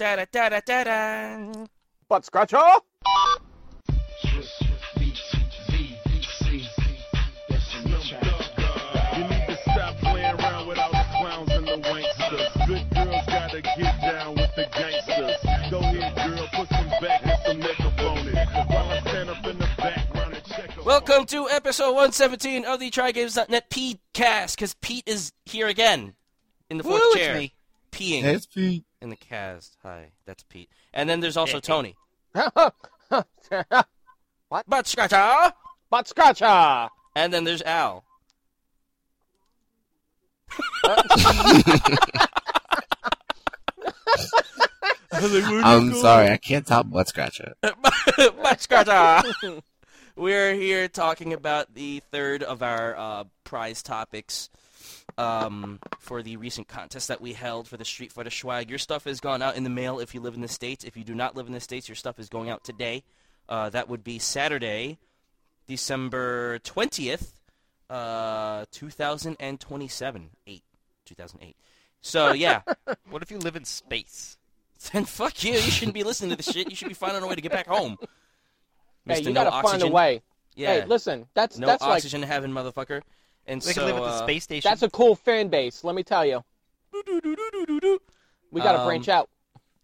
Da da da da da da. Butt scratcher. You need to stop playing around with all the clowns and the wanksters. Good girls gotta get down with the gangsters. Go ahead, girl, put back and some makeup on it. While I stand up in the background and check 'em Welcome to episode 117 of the TryGames.net Pete-cast, because Pete is here again in the fourth Woo, it's chair. me. Peeing It's Pete. In the cast. Hi, that's Pete. And then there's also Tony. Butt Butt scratcher! scratcher. And then there's Al. I'm sorry, I can't top butt scratcher. Butt scratcher! We're here talking about the third of our uh, prize topics um, for the recent contest that we held for the Street Fighter Swag. Your stuff has gone out in the mail if you live in the States. If you do not live in the States, your stuff is going out today. Uh, that would be Saturday, December 20th, uh, 2027. 8. 2008. So, yeah. What if you live in space? then fuck you. You shouldn't be listening to this shit. You should be finding a way to get back home. Hey, Mr. you no gotta oxygen. find a way. Yeah. Hey, listen, that's no that's like oxygen in heaven, motherfucker. And They so, can live at the uh, space station. that's a cool fan base. Let me tell you, we gotta Um, branch out.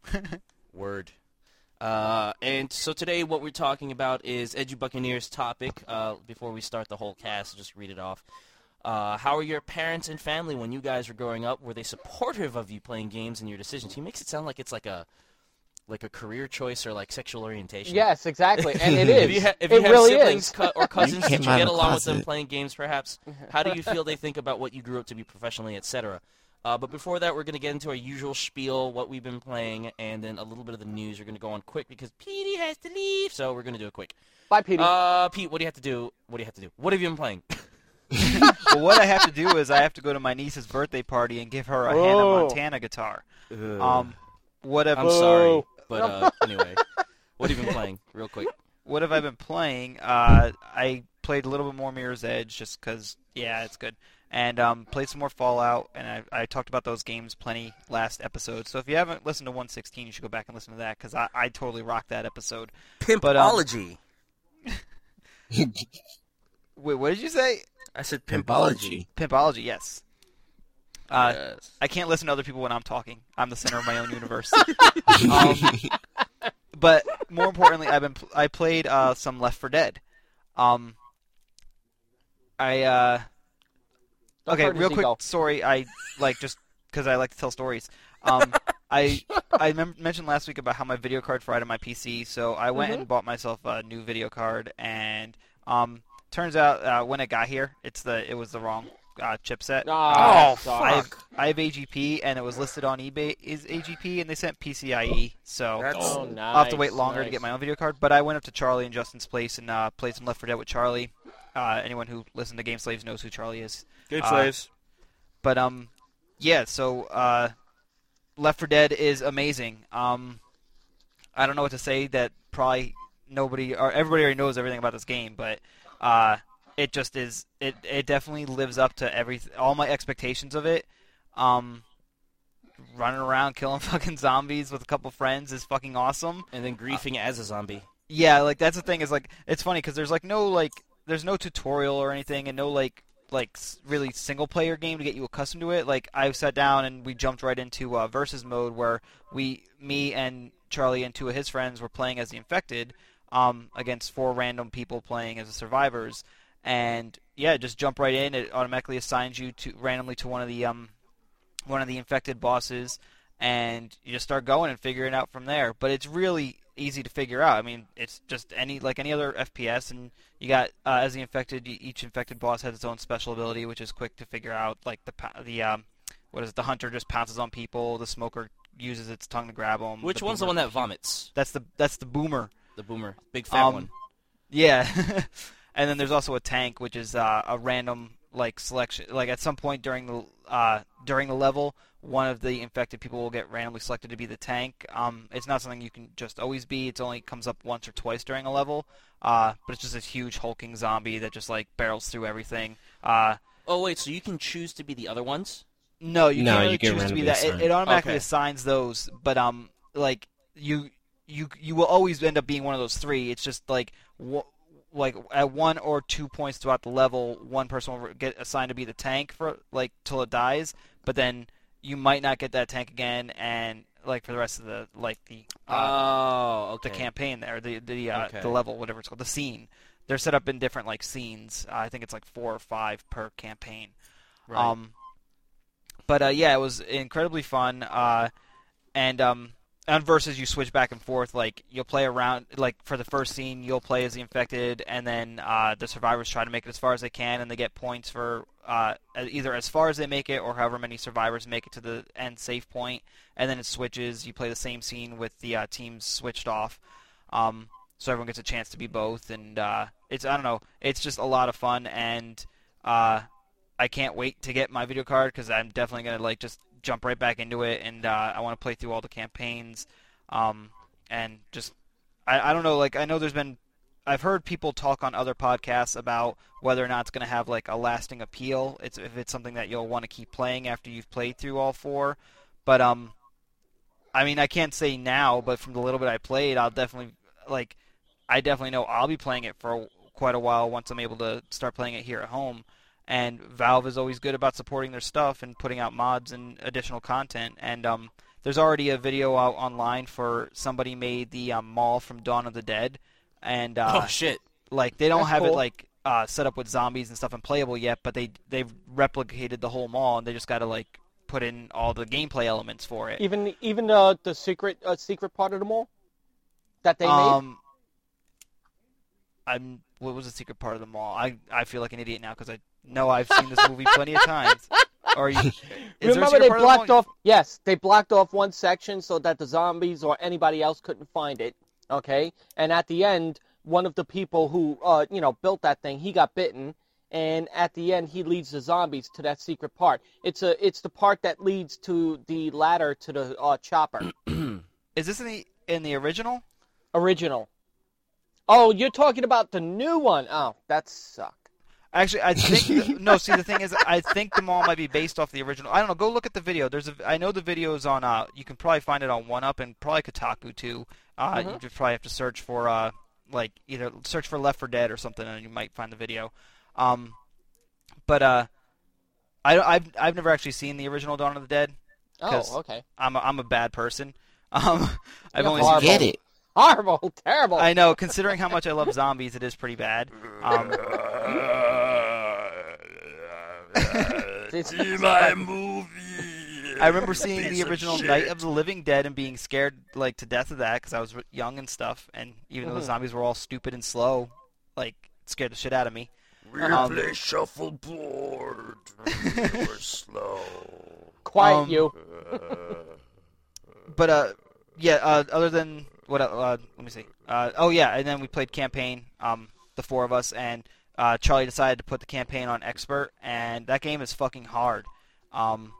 Word. Uh, and so today, what we're talking about is Edu Buccaneers topic. Uh, before we start the whole cast, I'll just read it off. Uh, how are your parents and family when you guys were growing up? Were they supportive of you playing games and your decisions? He makes it sound like it's like a like a career choice or like sexual orientation. Yes, exactly, and it is. If you, ha- if you have really siblings is. cu- or cousins came that you get the along with them playing games, perhaps, how do you feel they think about what you grew up to be professionally, etc.? Uh, but before that, we're going to get into our usual spiel, what we've been playing, and then a little bit of the news. We're going to go on quick because Petey has to leave, so we're going to do it quick. Bye, Petey. Uh, Pete, what do you have to do? What do you have to do? What have you been playing? well, what I have to do is I have to go to my niece's birthday party and give her a Hannah Montana guitar. Um, what have I'm sorry, Whoa. But uh, anyway, what have you been playing, real quick? what have I been playing? Uh, I played a little bit more Mirror's Edge just because, yeah, it's good. And um, played some more Fallout, and I, I talked about those games plenty last episode. So if you haven't listened to 116, you should go back and listen to that because I, I totally rocked that episode. Pimpology. Wait, what did you say? I said Pimpology. Pimpology, yes. Uh, Yes. I can't listen to other people when I'm talking. I'm the center of my own universe. um, but more importantly, I've been pl- I played uh, some Left 4 Dead. Um, I uh, okay, real quick go? story. I like just because I like to tell stories. Um, I I mem- mentioned last week about how my video card fried on my PC, so I went Mm-hmm. and bought myself a new video card, and um, turns out uh, when it got here, it's the it was the wrong uh, chipset. Oh, that sucks. I have, I have AGP, and it was listed on eBay is AGP, and they sent PCIe. So That's- Oh, nice. I'll have to wait longer to get my own video card. But I went up to Charlie and Justin's place and uh, played some Left 4 Dead with Charlie. Uh, anyone who listened to Game Slaves knows who Charlie is. Game Uh, slaves. But um, yeah. So uh, Left 4 Dead is amazing. Um, I don't know what to say. That probably nobody or everybody already knows everything about this game, but uh, it just is. It it definitely lives up to every all my expectations of it. Um, running around killing fucking zombies with a couple friends is fucking awesome. and then griefing as a zombie. Yeah, like that's the thing is like it's funny because there's like no like there's no tutorial or anything and no like like really single player game to get you accustomed to it. Like I sat down and we jumped right into uh, versus mode where we me and Charlie and two of his friends were playing as the infected um, against four random people playing as the survivors. And yeah, just jump right in. It automatically assigns you to randomly to one of the um one of the infected bosses, and you just start going and figuring it out from there. But it's really easy to figure out. I mean, it's just any like any other FPS, and you got uh, as the infected, each infected boss has its own special ability, which is quick to figure out. Like the the um, what is it? The hunter just pounces on people. The smoker uses its tongue to grab them. Which one's the one that vomits? That's the that's the boomer. The boomer, big fat Um, one. Yeah, and then there's also a tank, which is uh, a random like selection. Like at some point during the uh, during the level, one of the infected people will get randomly selected to be the tank. Um, it's not something you can just always be. It only comes up once or twice during a level. Uh, but it's just this huge hulking zombie that just like barrels through everything. Uh, Oh wait, so you can choose to be the other ones? no, you No, can't really you choose to be that. It, it automatically Okay. assigns those, but um, like you you you will always end up being one of those three. It's just like wh- like at one or two points throughout the level, one person will get assigned to be the tank for like till it dies, but then you might not get that tank again, and like for the rest of the like the uh, Oh, okay. the campaign there, the the uh, Okay. the level, whatever it's called, the scene. They're set up in different like scenes. Uh, I think it's like four or five per campaign. Right. Um, but uh, yeah, it was incredibly fun. Uh, and um, on versus, you switch back and forth. Like you'll play around. Like for the first scene, you'll play as the infected, and then uh, the survivors try to make it as far as they can, and they get points for uh, either as far as they make it, or however many survivors make it to the end safe point. And then it switches. You play the same scene with the uh, teams switched off. Um, so everyone gets a chance to be both, and uh, it's I don't know, it's just a lot of fun, and uh, I can't wait to get my video card because I'm definitely gonna like just jump right back into it, and uh, I want to play through all the campaigns, um, and just I, I don't know, like I know there's been I've heard people talk on other podcasts about whether or not it's gonna have like a lasting appeal. It's if it's something that you'll want to keep playing after you've played through all four, but um. I mean, I can't say now, but from the little bit I played, I'll definitely like. I definitely know I'll be playing it for quite a while once I'm able to start playing it here at home. And Valve is always good about supporting their stuff and putting out mods and additional content. And um, there's already a video out online for somebody made the um, mall from Dawn of the Dead, and uh, oh shit. like they don't That's have it like uh, set up with zombies and stuff and playable yet, but they they've replicated the whole mall and they just got to like put in all the gameplay elements for it. Even even uh, the secret uh, secret part of the mall that they made. Um, I'm. What was the secret part of the mall? I I feel like an idiot now because I know I've seen this movie plenty of times. Or you, Remember they of the blocked off? Yes, they blocked off one section so that the zombies or anybody else couldn't find it. Okay, and at the end, one of the people who uh, you know built that thing, he got bitten, and at the end, he leads the zombies to that secret part. It's a it's the part that leads to the ladder to the uh, chopper. Is this in the in the original? Original. Oh, you're talking about the new one. Oh, that sucked. Actually, I think no. See, the thing is, I think the mall might be based off the original. I don't know. Go look at the video. There's a. I know the video is on. Uh, you can probably find it on 1UP and probably Kotaku too. Uh, Mhm. You just probably have to search for uh, like either search for Left 4 Dead or something, and you might find the video. Um, but uh, I I've I've never actually seen the original Dawn of the Dead. Oh, okay. I'm a, I'm a bad person. Um, I've You're only horrible. seen. Get it? Horrible, terrible. I know, considering how much I love zombies, it is pretty bad. Um, It's- my movie I remember seeing the original Night of the Living Dead and being scared like to death of that because I was young and stuff, and even though the Mhm. zombies were all stupid and slow, like it scared the shit out of me. We Um, play shuffleboard. We're slow. Quiet um, you. But uh, yeah. Uh, other than what? Uh, let me see. Uh, oh yeah, and then we played campaign. Um, the four of us, and uh, Charlie decided to put the campaign on expert, and that game is fucking hard. Um,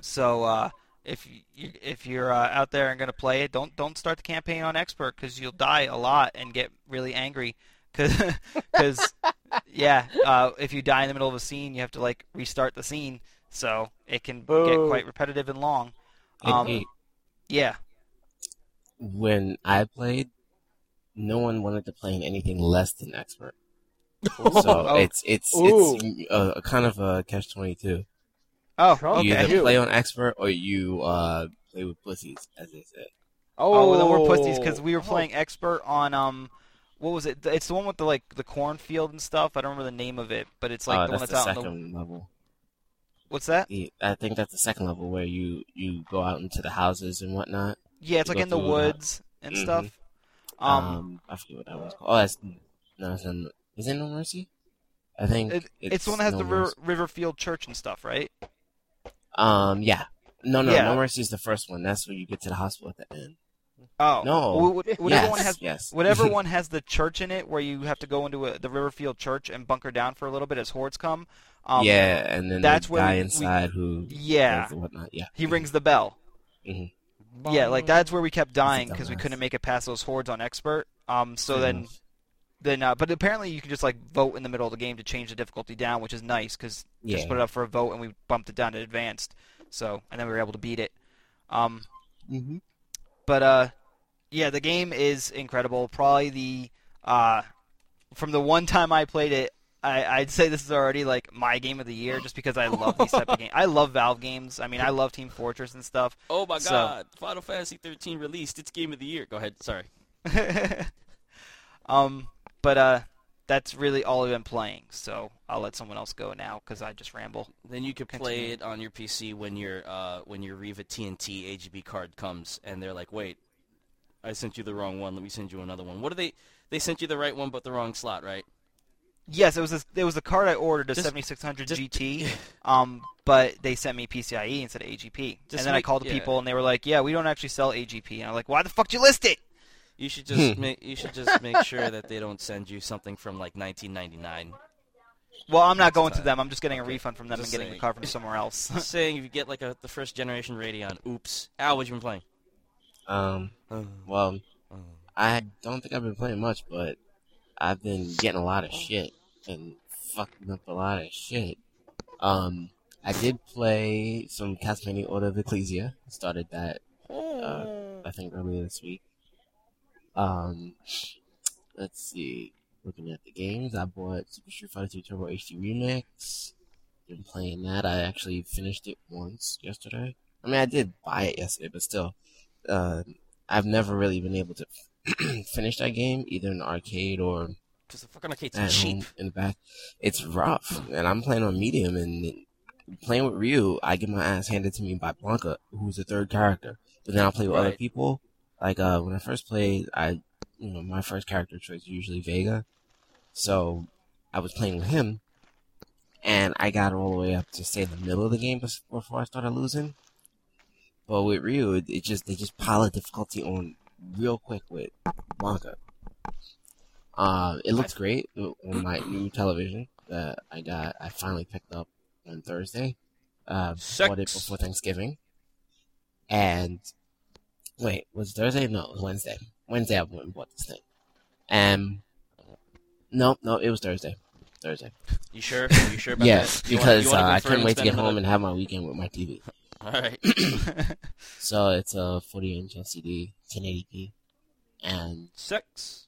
so uh, if you if you're uh, out there and gonna play it, don't don't start the campaign on expert because you'll die a lot and get really angry. Because yeah, uh, if you die in the middle of a scene, you have to like restart the scene, so it can get quite repetitive and long. Hey, Um, hey, Yeah. when I played, no one wanted to play in anything less than expert. So Oh. it's it's Ooh. it's a, a kind of a catch twenty two. Oh, Trump. You okay. either You. play on expert or you uh play with pussies, as they said. Oh, well, then we're pussies because we were Oh. playing expert on um, what was it? It's the one with the like the cornfield and stuff. I don't remember the name of it, but it's like uh, the one that's that's, the out in the. second level. What's that? The, I think that's the second level where you you go out into the houses and whatnot. Yeah, it's You like in the through that. woods and Mhm. stuff. Um, Um, I forget what that was called. Oh, that's no, it's in, is it No Mercy? I think it, it's, the one that has No the river, Riverfield Church and stuff, right? Um, yeah. No, no, Yeah. No Mercy is the first one. That's where you get to the hospital at the end. Oh No. Wh- wh- Whatever yes, one has yes. whatever one has the church in it, where you have to go into a, the Riverfield Church and bunker down for a little bit as hordes come. Um, yeah, and then that's the where guy we- we- inside who Yeah. whatnot. Yeah, He rings the bell. Mhm. Yeah, like that's where we kept dying because we couldn't make it past those hordes on expert. Um, so then. Then, uh, but apparently you can just like vote in the middle of the game to change the difficulty down, which is nice because just put it up for a vote and we bumped it down to advanced. So and then we were able to beat it. Um, Mhm. but uh, yeah, the game is incredible. Probably the uh, from the one time I played it, I, I'd say this is already like my game of the year, just because I love these type of games. I love Valve games. I mean, I love Team Fortress and stuff. Oh my So- God! Final Fantasy 13 released. It's game of the year. Go ahead. Sorry. um, but uh, that's really all I've been playing. So I'll let someone else go now because I just ramble. Then you could play it on your PC when your uh, when your Riva TNT AGP card comes, and they're like, "Wait, I sent you the wrong one. Let me send you another one." What do they? They sent you the right one, but the wrong slot, right? Yes, it was a, it was the card I ordered, a Just- 7600 just- GT. Um, but they sent me PCIe instead of AGP. Just and then I called the yeah. people, and they were like, "Yeah, we don't actually sell AGP." And I'm like, "Why the fuck did you list it?" You should just make you should just make sure that they don't send you something from like 1999. Well, I'm not going to them. I'm just getting a refund from them Just and getting saying. the card from somewhere else. Just saying, if you get like a the first generation Radeon, oops. Al, what you been playing? Um, well, I don't think I've been playing much, but I've been getting a lot of shit and fucking up a lot of shit. Um, I did play some Castlevania Order of Ecclesia. Started that, uh, I think earlier this week. Um, let's see. Looking at the games, I bought Super Street Fighter 2 Turbo HD Remix. Been playing that. I actually finished it once yesterday. I mean, I did buy it yesterday, but still, uh, I've never really been able to finish that game, either in the arcade or Because the fucking arcade's at cheap. home in the back. It's rough, and I'm playing on medium, and playing with Ryu, I get my ass handed to me by Blanka, who's the third character. But then I'll play with other people. Like uh, when I first played, I, you know, my first character choice is usually Vega, so I was playing with him, and I got all the way up to say the middle of the game before I started losing. But with Ryu, it, it just they just pile difficulty on real quick with Blanka. Uh, it looks great on my new television that I got. I finally picked up on Thursday. Uh, bought it before Thanksgiving. And wait, was it Thursday? No, it was Wednesday. Wednesday I went and bought this thing. And no, no, it was Thursday. Thursday. You sure? You sure about Yes, that? You wanna- because you wanna uh, I couldn't wait to get home and have my weekend with my TV. All right. So it's a 40 inch LCD, 1080p, and Sex.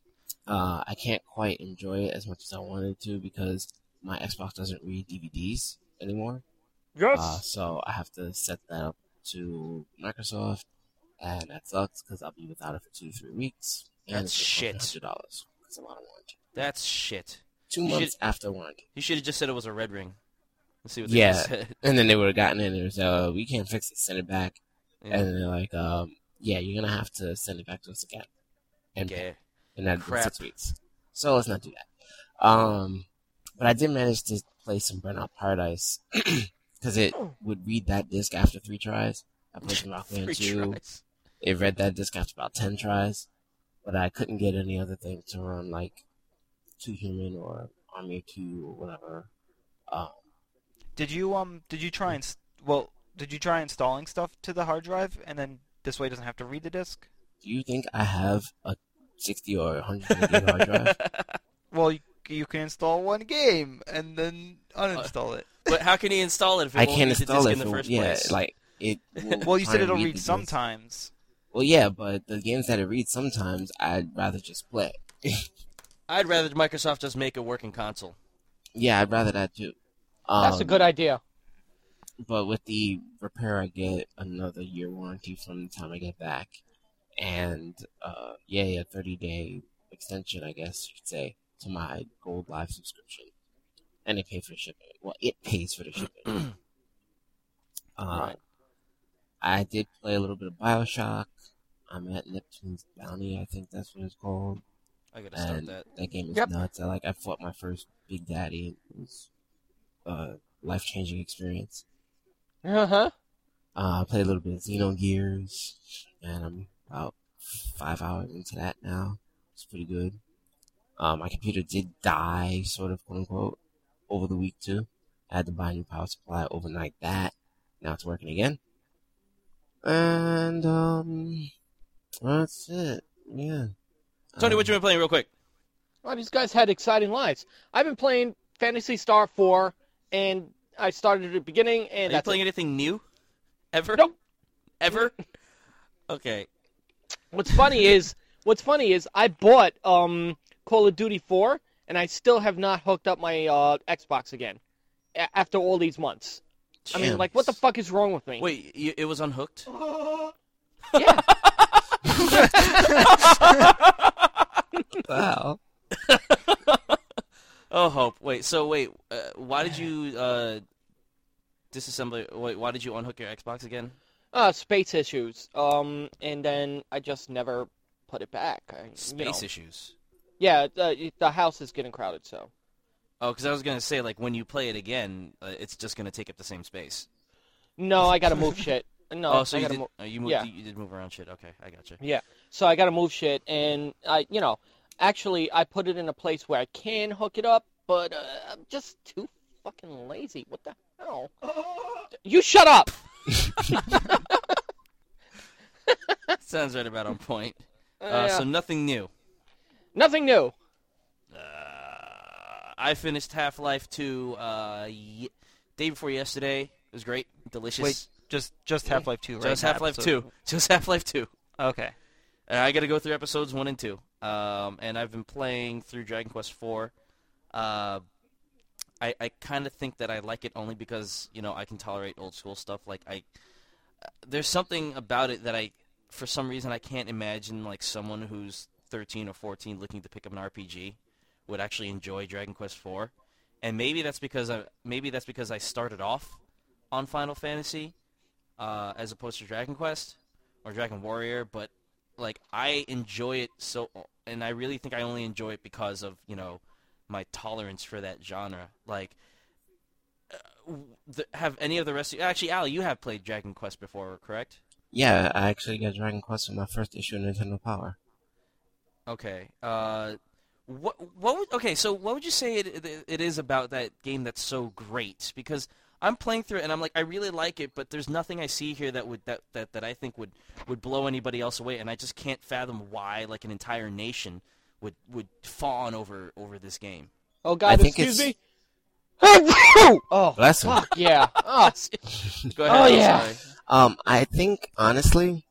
uh, I can't quite enjoy it as much as I wanted to because my Xbox doesn't read DVDs anymore. Yes. Uh, so I have to set that up to Microsoft, and that sucks because I'll be without it for two, to three weeks. And That's it's shit. Hundred dollars. It's a lot of warranty. That's shit. Two You months should- after warranty, You should have just said it was a red ring. Let's see what they Yeah. said. and then they would have gotten in and was, uh, we can't fix it. Send it back. Yeah. And they're like, um, yeah, you're gonna have to send it back to us again. And Okay. and that in Crap. six weeks. So let's not do that. Um, but I did manage to play some Burnout Paradise because it would read that disc after three tries. I played some Rock Band 2. tries. It read that disc after about 10 tries, but I couldn't get any other thing to run like Too Human or Army Two or whatever. Um, Did you um did you try and well did you try installing stuff to the hard drive and then this way it doesn't have to read the disk? do you think I have a 60 or 100 gig hard drive? Well, you, you can install one game and then uninstall it. But how can he install it if it I won't can't read the install disc it. in the for- first yeah, place? like it. Well, you said it'll read read the disc. sometimes. Well, yeah, but the games that I read sometimes, I'd rather just play. I'd rather Microsoft just make a working console. yeah, I'd rather that too. Um, That's a good idea. But with the repair, I get another year warranty from the time I get back, and uh, yay, a 30 day extension, I guess you could say, to my Gold Live subscription, and they pay for the shipping. Well, it pays for the shipping. uh, Right. I did play a little bit of Bioshock. I'm at Neptune's Bounty, I think that's what it's called. I gotta start that. that game is Yep. nuts. I like I fought my first Big Daddy. It was a life changing experience. Uh huh. Uh, I played a little bit of Xenogears, and I'm about five hours into that now. It's pretty good. Um, my computer did die, sort of, quote unquote, over the week too. I had to buy a new power supply overnight. That now it's working again. And um, that's it. Yeah. Tony, Um, what you been playing real quick? Well, these guys had exciting lives. I've been playing Phantasy Star 4, and I started at the beginning, and Are you playing it. anything new? Ever? Nope. Ever? Okay. What's funny is what's funny is I bought um Call of Duty 4 and I still have not hooked up my uh, Xbox again a- after all these months. I mean, like, what the fuck is wrong with me? Wait, y- it was unhooked? Yeah. Wow. Oh, hope. Wait. So wait, uh, why did you uh, disassemble? Wait, why did you unhook your Xbox again? Uh, space issues. Um, and then I just never put it back. I, you Space know. issues. Yeah, the, the house is getting crowded, so. Oh, because I was gonna say like when you play it again, uh, it's just gonna take up the same space. No, I gotta move shit. No, oh, so I you did. move. uh, you moved. yeah. You, you did move around shit. Okay, I got you. Yeah. So I gotta move shit, and I, you know, actually I put it in a place where I can hook it up, but uh, I'm just too fucking lazy. What the hell? You shut up. Sounds right about on point. Uh, Yeah. So nothing new. Nothing new. I finished Half Life 2 uh, y- day before yesterday. It was great, delicious. Wait, just just Half Life Two, right? just Half Life 2. Just Half Life 2. Okay. Uh, I got to go through episodes one and two. Um, and I've been playing through Dragon Quest IV. Uh, I I kind of think that I like it only because you know I can tolerate old school stuff. Like I, uh, there's something about it that I, for some reason, I can't imagine like someone who's 13 or 14 looking to pick up an RPG would actually enjoy Dragon Quest IV. And maybe that's because I maybe that's because I started off on Final Fantasy uh, as opposed to Dragon Quest or Dragon Warrior, but like I enjoy it so, and I really think I only enjoy it because of you know my tolerance for that genre. Like, uh, the, have any of the rest? Of, actually, Al, you have played Dragon Quest before, correct? Yeah, I actually got Dragon Quest with my first issue of Nintendo Power. Okay. Uh, what what would okay? So what would you say it, it, it is about that game that's so great? Because I'm playing through it and I'm like, I really like it, but there's nothing I see here that would that, that, that I think would, would blow anybody else away, and I just can't fathom why like an entire nation would would fawn over over this game. Oh I God, think excuse it's- me. oh, Bless him. fuck yeah. Oh, Go ahead. Oh, I'm yeah. Um, I think honestly,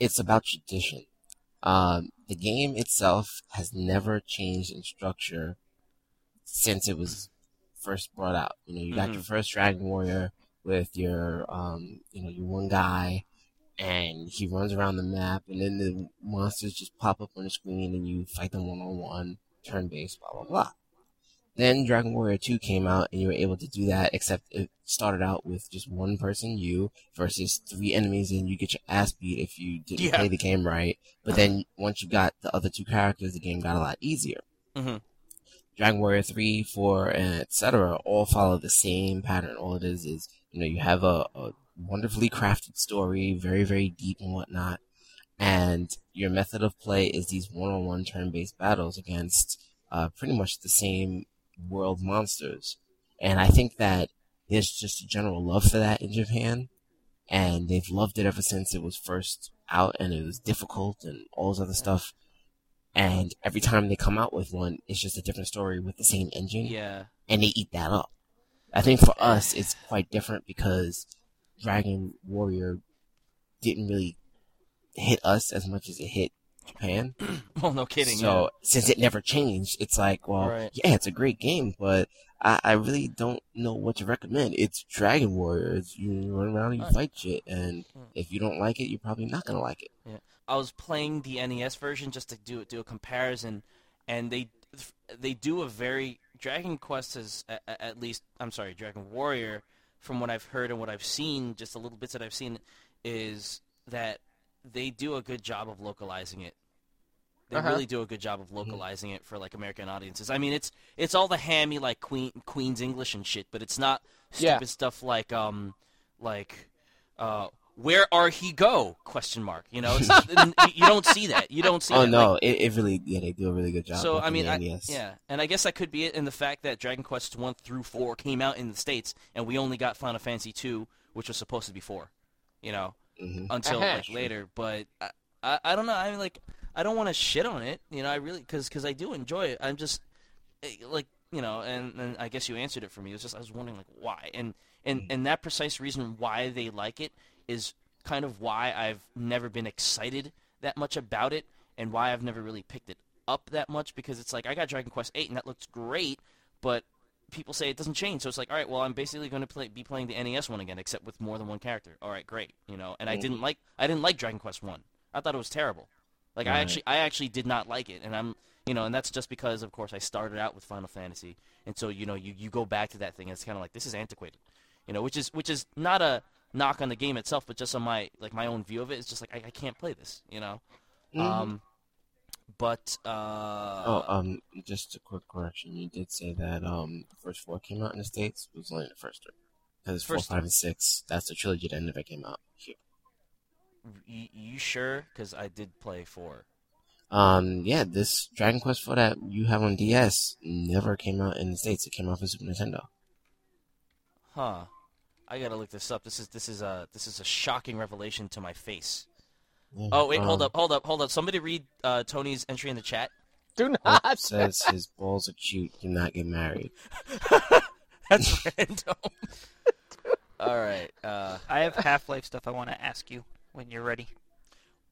it's about tradition. Um, the game itself has never changed in structure since it was first brought out. You know, you got Mhm. your first Dragon Warrior with your, um, you know, your one guy, and he runs around the map, and then the monsters just pop up on the screen, and you fight them one on one, turn based, blah blah blah. Then Dragon Warrior 2 came out, and you were able to do that, except it started out with just one person, you, versus three enemies, and you get your ass beat if you didn't Yeah. play the game right. But then once you got the other two characters, the game got a lot easier. Mhm. Dragon Warrior 3, 4, and etc. all follow the same pattern. All it is is, you know, you have a, a wonderfully crafted story, very, very deep and whatnot, and your method of play is these one-on-one turn-based battles against uh, pretty much the same world monsters. And I think that there's just a general love for that in Japan, and they've loved it ever since it was first out, and it was difficult and all this other stuff. And every time they come out with one, it's just a different story with the same engine, Yeah. and they eat that up. I think for us, it's quite different because Dragon Warrior didn't really hit us as much as it hit Japan. Well, no kidding. So since it never changed, it's like, well, Right. yeah, it's a great game, but I, I really don't know what to recommend. It's Dragon Warriors. You run around and you fight shit, and Hmm. if you don't like it, you're probably not gonna like it. yeah. I was playing the NES version just to do do a comparison, and they they do a very Dragon Quest is a- a- at least I'm sorry Dragon Warrior from what I've heard and what I've seen just the little bits that I've seen is that they do a good job of localizing it. They Uh-huh. really do a good job of localizing it for like American audiences. I mean, it's it's all the hammy like Queen Queen's English and shit, but it's not Yeah. stupid stuff like um like uh where are he go question mark you know it's, you don't see that you don't see oh that. no, Like, it, it really, yeah, they do a really good job. so I mean I, yeah and I guess that could be it in the fact that Dragon Quest 1 through 4 came out in the states and we only got Final Fantasy 2 which was supposed to be 4 you know hmm until Uh-huh. like later. But I, I, I don't know. I mean, like, I don't want to shit on it. You know, I really because because I do enjoy it. I'm just eh, like you know, and, and I guess you answered it for me. It was just I was wondering like why, and and and that precise reason why they like it is kind of why I've never been excited that much about it and why I've never really picked it up that much because it's like I got Dragon Quest Eight and that looks great, but people say it doesn't change. So it's like, all right, well, I'm basically going to play, be playing the NES one again, except with more than one character. All right, great, you know. And I didn't like I didn't like Dragon Quest One. I thought it was terrible. Like I actually I actually did not like it, and I'm you know, and that's just because of course I started out with Final Fantasy, and so you know you you go back to that thing, and it's kind of like this is antiquated, you know, which is which is not a knock on the game itself, but just on my like my own view of it. It's just like I, I can't play this, you know. Um, but uh, oh, um, just a quick correction. You did say that um, the first four came out in the states. It was only the first three. Because four, five, and six. That's the trilogy that never came out here. y- you sure? Because I did play four. Um, yeah, this Dragon Quest IV that you have on DS never came out in the states. It came out for Super Nintendo. Huh. I gotta look this up. This is this is a this is a shocking revelation to my face. Yeah, Oh wait, hold um, up, hold up, hold up. Somebody read uh, Tony's entry in the chat. Do It not. says his balls are cute. Do not get married. That's random. All right. Uh, I have Half Life stuff I want to ask you when you're ready.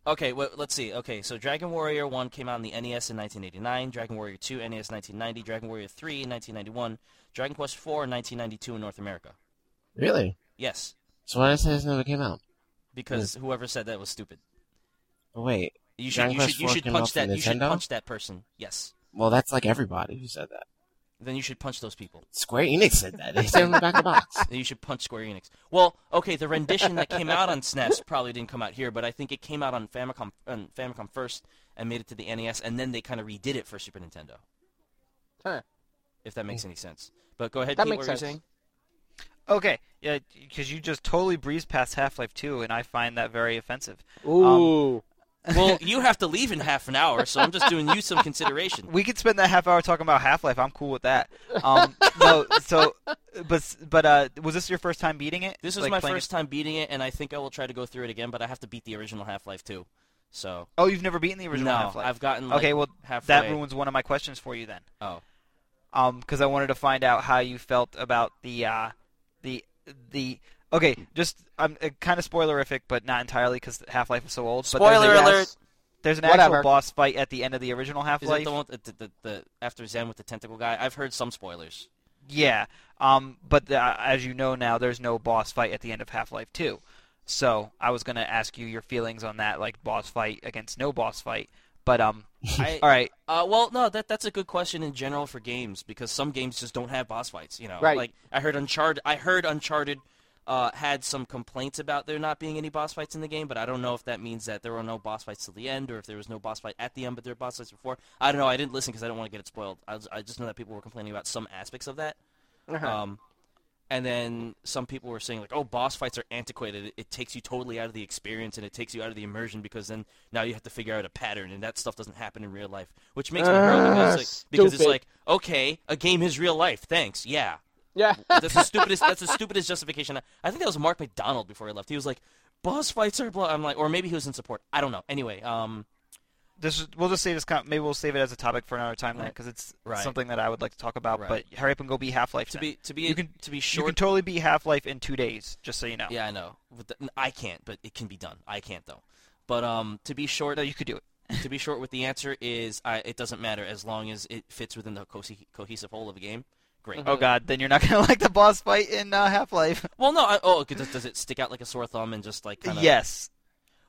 okay. Well, let's see. Okay, so Dragon Warrior One came out on the NES in 1989. Dragon Warrior Two NES 1990. Dragon Warrior Three 1991. Dragon Quest Four 1992 in North America. Really? Yes, So why did it say this never came out? because whoever said that was stupid. Wait. You should you should you should punch that you should punch that person. Yes. Well, that's like everybody who said that. Then you should punch those people. Square Enix said that. They said it on the back of the box. Then you should punch Square Enix. Well, okay, the rendition that came out on SNES probably didn't come out here, but I think it came out on Famicom on Famicom first and made it to the NES, and then they kind of redid it for Super Nintendo. Huh. If that makes any sense. But go ahead, That Pete, makes what were you sense. saying? Okay, yeah, because you just totally breezed past Half Life 2, and I find that very offensive. Ooh. Um, Well, you have to leave in half an hour, so I'm just doing you some consideration. We could spend that half hour talking about Half Life. I'm cool with that. Um, no, so, but but uh, was this your first time beating it? This was Like, my first time beating it, and I think I will try to go through it again, but I have to beat the original Half-Life too. So Oh, you've never beaten the original no, Half Life. I've gotten like, okay, well halfway. that ruins one of my questions for you then. Oh, um, because I wanted to find out how you felt about the uh, the the. Okay, just I'm uh, kind of spoilerific, but not entirely because Half Life is so old. but there's Spoiler a- alert! Yes. There's an Whatever. actual boss fight at the end of the original Half Life. the one the, the, the after Xen with the tentacle guy? I've heard some spoilers. Yeah, um, but uh, as you know now, there's no boss fight at the end of Half Life 2. So I was gonna ask you your feelings on that, like boss fight against no boss fight. But um, I, all right, Uh, well, no, that that's a good question in general for games because some games just don't have boss fights. You know, Right. like I heard Uncharted. I heard Uncharted uh, had some complaints about there not being any boss fights in the game, but I don't know if that means that there were no boss fights till the end, or if there was no boss fight at the end, but there were boss fights before. I don't know. I didn't listen because I didn't want to get it spoiled. I, was, I just know that people were complaining about some aspects of that. Uh-huh. Um, and then some people were saying like, "Oh, boss fights are antiquated. It, it takes you totally out of the experience and it takes you out of the immersion because then now you have to figure out a pattern, and that stuff doesn't happen in real life." Which makes me hurt because, Ah, like, because it's like, okay, a game is real life. Thanks, yeah. Yeah. That's the stupidest. That's the stupidest justification. I think that was Mark MacDonald before he left. He was like, "Boss fights are blah." I'm like, or maybe he was in support. I don't know. Anyway, um, this is, we'll just save this. Con- maybe we'll save it as a topic for another time then, Right. because it's Right. something that I would like to talk about. Right. But hurry up and go be Half Life. to be to be You can- to be short. you can totally beat Half Life in two days, just so you know. yeah, I know. With the, I can't, but it can be done. I can't though. But um, to be short, No, you could do it. to be short with the answer is I, it doesn't matter as long as it fits within the co- cohesive whole of the game. Great. Oh God, then you're not gonna like the boss fight in uh, Half Life. Well, no. I, oh, does, does it stick out like a sore thumb and just like kind of? Yes,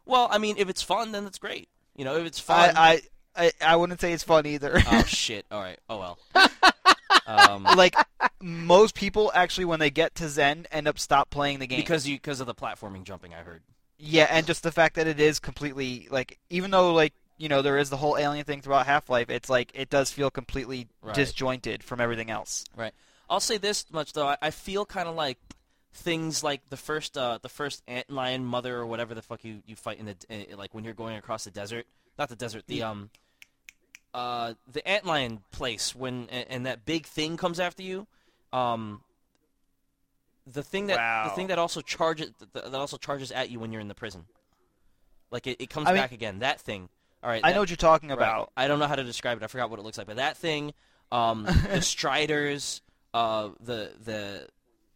Well, I mean, if it's fun, then it's great. You know, if it's fun. I, I, I, I wouldn't say it's fun either. oh shit! All right. Oh well. um, like most people actually, when they get to Xen, end up stop playing the game because you because of the platforming jumping, I heard. Yeah, and just the fact that it is completely like, even though like you know there is the whole alien thing throughout Half Life, it's like it does feel completely Right. disjointed from everything else. Right. I'll say this much though. I, I feel kind of like things like the first uh, the first ant lion mother or whatever the fuck you, you fight in the uh, like when you're going across the desert. Not the desert. The um uh the ant lion place when and, and that big thing comes after you. Um. The thing that the thing that also charges that also charges at you when you're in the prison. Like it, it comes I mean- back again. That thing. All right. I that- know what you're talking Right. about. I don't know how to describe it. I forgot what it looks like, but that thing, um, the striders, uh, the the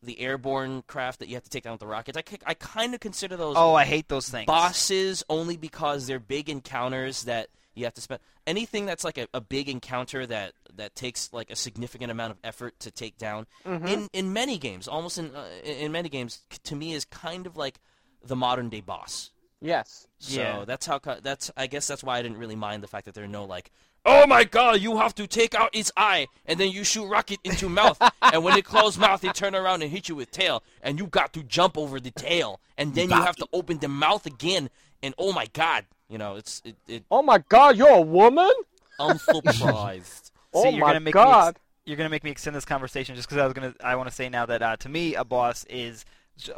the airborne craft that you have to take down with the rockets. I, I kind of consider those Oh, I hate those things. bosses only because they're big encounters that you have to spend anything that's like a, a big encounter that that takes like a significant amount of effort to take down Mm-hmm. in in many games almost in uh, in in many games to me is kind of like the modern day boss Yes. so Yeah. that's how that's I guess that's why I didn't really mind the fact that there are no like oh my god you have to take out its eye and then you shoot rocket into mouth and when it close mouth it turn around and hit you with tail and you got to jump over the tail and then you Got have to open the mouth again and oh my god you know it's it, it Oh my God, you're a woman? I'm surprised Oh See, you're my gonna make Me God. ex- you're gonna make me extend this conversation just because I was gonna. I want to say now that uh, to me, a boss is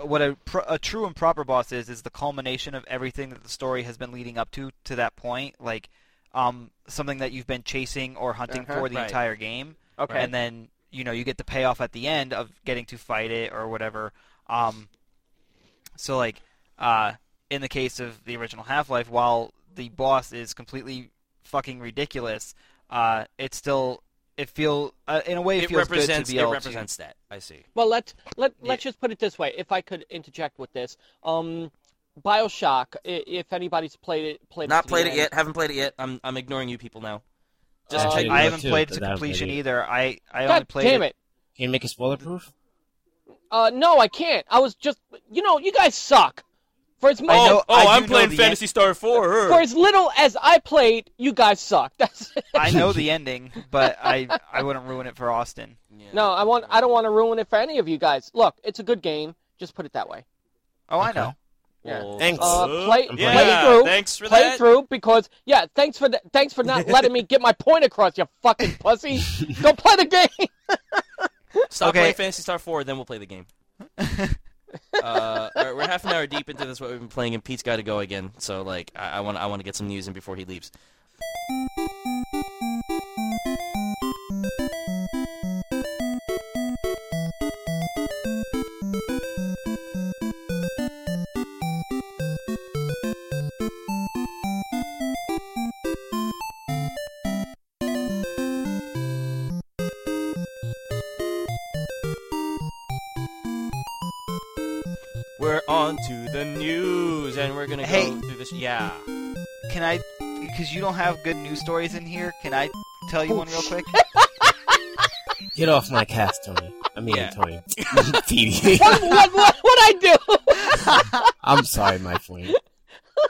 what a, a true and proper boss is is the culmination of everything that the story has been leading up to to that point. Like, um, something that you've been chasing or hunting Uh-huh. for the Right. entire game, Okay. and then you know you get the payoff at the end of getting to fight it or whatever. Um, so like, uh, in the case of the original Half-Life, while the boss is completely fucking ridiculous, uh, it still it feel uh, in a way it, it feels represents good to be it able represents that I see Well, let's let let's just put it this way. If I could interject with this, um, Bioshock. If anybody's played it, played not to the played it end- yet haven't played it yet I'm I'm ignoring you people now just Uh, check to. you I haven't too, played it to completion either. I I only God played damn it. it! Can you make it spoiler proof? Uh, no, I can't. I was just, you know, you guys suck. For as much, I know- oh I I'm playing the Phantasy Star 4 for as little as I played, you guys suck. That's I know the ending, but I I wouldn't ruin it for Austin. Yeah. no. I want. I don't want to ruin it for any of you guys. Look, it's a good game. Just put it that way. Oh, I know. Yeah. Well, Thanks. Uh, play, I'm play through. thanks for play that. through because yeah. Thanks for the, thanks for not letting me get my point across. You fucking pussy. Go play the game. Stop Okay. playing Phantasy Star 4, then we'll play the game. Uh, we're half an hour deep into this. What we've been playing, and Pete's got to go again. So, like, I want I want to get some news in before he leaves. On to the news, and we're gonna Hey. go through this. Yeah. Can I? Because you don't have good news stories in here. Can I tell you one real quick? Get off my cast, Tony. I mean, Yeah. Tony. PD. what what what what I do? I'm sorry, my friend.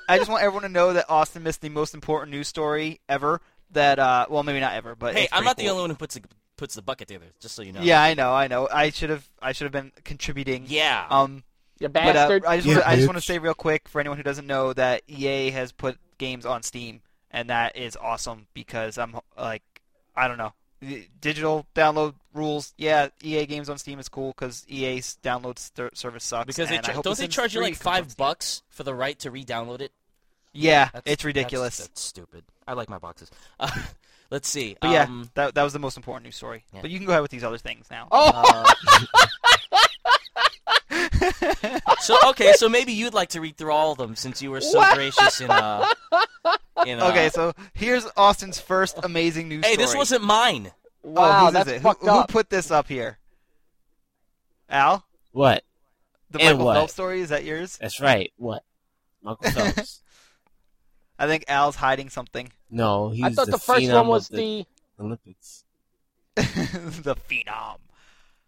I just want everyone to know that Austin missed the most important news story ever. That uh, well, maybe not ever, but Hey, it's I'm pretty not the cool. only one who puts the puts the bucket together. Just so you know. Yeah, I know, I know. I should have, I should have been contributing. Yeah. Um, You but uh, bastard. I just, Yeah, wanna, I just want to say real quick for anyone who doesn't know that EA has put games on Steam, and that is awesome because I'm like, I don't know, digital download rules. Yeah, EA games on Steam is cool because EA's download st- service sucks. because they and I cha- hope don't they charge you like five bucks for the right to re-download it? Yeah, That's- it's ridiculous. That's, that's stupid. I like my boxes. Uh, let's see. but yeah, Um, that that was the most important news story. Yeah. But you can go ahead with these other things now. oh, uh, so okay, so maybe you'd like to read through all of them since you were so What? gracious in uh. In, uh okay, so here's Austin's first amazing news Hey, story. this wasn't mine. Oh, wow, whose that's is it? fucked who, who put this up here? Al, What? the And Michael what? Phelps story is that yours? That's right. What? Michael Phelps. I think Al's hiding something. no, he's I thought the, the first one was of the. Olympics. the phenom.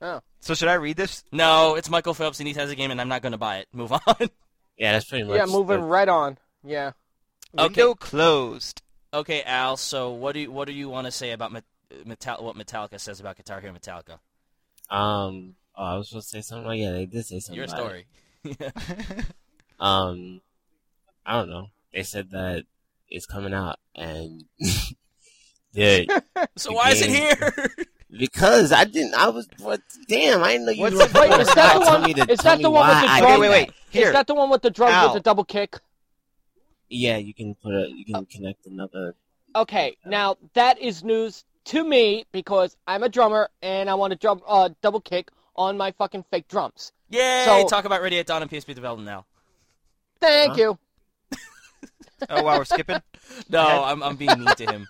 Oh. So should I read this? No, it's Michael Phelps and he has a game, and I'm not going to buy it. Move on. Yeah, that's pretty much. Yeah, moving the- right on. Yeah. Okay. Window closed. okay, Al. So what do you, what do you want to say about Met- Metal- what Metallica says about Guitar Hero Metallica? Um. Oh, I was supposed to say something. Like, yeah, they did say something. Your story. it. Um. I don't know. They said that it's coming out, and dude, so The why is it here? Because I didn't. I was. What? Damn! I didn't know you What's were. the- wait, gonna is that the tell one- me to- is tell that me the one with why the I drum? Okay, did wait, wait. that. Here. Is that the one with the drums Al. with the double kick? Yeah, you can put a. You can connect another. Okay, now that is news to me because I'm a drummer and I want to drum uh, double kick on my fucking fake drums. Yay! So- Talk about Ready at Dawn and PSP development now. Thank Huh? you. oh wow, we're skipping. No, ahead. I'm, I'm being mean to him.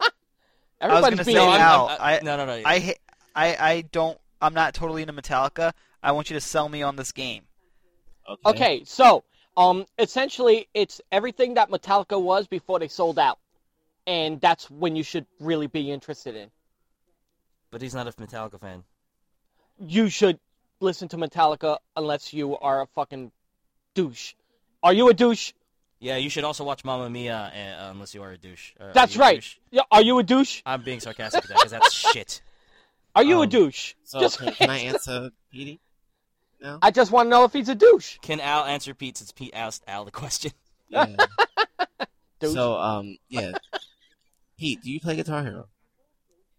Everybody's gonna being say, no, I'm, Al, I'm- I- no, no, no. I, ha- I I don't. I'm not totally into Metallica. I want you to sell me on this game. Okay. Okay, so um, essentially, it's everything that Metallica was before they sold out, and that's when you should really be interested in. But he's not a Metallica fan. You should listen to Metallica unless you are a fucking douche. Are you a douche? Yeah, you should also watch Mamma Mia uh, unless you are a douche. Uh, That's you a right. douche? Yeah, are you a douche? I'm being sarcastic because that's shit. Are you a Um, douche? So Just- can, can I answer, Petey? No. I just want to know if he's a douche. Can Al answer Pete since Pete asked Al the question? Yeah. So um yeah. Pete, do you play Guitar Hero?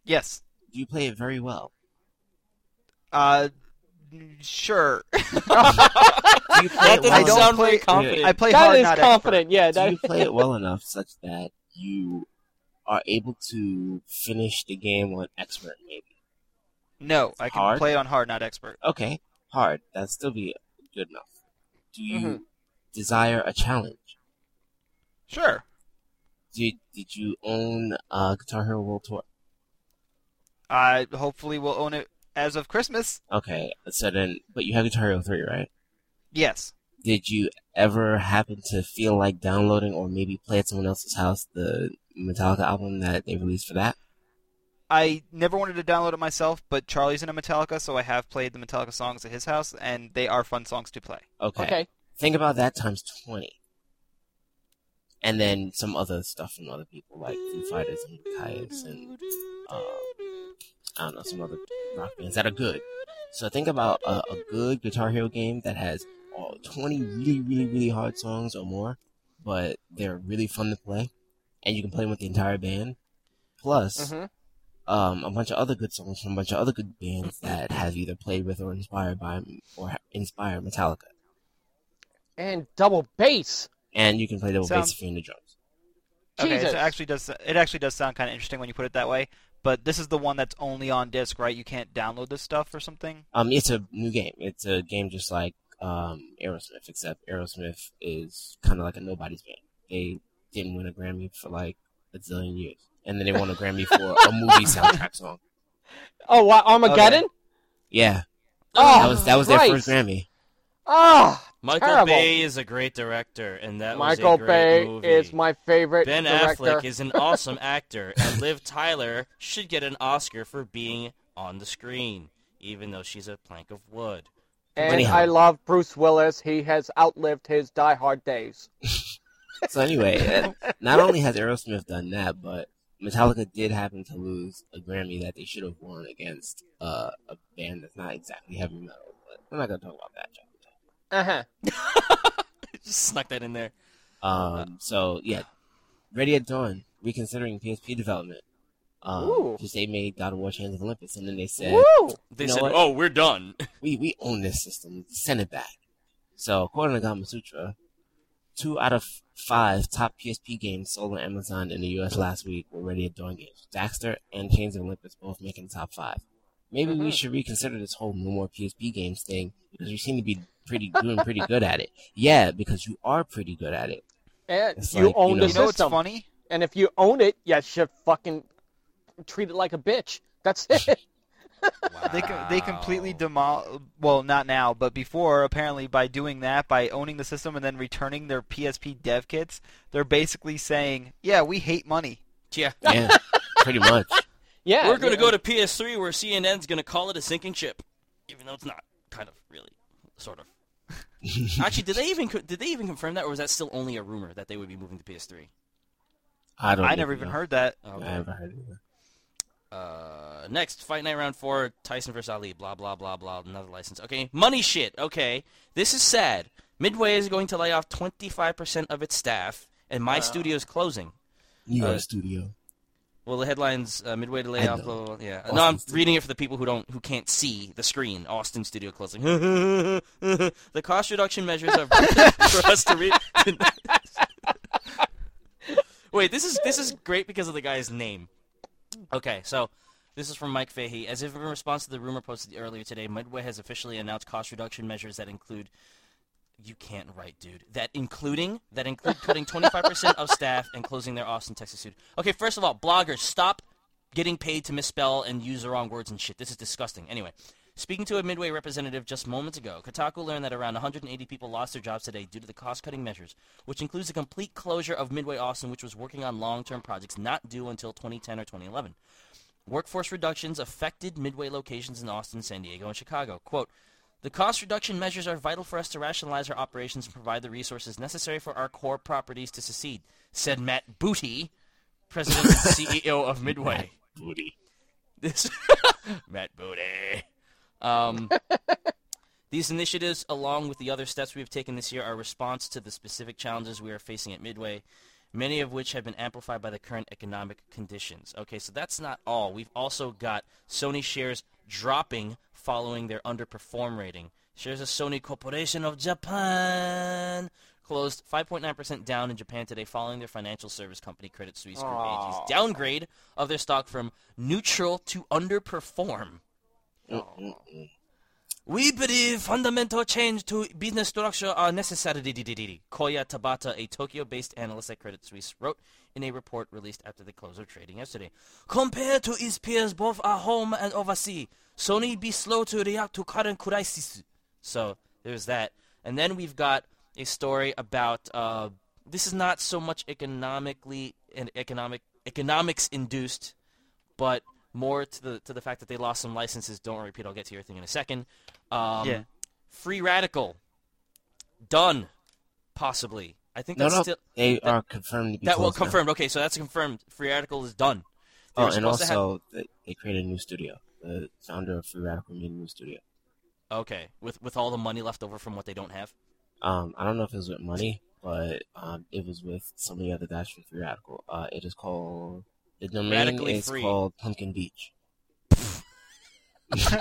Yes. Do you play it very well? Uh, sure. Do you play That it doesn't well I sound enough? very play- confident. I play That hard, is not confident. Yeah, Do you play it well enough such that you are able to finish the game on expert maybe? No, I can Hard? play on hard, not expert. Okay, hard. That'd still be good enough. Do you Mhm. desire a challenge? Sure. Did did you own uh, Guitar Hero World Tour? I hopefully will own it as of Christmas. Okay, so then, but you have Guitar Hero 3, right? Yes. Did you ever happen to feel like downloading or maybe play at someone else's house the Metallica album that they released for that? I never wanted to download it myself, but Charlie's in a Metallica, so I have played the Metallica songs at his house, and they are fun songs to play. Okay. okay. Think about that times 20. And then some other stuff from other people like Foo Fighters and Kyuss and uh, I don't know some other rock bands that are good. So think about a, a good Guitar Hero game that has uh, 20 really really really hard songs or more, but they're really fun to play, and you can play them with the entire band. Plus, hmm um, a bunch of other good songs from a bunch of other good bands that have either played with or inspired by or inspired Metallica. And double bass. And you can play double Sound- bass if you're into drums. Okay, Jesus. so it actually does it actually does sound kind of interesting when you put it that way. But this is the one that's only on disc, right? You can't download this stuff or something. Um, it's a new game. It's a game just like um Aerosmith, except Aerosmith is kind of like a nobody's band. They didn't win a Grammy for like a zillion years, and then they won a Grammy for a movie soundtrack song. Oh, what, Armageddon? Yeah, Oh, that was that was their first Grammy. Ah, Michael Terrible. Bay is a great director, and that Michael was a great Bay movie. is my favorite Ben director. Affleck is an awesome actor, and Liv Tyler should get an Oscar for being on the screen, even though she's a plank of wood. and Anyhow. I love Bruce Willis. He has outlived his Die Hard days. So anyway, uh, not only has Aerosmith done that, but Metallica did happen to lose a Grammy that they should have won against uh, a band that's not exactly heavy metal. But we're not gonna talk about that. John. Uh huh. Just snuck that in there. Um, so yeah, Ready at Dawn reconsidering PSP development. Um, Ooh. because they made God of War: Chains of Olympus, and then they said, Woo! They said, what? "Oh, we're done." "We we own this system. Send it back." So according to Gamasutra, two out of five top PSP games sold on Amazon in the U.S. last week were Ready at Dawn games. Daxter and Chains of Olympus both making the top five. Maybe we Mhm. should reconsider this whole no more PSP games thing because we seem to be pretty doing pretty good at it. Yeah, because you are pretty good at it. And It's you like, own you the know- You know what's system. funny? And if you own it, you should fucking treat it like a bitch. That's it. They com- they completely demol. Well, not now, but before. Apparently, by doing that, by owning the system and then returning their PSP dev kits, they're basically saying, "Yeah, we hate money." Yeah, Yeah, pretty much. yeah. we're gonna yeah. go to PS3 where CNN's gonna call it a sinking ship, even though it's not. Kind of, really, sort of. Actually, did they even co- did they even confirm that, or was that still only a rumor that they would be moving to PS3? I don't. I never even know. heard that. Oh, I Okay. never heard it. Either. Uh, next, Fight Night Round 4, Tyson vs. Ali, blah, blah, blah, blah, another license. Okay, money shit, okay. This is sad. Midway is going to lay off 25% of its staff, and my studio is closing. New York Uh, studio. Well, the headlines, uh, Midway to lay off, blah, blah, blah, yeah. Austin no, I'm Studio. reading it for the people who don't, who can't see the screen. Austin studio closing. the cost reduction measures are for us to read. Wait, this is this is great because of the guy's name. Okay, so this is from Mike Fahey. As if in response to the rumor posted earlier today, Midway has officially announced cost reduction measures that include. You can't write, dude. That including that include cutting 25% of staff and closing their Austin, Texas studio. Okay, first of all, bloggers, stop getting paid to misspell and use the wrong words and shit. This is disgusting. Anyway, Speaking to a Midway representative just moments ago, Kotaku learned that around 180 people lost their jobs today due to the cost-cutting measures, which includes the complete closure of Midway Austin, which was working on long-term projects not due until 2010 or 2011. Workforce reductions affected Midway locations in Austin, San Diego, and Chicago. Quote, the cost reduction measures are vital for us to rationalize our operations and provide the resources necessary for our core properties to succeed, said Matt Booty, president and CEO of Midway. Booty. This Matt Booty. Um, these initiatives, along with the other steps we have taken this year, are a response to the specific challenges we are facing at Midway, many of which have been amplified by the current economic conditions. Okay, so that's not all. We've also got Sony shares dropping following their underperform rating. Shares of Sony Corporation of Japan closed 5.9% down in Japan today following their financial service company Credit Suisse Group AG's downgrade of their stock from neutral to underperform. We believe fundamental change to business structure are necessary. Koya Tabata, a Tokyo-based analyst at Credit Suisse, wrote in a report released after the close of trading yesterday. Compared to its peers both at home and overseas, Sony be slow to react to current crisis. So there's that. And then we've got a story about uh, this is not so much economically and economic economics induced, but more to the to the fact that they lost some licenses. Don't repeat. I'll get to your thing in a second. Um, Yeah. Free Radical. Done. Possibly. I think No, that's no, still they that- are confirmed to be that well closed now. confirmed. Okay, so that's confirmed. Free Radical is done. They Oh, and have- also they, they created a new studio. The founder of Free Radical made a new studio. okay, with with all the money left over from what they don't have. Um, I don't know if it was with money, but um, it was with some of the other guys from Free Radical. Uh, it is called the domain Radically is Free. called Pumpkin Beach.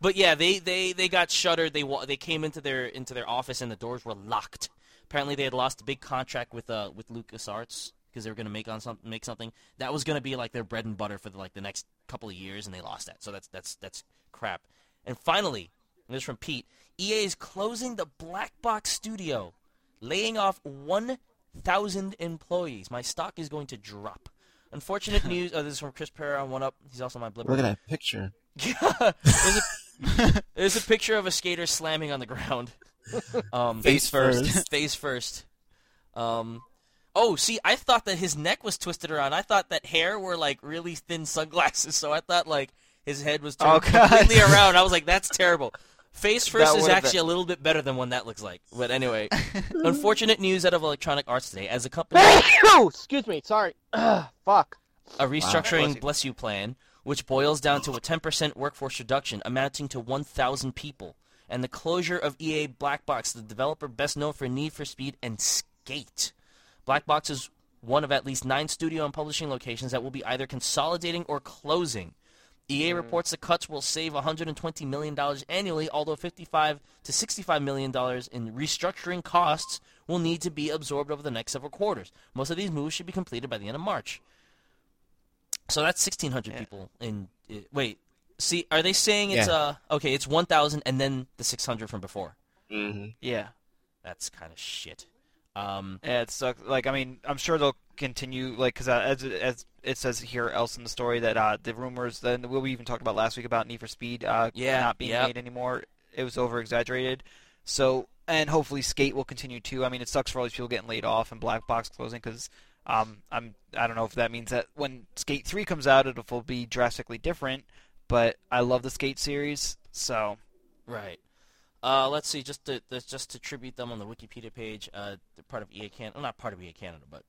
But yeah, they, they, they got shuttered. They they came into their into their office and the doors were locked. Apparently, they had lost a big contract with uh with LucasArts because they were going to make on some make something that was going to be like their bread and butter for the, like the next couple of years, and they lost that. So that's that's that's crap. And finally, and this is from Pete. EA is closing the Black Box Studio, laying off 1,000 employees. My stock is going to drop. Unfortunate news. Oh, this is from Chris Pereira on 1UP. He's also my Blipper. Look at that picture. there's, a, there's a picture of a skater slamming on the ground. Um, Face first. face first. Um, oh, see, I thought that his neck was twisted around. I thought that hair were like really thin sunglasses, so I thought like his head was turned Oh, God. completely around. I was like, that's terrible. Face first is actually been- a little bit better than what that looks like. But anyway, unfortunate news out of Electronic Arts today, as a company Excuse me. Sorry. Fuck. a Bless restructuring you. bless you plan, which boils down to a 10% workforce reduction amounting to 1,000 people, and the closure of EA Black Box, the developer best known for Need for Speed and Skate. Black Box is one of at least nine studio and publishing locations that will be either consolidating or closing. EA reports the cuts will save 120 million dollars annually, although 55 to 65 million dollars in restructuring costs will need to be absorbed over the next several quarters. Most of these moves should be completed by the end of March. So that's 1,600 Yeah. people. In uh, wait, see, are they saying it's Yeah. uh okay? It's 1,000 and then the 600 from before. hmm Yeah. That's kind of shit. Um, Yeah, it sucks. Like, I mean, I'm sure they'll continue. Like, because uh, as as it says here else in the story that uh, the rumors, then what we even talked about last week about Need for Speed, uh, Yeah, not being yep. made anymore. It was over exaggerated. So, and hopefully Skate will continue too. I mean, it sucks for all these people getting laid off and Black Box closing because. Um, I'm I don't know if that means that when Skate 3 comes out it will be drastically different, but I love the Skate series, so Right. Uh, let's see. Just to just to tribute them on the Wikipedia page, uh, they're part of EA Canada. Well, not part of EA Canada, but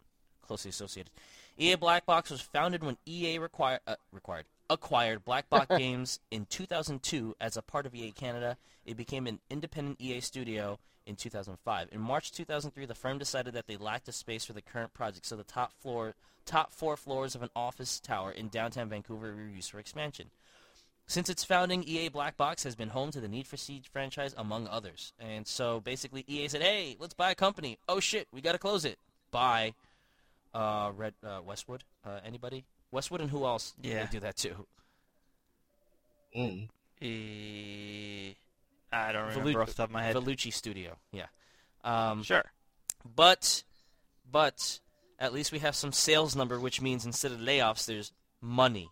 closely associated. EA Black Box was founded when EA required uh, required acquired Black Box Games in 2002 as a part of EA Canada. It became an independent EA studio in 2005. In March 2003, the firm decided that they lacked a space for the current project, so the top floor top four floors of an office tower in downtown Vancouver were used for expansion. Since its founding, EA Black Box has been home to the Need for Speed franchise, among others. And so basically, EA said, "Hey, let's buy a company. Oh shit, we gotta close it. Buy uh, Red uh, Westwood. Uh, anybody? Westwood and who else? Yeah. they do that too. Mm. eh, I don't remember Velu- off the top of my head. Vellucci Studio. Yeah. Um, sure. But, but at least we have some sales number, which means instead of layoffs, there's money.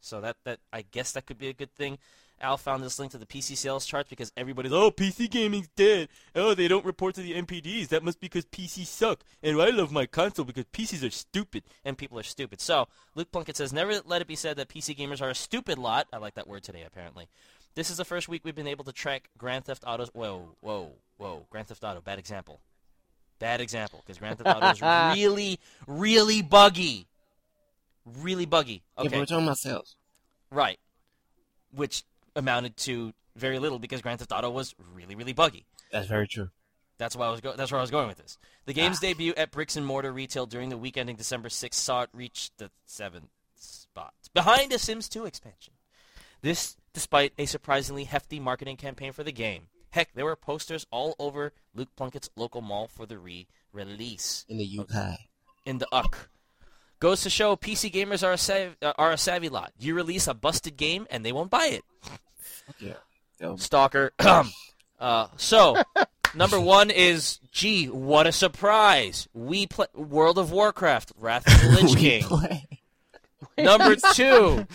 So that that I guess that could be a good thing. Al found this link to the PC sales charts because everybody's oh PC gaming's dead. Oh, they don't report to the NPDs. That must be because PCs suck. And I love my console because PCs are stupid and people are stupid. So Luke Plunkett says, never let it be said that PC gamers are a stupid lot. I like that word today apparently. This is the first week we've been able to track Grand Theft Auto's. Whoa, whoa, whoa! Grand Theft Auto, bad example. Bad example because Grand Theft Auto is really, really buggy. Really buggy. Yeah, but Okay, we're talking about sales. right. Which amounted to very little because Grand Theft Auto was really, really buggy. That's very true. That's why I was go- that's where I was going with this. The game's debut at Bricks and Mortar Retail during the week ending December 6th saw it reach the seventh spot, behind a Sims 2 expansion. This, despite a surprisingly hefty marketing campaign for the game. Heck, there were posters all over Luke Plunkett's local mall for the re-release In the UK. in the UC. Goes to show PC gamers are a, sav- uh, are a savvy lot. You release a busted game and they won't buy it. Yeah. Stalker. uh, so, number one is, gee, what a surprise. We play World of Warcraft, Wrath of the Lich King. play. Number two,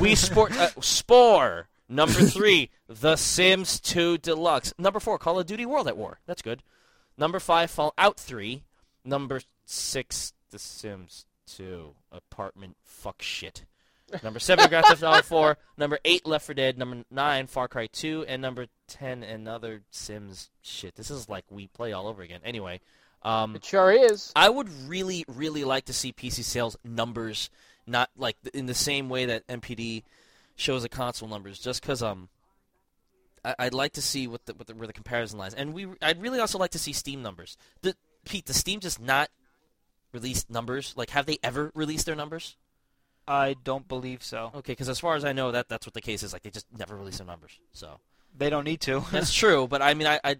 we sport uh, Spore. Number three, The Sims 2 Deluxe. Number four, Call of Duty World at War. That's good. Number five, Fallout 3. Number six, The Sims 2 Apartment Fuck Shit. Number seven, Grand Theft Auto 4. Number eight, Left 4 Dead. Number nine, Far Cry 2. And number 10, another Sims shit. This is like we play all over again. Anyway, um, It sure is. I would really, really like to see PC sales numbers, not like in the same way that NPD shows the console numbers, just because um, I- I'd like to see what the, what the where the comparison lies, and we I'd really also like to see Steam numbers. The Pete, the Steam just not released numbers? Like, have they ever released their numbers? I don't believe so. Okay, because as far as I know, that that's what the case is. Like, they just never release their numbers. So They don't need to. that's true, but I mean, I. I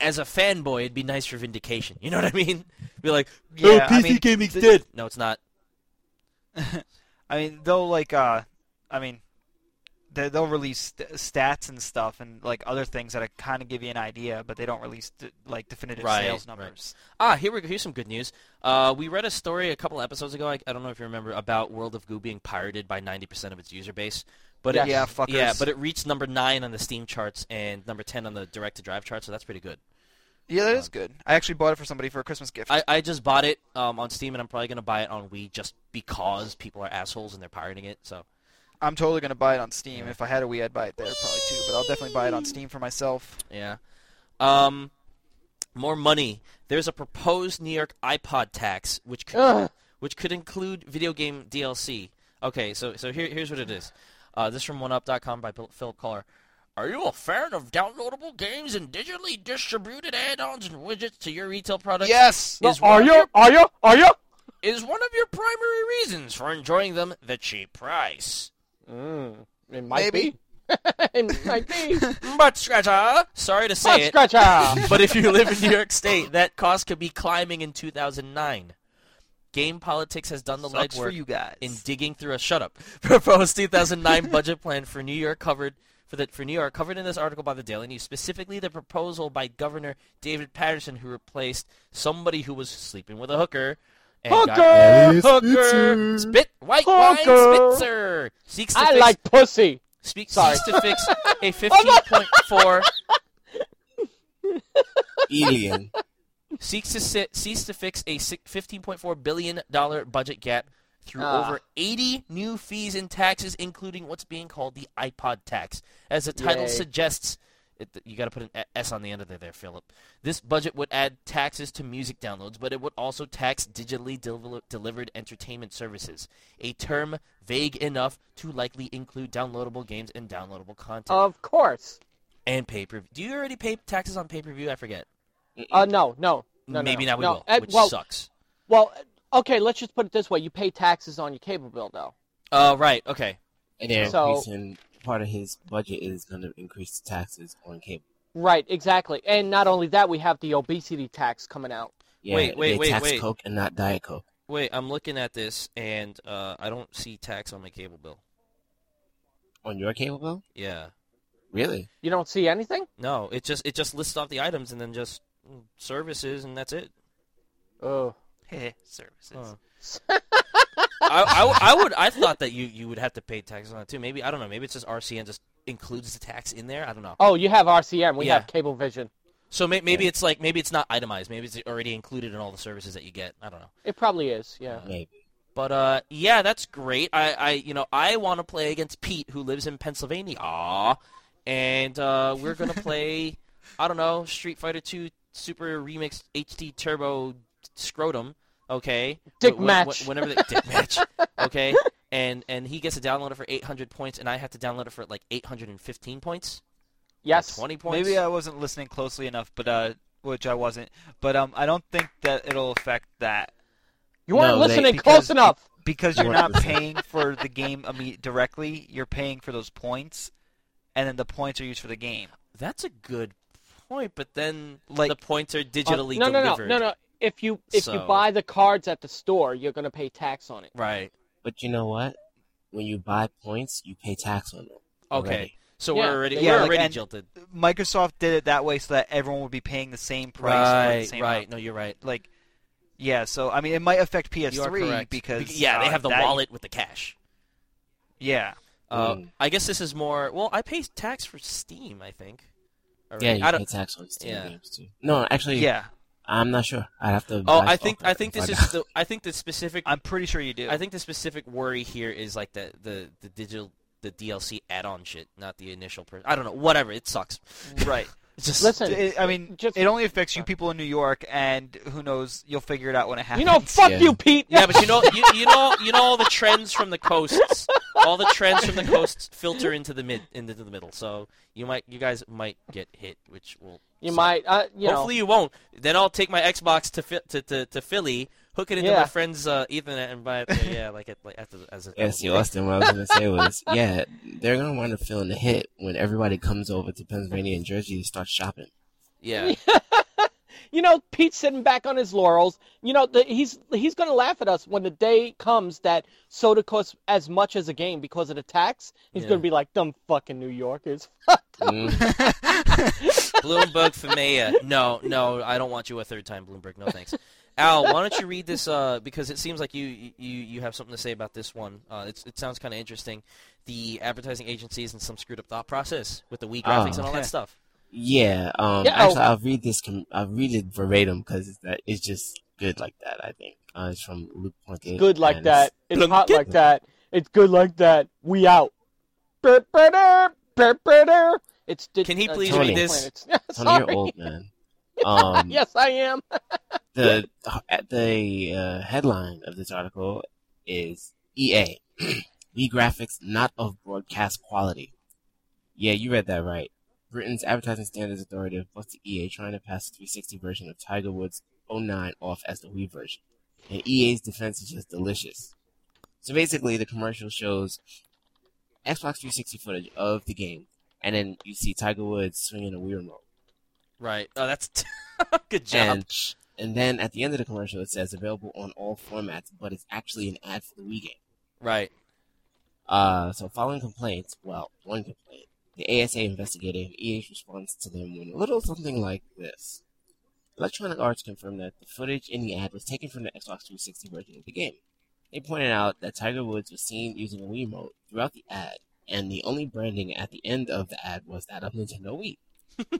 as a fanboy, it'd be nice for vindication. You know what I mean? Be like, Yeah, oh, I PC mean, gaming's the- dead. No, it's not. I mean, they'll like, uh, I mean, they, they'll release st- stats and stuff and like other things that kind of give you an idea, but they don't release d- like definitive Right, sales right. numbers. Ah, here we go. Here's some good news. Uh, we read a story a couple episodes ago. I, I don't know if you remember about World of Goo being pirated by 90% of its user base. But Yes. it, Yeah, fuckers. yeah, but it reached number nine on the Steam charts and number 10 on the Direct2Drive chart. So that's pretty good. Yeah, that is good. I actually bought it for somebody for a Christmas gift. I, I just bought it um, on Steam and I'm probably gonna buy it on Wii just because people are assholes and they're pirating it. So I'm totally gonna buy it on Steam. If I had a Wii, I'd buy it there probably too. But I'll definitely buy it on Steam for myself. yeah. Um, more money. There's a proposed New York iPod tax, which could, Ugh. which could include video game DLC. Okay, so so here, here's what it is. Uh, this is from 1UP.com by Phil- Philip Kollar. Are you a fan of downloadable games and digitally distributed add-ons and widgets to your retail products? Yes. Is are you? your- Are you? Are you? Is one of your primary reasons for enjoying them the cheap price? Mm, it might Maybe. be. it might be. But Scratcher, sorry to say Butt it, scratcher. but if you live in New York State, that cost could be climbing in 2009. Game Politics has done the Sucks for you guys. in digging through a shut up proposed 2009 budget plan for New York covered for the for New York covered in this article by the Daily News specifically the proposal by Governor David Paterson who replaced somebody who was sleeping with a hooker and got- Hooker! hooker spit white wine Hooker! spitzer seeks to I fix like pussy. speak, Sorry. seeks to fix a 15.4 Alien. seeks to sit, seeks to fix a si- $15.4 billion budget gap through Ah. over 80 new fees and taxes, including what's being called the iPod tax. As the title Yay. suggests, it, you got to put an S on the end of there, there, Philip. This budget would add taxes to music downloads, but it would also tax digitally del- delivered entertainment services, a term vague enough to likely include downloadable games and downloadable content Of course. and pay per. Do you already pay taxes on pay per view? I forget. Uh, no, no, no, no, Maybe no. now we no. will, Uh, which well, sucks. well, okay. Let's just put it this way: you pay taxes on your cable bill, though. Uh, right. Okay. And they're So- increasing, part of his budget is going to increase the taxes on cable. Right, exactly. And not only that, we have the obesity tax coming out. Yeah, Wait, wait, they wait, tax wait. Coke and not Diet Coke. Wait, I'm looking at this and uh, I don't see tax on my cable bill. On your cable bill? Yeah. Really? You don't see anything? No, it just it just lists off the items and then just mm, services and that's it. Oh. Hey, services. Huh. I, I, I would I thought that you, you would have to pay taxes on it too. Maybe I don't know. Maybe it's just RCN just includes the tax in there. I don't know. Oh, you have RCN. We Yeah. have Cablevision. So may- maybe Yeah. it's like maybe it's not itemized. Maybe it's already included in all the services that you get. I don't know. It probably is. Yeah. Maybe. But uh, yeah, that's great. I, I you know, I want to play against Pete, who lives in Pennsylvania. Aw. And uh, we're gonna play, I don't know, Street Fighter 2 Super Remix HD Turbo Scrotum. Okay. Dick Wh- wh- match. wh- whenever the dick match. Okay. And and he gets to download it for 800 points, and I have to download it for like 815 points. Yes. 20 points. Maybe I wasn't listening closely enough, but uh, which I wasn't. But um, I don't think that it'll affect that You weren't No, listening because close enough. because You you're weren't paying for the game imme- directly. You're paying for those points, and then the points are used for the game. That's a good point, but then Like- the points are Uh, digitally no, no, no, delivered. no, no. If you if you buy the cards at the store, you're gonna pay tax on it. Right. But you know what? When you buy points, you pay tax on them. Okay. already. So Yeah. we're already Yeah, we're like, already and- jilted. Microsoft did it that way so that everyone would be paying the same price. for the Right. same Right. amount. No, you're right. Like, yeah. So I mean, it might affect PS3 because Bec- yeah, they uh, have the that- wallet with the cash. Yeah. Uh, Mm. I guess this is more. Well, I pay tax for Steam. I think. Already. Yeah, you I pay don't. tax on Steam Yeah. games too. No, actually, Yeah. I'm not sure. I have to. Oh, I think I think this is out. the. I think the specific. I'm pretty sure you do. I think the specific worry here is like the the the digital the DLC add-on shit, not the initial. Per- I don't know. Whatever. It sucks. right. It's just Listen, It- I mean, just it only affects you people in New York, and who knows? You'll figure it out when it happens. you know, fuck Yeah. you, Pete. Yeah, but you know, you, you know, you know all the trends from the coasts. All the trends from the coasts filter into the mid, into the middle. So you might, you guys might get hit, which will. you suck. might, uh, you Hopefully you won't. Then I'll take my Xbox to Phi- to, to, to Philly, hook it into Yeah. my friend's uh, Ethernet, and buy it. There, yeah, like, at, like after as a. Yeah, see, Austin, what I was gonna say was, yeah, they're gonna wind up feeling the hit when everybody comes over to Pennsylvania and Jersey to start shopping. Yeah. know, you know, Pete's sitting back on his laurels. You know, the, he's he's gonna laugh at us when the day comes that soda costs as much as a game because of the tax. He's Yeah. gonna be like, "Dumb fucking New Yorkers." Mm. Bloomberg for mayor. No, no, I don't want you a third time, Bloomberg. No thanks. Al, why don't you read this? Uh, because it seems like you you you have something to say about this one. Uh, it's, it sounds kind of interesting. The advertising agencies and some screwed up thought process with the Wii graphics Oh. and all that stuff. Yeah, um, Yeah, actually, oh. I'll read this. Com- I'll read it verbatim because it's, that it's just good like that. I think uh, it's from Luke Ponte. good like and that. It's hot like that. It's good like that. We out. It's di- Can he uh, please Tony. read this? Planets. Tony, you're old man. Um, yes, I am. the the uh, headline of this article is EA Wii graphics not of broadcast quality. Yeah, you read that right. Britain's Advertising Standards Authority have busted EA trying to pass the 360 version of Tiger Woods 09 off as the Wii version. And EA's defense is just delicious. So basically, the commercial shows Xbox 360 footage of the game, and then you see Tiger Woods swinging a Wii remote. Right. Oh, that's good job. And, and then at the end of the commercial, it says available on all formats, but it's actually an ad for the Wii game. right. Uh, so following complaints, well, one complaint, the ASA investigated and EA's response to them went a little something like this. Electronic Arts confirmed that the footage in the ad was taken from the Xbox 360 version of the game. They pointed out that Tiger Woods was seen using a Wii remote throughout the ad, and the only branding at the end of the ad was that of Nintendo Wii.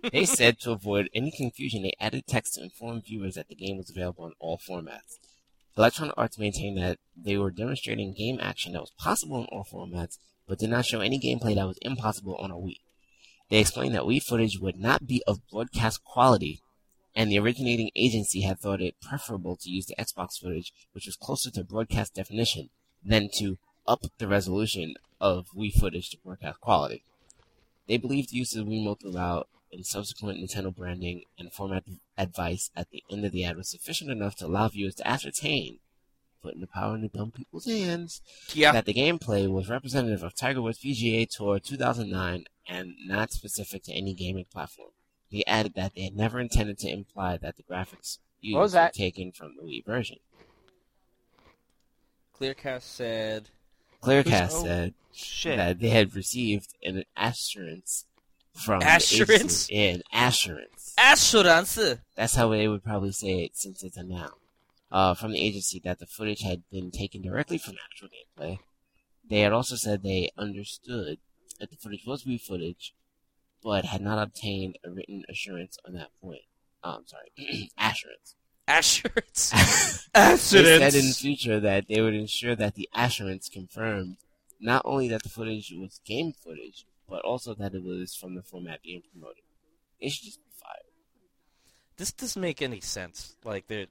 they said to avoid any confusion, they added text to inform viewers that the game was available in all formats. Electronic Arts maintained that they were demonstrating game action that was possible in all formats, but did not show any gameplay that was impossible on a Wii. They explained that Wii footage would not be of broadcast quality, and the originating agency had thought it preferable to use the Xbox footage, which was closer to broadcast definition, than to up the resolution of Wii footage to broadcast quality. They believed the use of the Wiimote throughout and subsequent Nintendo branding and format advice at the end of the ad was sufficient enough to allow viewers to ascertain, putting the power in the dumb people's hands, Yeah. that the gameplay was representative of Tiger Woods PGA Tour 2009 and not specific to any gaming platform. They added that they had never intended to imply that the graphics used was were taken from the Wii version. Clearcast said. Clearcast oh, said Shit. that they had received an assurance from Assurance? yeah, an assurance. Assurance. That's how they would probably say it since it's a noun. Uh, from the agency that the footage had been taken directly from actual gameplay. They had also said they understood that the footage was real footage, but had not obtained a written assurance on that point. Oh, I'm sorry, assurance. Assurance. They said in the future that they would ensure that the assurance confirmed not only that the footage was game footage, but also that it was from the format being promoted. It should just be fired. This doesn't make any sense. Like they're.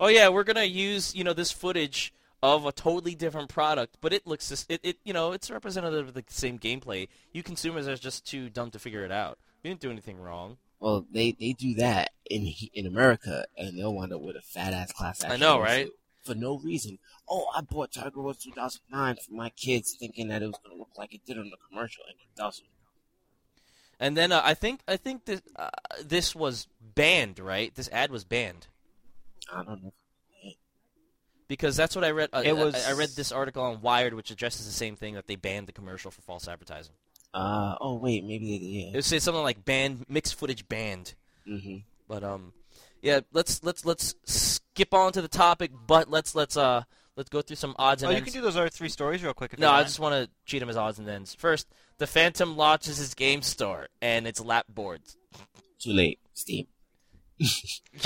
Oh yeah, we're gonna use you know this footage of a totally different product, but it looks it, it you know it's representative of the same gameplay. You consumers are just too dumb to figure it out. We didn't do anything wrong. Well, they, they do that in in America, and they'll wind up with a fat ass class action. I know, right? For no reason. Oh, I bought Tiger Woods 2009 for my kids, thinking that it was going to look like it did on the commercial, and it doesn't. And then uh, I think I think this uh, this was banned, right? This ad was banned I don't know. because that's what I read. Uh, It was- I, read this article on Wired, which addresses the same thing that they banned the commercial for false advertising. Uh, oh wait, maybe they It yeah. would say something like banned mixed footage banned. hmm But um, yeah, let's let's let's skip on to the topic. But let's let's uh let's go through some odds and Oh, you can do those other three stories real quick. If no, you I want. just want to treat them as odds and ends. First, the Phantom launches his game store and its lap boards. Too late. Steam.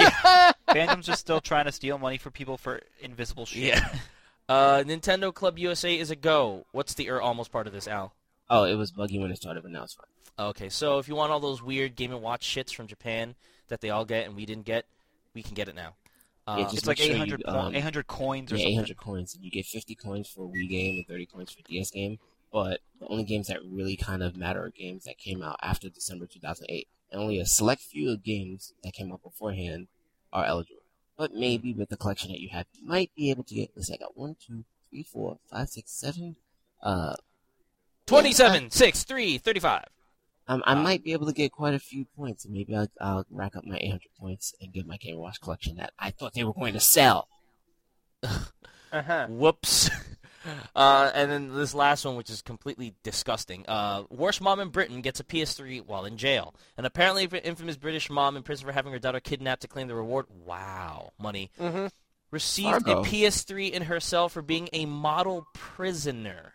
Phantom's are still trying to steal money for people for invisible shit. Yeah. Uh, Nintendo Club USA is a go. What's the er almost part of this, Al? Oh, it was buggy when it started, but now it's fine. Okay, so if you want all those weird Game and Watch shits from Japan that they all get and we didn't get, we can get it now. Uh, Yeah, just It's like make sure 800, you, um, 800 coins or Yeah, something. 800 coins. and You get 50 coins for a Wii game and 30 coins for a DS game. But the only games that really kind of matter are games that came out after December 2008. And only a select few of games that came out beforehand are eligible. But maybe with the collection that you have, you might be able to get. Let's see, I got one, two, three, four, five, six, seven. Uh, 27, 6, 3, 35. um, I might be able to get quite a few points, and maybe I'll, I'll rack up my 800 points and get my Game Watch collection that I thought they were going to sell. Uh-huh. Whoops. Uh, and then this last one, which is completely disgusting. Uh, worst mom in Britain gets a PS3 while in jail. An apparently infamous British mom in prison for having her daughter kidnapped to claim the reward. Wow, money. Mm-hmm. Received Fargo. a PS3 in her cell for being a model prisoner.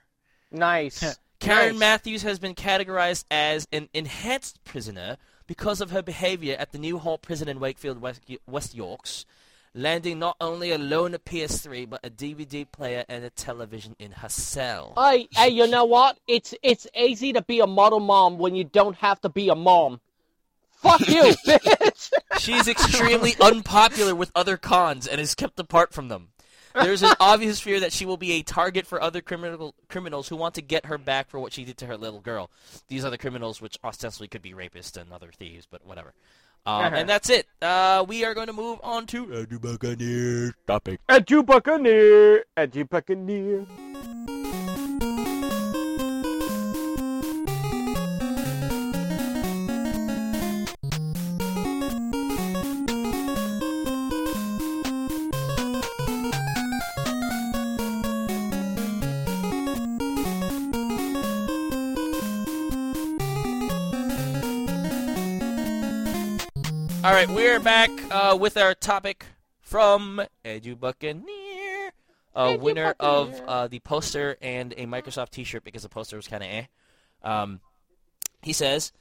Nice. Karen Nice. Matthews has been categorized as an enhanced prisoner because of her behavior at the New Hall prison in Wakefield, West, West Yorks, landing not only a PS3 but a DVD player and a television in her cell. Hey, hey, you know what? It's it's easy to be a model mom when you don't have to be a mom. Fuck you, bitch. She's extremely unpopular with other cons and is kept apart from them. There's an obvious fear that she will be a target for other criminal criminals who want to get her back for what she did to her little girl. These other criminals, which ostensibly could be rapists and other thieves, but whatever. Uh, Uh-huh. and that's it. Uh, we are going to move on to Edu Buccaneer topic. You buccaneer, buccaneer. All right, we're back uh, with our topic from Edu Buccaneer, a Edu winner of uh, the poster and a Microsoft T-shirt because the poster was kind of eh. Um, he says,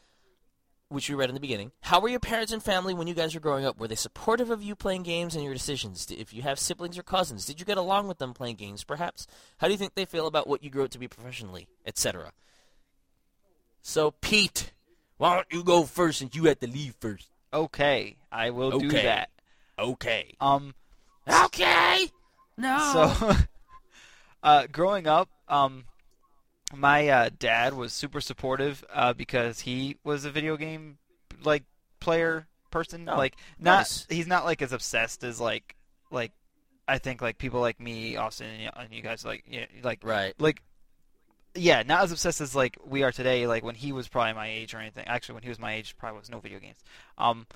which we read in the beginning, how were your parents and family when you guys were growing up? Were they supportive of you playing games and your decisions? If you have siblings or cousins, did you get along with them playing games? Perhaps. How do you think they feel about what you grew up to be professionally, etc.? So Pete, why don't you go first since you had to leave first? Okay, I will do that. Okay. Um, Okay. No. so, uh, growing up, um, my uh, dad was super supportive uh, because he was a video game like player person. Oh, like, not nice. he's not like as obsessed as like like I think like people like me, Austin, and and you guys like yeah, like right. like yeah, not as obsessed as like we are today. Like when he was probably my age or anything. Actually, when he was my age, probably was no video games. Um,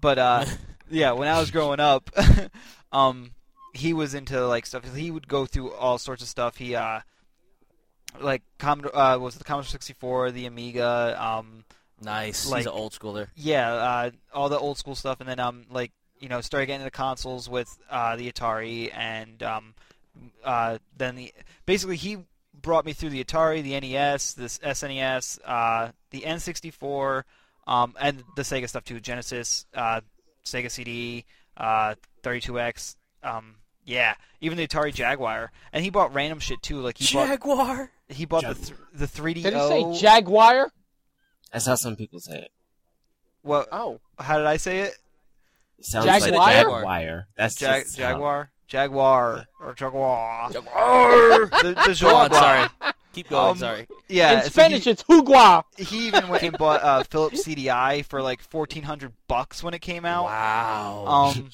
but uh, yeah, when I was growing up, um, he was into like stuff. He would go through all sorts of stuff. He uh, like Commodore uh, was it the Commodore 64, the Amiga, um, Nice. like- He's an old schooler. yeah, uh, all the old school stuff, and then um, like you know, started getting into consoles with uh, the Atari, and um, uh, then the basically he brought me through the Atari, the NES, this SNES, uh, the N64, um, and the Sega stuff too. Genesis, uh, Sega CD, uh, 32X. Um, yeah, even the Atari Jaguar, and he bought random shit too. Like he bought Jaguar. he bought the th- the 3D. Did he say Jaguar? That's how some people say it. What? Oh, How did I say it? It sounds Jaguar? like Jaguar. That's Jag- just how- Jaguar, Jaguar, or Jaguar. Jaguar. The, the Go on, Jaguar. sorry. Keep going. Um, sorry. Yeah, in so Spanish he, it's Hugua. he even went and bought uh, Philips CDI for like fourteen hundred bucks when it came out. Wow. Um,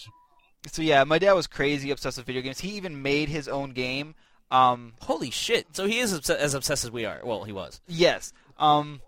so yeah, my dad was crazy obsessed with video games. He even made his own game. Um, Holy shit. So he is obs- as obsessed as we are. Well, he was. yes. Um,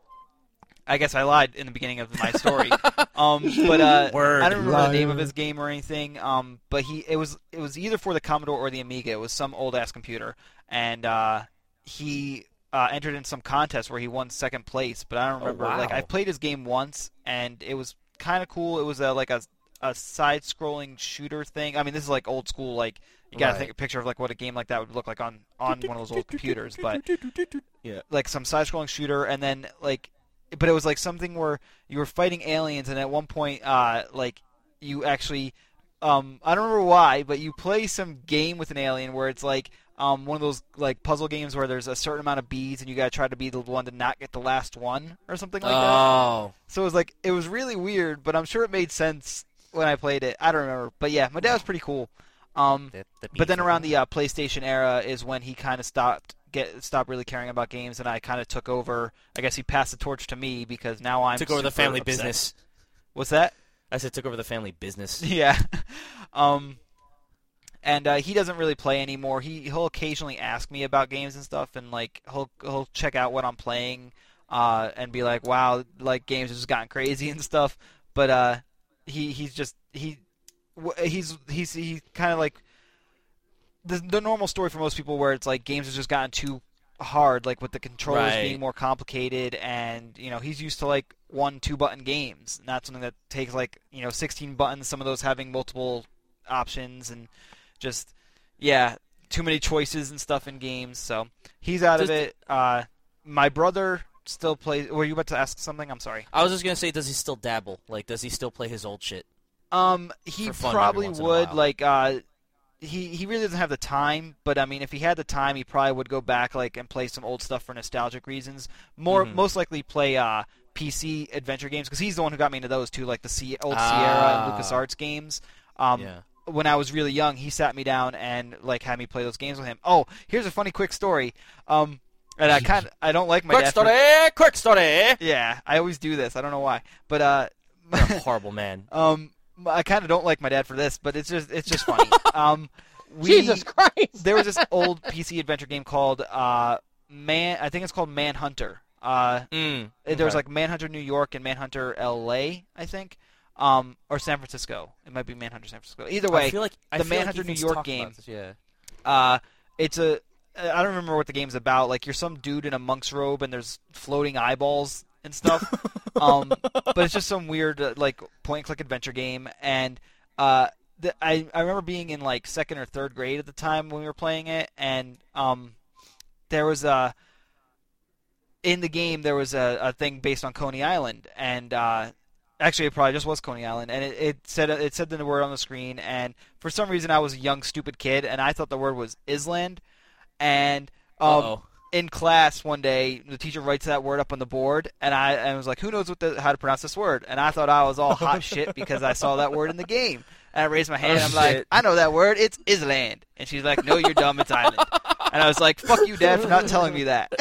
I guess I lied in the beginning of my story. um, but uh, Word. I don't remember the name of his game or anything. Um, but he it was it was either for the Commodore or the Amiga. It was some old ass computer, and uh, he uh, entered in some contest where he won second place. But I don't Oh, remember. wow. Like I played his game once, and it was kind of cool. It was a, like a a side-scrolling shooter thing. I mean, this is like old school. Like you gotta Right. think a picture of like what a game like that would look like on on one of those old computers. But Yeah. like some side-scrolling shooter, and then like, but it was like something where you were fighting aliens, and at one point, uh, like you actually, um, I don't remember why, but you play some game with an alien where it's like. Um, one of those like puzzle games where there's a certain amount of beads and you gotta try to be the one to not get the last one or something like that. oh. So it was like it was really weird, but I'm sure it made sense when I played it. I don't remember, but yeah, my dad was pretty cool. Um, but then around the uh, PlayStation era is when he kind of stopped get stopped really caring about games, and I kind of took over. I guess he passed the torch to me because now I'm took over the family upset. business. What's that? I said took over the family business. Yeah. um, and uh, he doesn't really play anymore. He he'll occasionally ask me about games and stuff, and like he'll he'll check out what I'm playing, uh, and be like, "Wow, like games have just gotten crazy and stuff." But uh, he he's just he he's he's he kind of like the the normal story for most people, where it's like games have just gotten too hard, like with the controllers Right. being more complicated, and you know he's used to like one two button games, not something that takes like you know 16 buttons. Some of those having multiple options and just yeah, too many choices and stuff in games. So he's out of it. Uh, my brother still plays. Were you about to ask something? I'm sorry. I was just gonna say, does he still dabble? Like, does he still play his old shit? Um, he For fun every probably once in a would. Like, uh, he he really doesn't have the time. But I mean, if he had the time, he probably would go back like and play some old stuff for nostalgic reasons. More Mhm. most likely play uh PC adventure games because he's the one who got me into those too, like the C- old Sierra Ah. and LucasArts games. Um, yeah. when I was really young, he sat me down and like had me play those games with him. Oh, here's a funny quick story. Um, and I kind I don't like my Quick dad. for- story. Quick story. yeah, I always do this. I don't know why, but uh, You're a horrible man. um, I kind of don't like my dad for this, but it's just it's just funny. um, we, Jesus Christ! there was this old PC adventure game called uh Man. I think it's called Manhunter. Uh, Mm. there was Okay. like Manhunter New York and Manhunter L.A. I think, um, or San Francisco. It might be Manhunter San Francisco. Either way, I feel like I the feel like Manhunter New York game- this, Yeah. Uh, it's a. I don't remember what the game's about. Like you're some dude in a monk's robe and there's floating eyeballs and stuff. um, but it's just some weird uh, like point click adventure game. And uh, the, I I remember being in like second or third grade at the time when we were playing it, and um, there was a in the game there was a, a thing based on Coney Island, and uh, actually it probably just was Coney Island, and it, it said it said the word on the screen, and for some reason I was a young stupid kid, and I thought the word was Island, and um. In class one day the teacher writes that word up on the board, and I, and I was like, who knows what the, how to pronounce this word, and I thought I was all hot shit because I saw that word in the game. And I raised my hand. Oh, and I'm like. I know that word. It's Island. And she's like, No, you're dumb. It's island. And I was like, Fuck you, Dad, for not telling me that.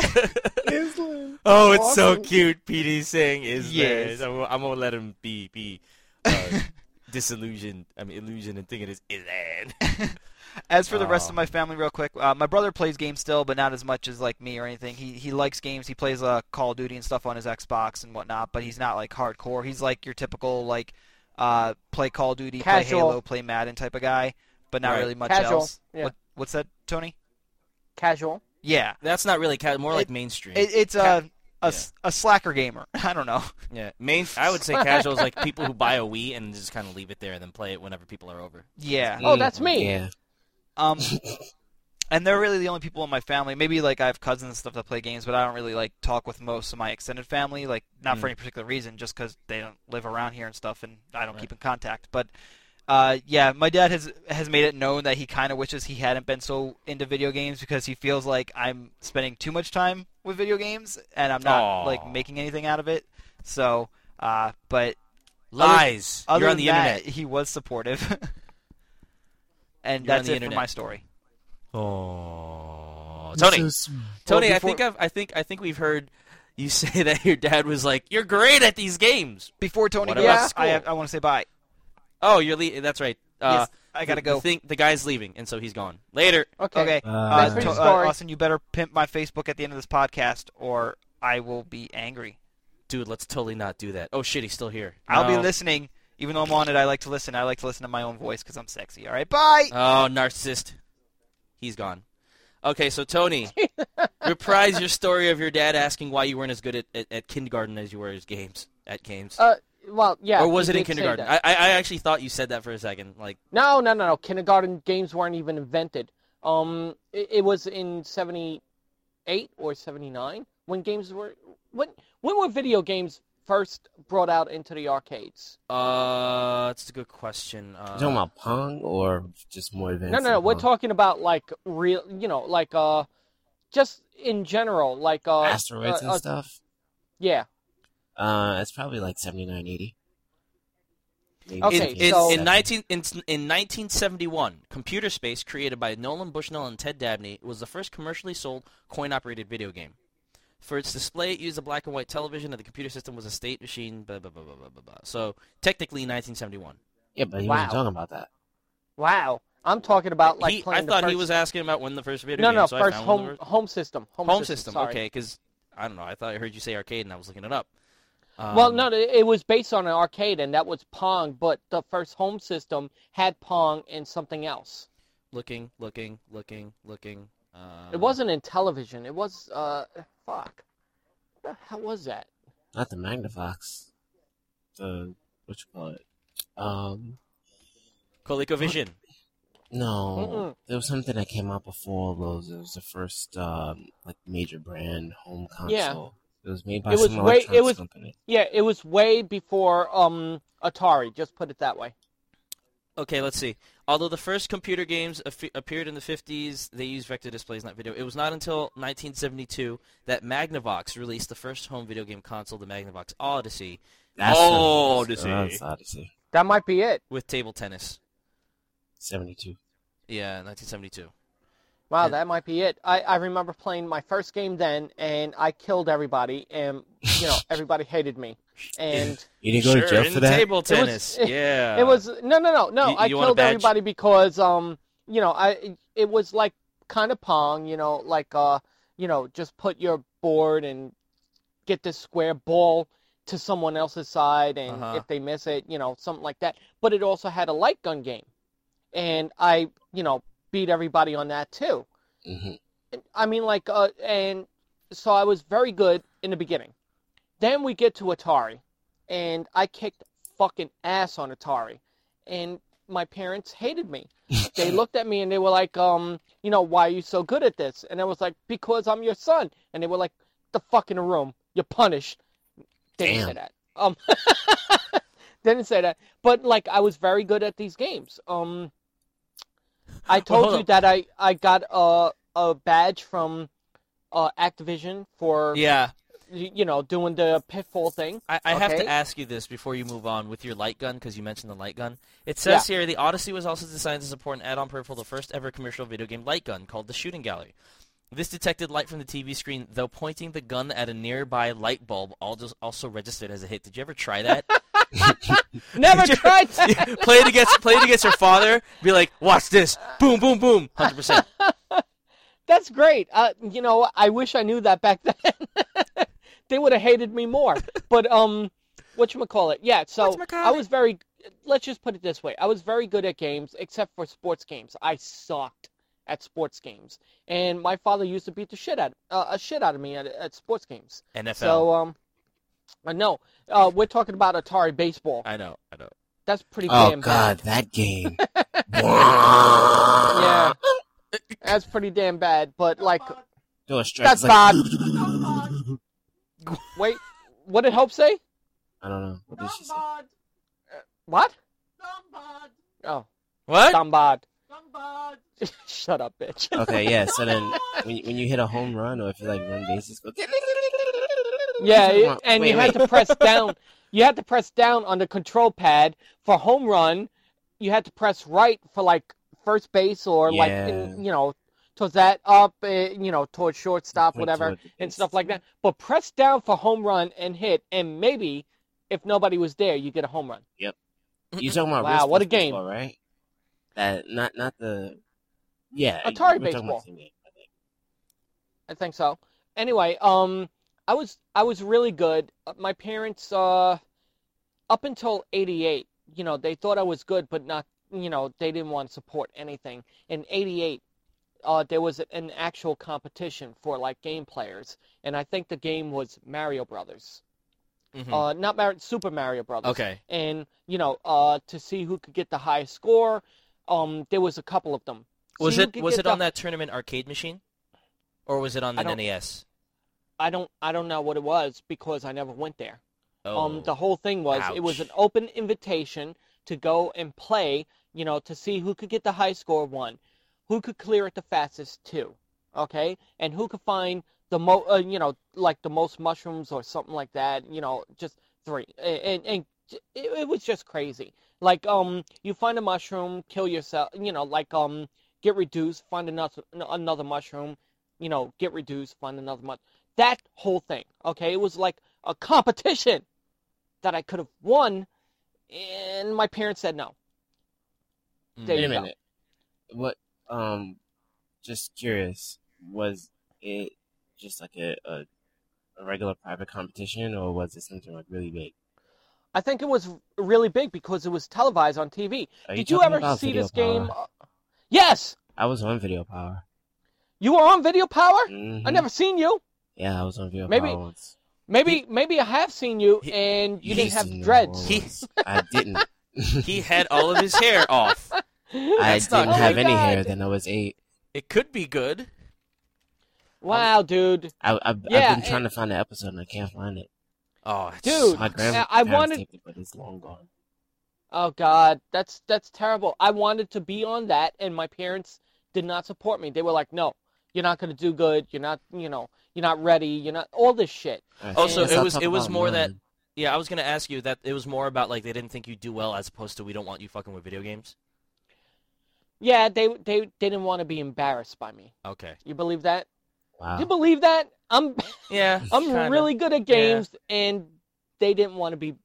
Oh, it's so cute. PD saying is Yes. I'm, I'm gonna let him be be uh, disillusioned. I mean, illusion and thinking it's Ilan. As for the rest Oh. of my family, real quick, uh, my brother plays games still, but not as much as like me or anything. He he likes games. He plays uh, Call of Duty and stuff on his Xbox and whatnot, but he's not like hardcore. He's like your typical like uh, play Call of Duty, play Halo, play Madden type of guy, but not Right. really much Casual, else. yeah. What, what's that, Tony? Casual. Yeah, That's not really ca- more like mainstream. it, it's Ca- a, a s- a slacker gamer. I don't know. yeah, main. I would say casual is like people who buy a Wii and just kind of leave it there and then play it whenever people are over. Yeah. Oh, that's me. Yeah. Um, and they're really the only people in my family. Maybe like I have cousins and stuff that play games, but I don't really like talk with most of my extended family. Like not for Mm. any particular reason, just because they don't live around here and stuff, and I don't Right. keep in contact. But uh, yeah, my dad has has made it known that he kind of wishes he hadn't been so into video games because he feels like I'm spending too much time with video games and I'm not Aw. like making anything out of it. So, uh, but Lies. other You're on than the that, internet. he was supportive. and You're that's the it for my story. Oh, Tony. This is- Tony, Well, I think I've, I think I think we've heard you say that your dad was like, "You're great at these games." Before Tony What goes, about I. I want to say bye. Oh, you're le- that's right. Uh, yes, I gotta the, go. The, thing, the guy's leaving, and so he's gone. Later. Okay. Okay. Uh, Uh, to- uh. Austin, you better pimp my Facebook at the end of this podcast, or I will be angry. Dude, let's totally not do that. Oh shit, he's still here. I'll be listening, even though I'm on it. I like to listen. I like to listen to my own voice because I'm sexy. All right, bye. Oh, narcissist. He's gone. Okay, so Tony, reprise your story of your dad asking why you weren't as good at, at, at kindergarten as you were as games at games. Uh, well, yeah. or was it in kindergarten? I, I I actually thought you said that for a second. Like, No, no, no, no. Kindergarten games weren't even invented. Um, it, it was in '78 or '79 when games were when when were video games first brought out into the arcades? uh, that's a good question. Uh, you talking about Pong or just more advanced? No, no, no. than We're talking about like real, you know, like uh, just in general, like uh, asteroids uh, and uh, stuff. yeah. Uh, it's probably like 79, 80. Okay, in, in, so- in 19 in, in 1971, Computer Space, created by Nolan Bushnell and Ted Dabney, was the first commercially sold coin-operated video game. For its display, it used a black and white television, and the computer system was a state machine. Blah blah blah blah blah blah. blah. So technically, 1971. Yeah, but he Wow. wasn't talking about that. Wow. I'm talking about like He- I playing the thought he was asking about when the first video No, game. no, so first found when the home first- home system. Home, home system. Sorry. Okay, because I don't know. I thought I heard you say arcade, and I was looking it up. Um, Well, no, it was based on an arcade, and that was Pong. But the first home system had Pong and something else. Looking, looking, looking, looking. Uh, It wasn't in television. It was uh, fuck. What the hell was that? Not the Magnavox. The what you call it? Um, ColecoVision. no, Mm-mm. there was something that came out before those. It was the first um like major brand home console. Yeah. It was made by It was some way- it was- company. Yeah, it was way before um Atari. Just put it that way. Okay, let's see. Although the first computer games af- appeared in the 50s, they used vector displays, not video. It was not until 1972 that Magnavox released the first home video game console, the Magnavox Odyssey, That's Oh, what. Odyssey. That's Odyssey. That might be it. with table tennis. Seventy-two. Yeah, 1972. Wow, that might be it. I, I remember playing my first game then, and I killed everybody, and you know everybody hated me. And You didn't go to sure, jail in for that. table was- tennis. yeah. it was no, no, no, no. You- I you killed everybody because um, you know, I it was like kind of pong, you know, like uh, you know, just put your board and get this square ball to someone else's side, and Uh-huh. if they miss it, you know, something like that. But it also had a light gun game, and I, you know, beat everybody on that too. hmm I mean, like, uh, and so I was very good in the beginning. Then we get to Atari, and I kicked fucking ass on Atari, and my parents hated me. They looked at me and they were like, um, you know, why are you so good at this? And I was like, because I'm your son. And they were like, the fuck in the room, you're punished. They didn't say Damn. that. Um, didn't say that. But like, I was very good at these games. Um, I told hold you up. that I I got a a badge from uh, Activision for yeah. you know doing the pitfall thing. I, I have to ask you this before you move on with your light gun because you mentioned the light gun. It says here the Odyssey was also designed to support an add-on peripheral, the first ever commercial video game light gun called the Shooting Gallery. This detected light from the TV screen, though pointing the gun at a nearby light bulb all just also registered as a hit. Did you ever try that? Never tried that. play it against play it against your father. Be like, watch this, boom, boom, boom, hundred percent. That's great. Uh, you know, I wish I knew that back then. they would have hated me more. But um, what you call it? Yeah. So I was very. Let's just put it this way: I was very good at games, except for sports games. I sucked at sports games, and my father used to beat the shit out uh, a shit out of me at, at sports games. NFL. So um, uh, know. uh, we're talking about Atari baseball. I know, I know. That's pretty Oh damn God, bad. that game. Yeah. That's pretty damn bad. But like, Do a stretch. that's like, bad. Wait, what did Hope say? I don't know. What did she say? What? Oh, What? dumb bad. Shut up, bitch. Okay, yeah. So then, when you, when you hit a home run or if you like run bases, go. Yeah, it- and you had to press down. You had to press down on the control pad for home run. You had to press right for like first base or like in, you know towards that up, uh, you know towards shortstop, whatever, toward the and stuff like that. But press down for home run and hit, and maybe if nobody was there, you get a home run. Yep. You talking about Wow, what a game. baseball, right? That not not the yeah Atari we're talking about baseball. game, I think. I think so. Anyway, um, I was I was really good. Uh, My parents, uh, up until '88, you know, they thought I was good, but not, you know, they didn't want to support anything. In '88, uh, there was an actual competition for like game players, and I think the game was Mario Brothers. Mhm. Uh, not Mar- Super Mario Brothers. Okay. And you know, uh, to see who could get the highest score. Um, there was a couple of them. Was See it was it the- on that tournament arcade machine, or was it on the NES? I don't I don't know what it was because I never went there. Oh. Um, the whole thing was it was an open invitation to go and play, you know, to see who could get the high score one, who could clear it the fastest two, okay, and who could find the mo, uh, you know, like the most mushrooms or something like that, you know, just three, and and, and it, it was just crazy. Like um, you find a mushroom, kill yourself, you know, like um, get reduced, find another another mushroom, you know, get reduced, find another mushroom. That whole thing, okay, it was like a competition that I could have won, and my parents said no. Mm. There Wait you a go. minute. What? Um, just curious. Was it just like a, a a regular private competition, or was it something like really big? I think it was really big because it was televised on TV. Are Did you talking ever about see Video this game? Yes, I was on Video Power. you were on Video Power. Mhm. I never seen you. Yeah, I was on Video Maybe- Power once. Maybe maybe I have seen you, He- and you didn't have seen dreads. He- I didn't. He had all of his hair off. I That's didn't good. have Oh my any hair. Then I was eight. It could be good. wow, dude. I, I've, Yeah, I've been trying to find the episode and I can't find it. Oh, Dude, My grandma I wanted- it, but it's long gone. Oh God, that's that's terrible. I wanted to be on that, and my parents did not support me. They were like, "No, you're not gonna do good. You're not, you know, you're not ready. You're not all this shit." Alright, Also, it was- it was more that- Yeah, I was gonna ask you that it was more about like they didn't think you'd do well as opposed to we don't want you fucking with video games. Yeah, they they didn't want to be embarrassed by me. Okay. You believe that? Wow. You believe that? I'm Yeah. I'm kinda. really good at games, and they didn't want to be.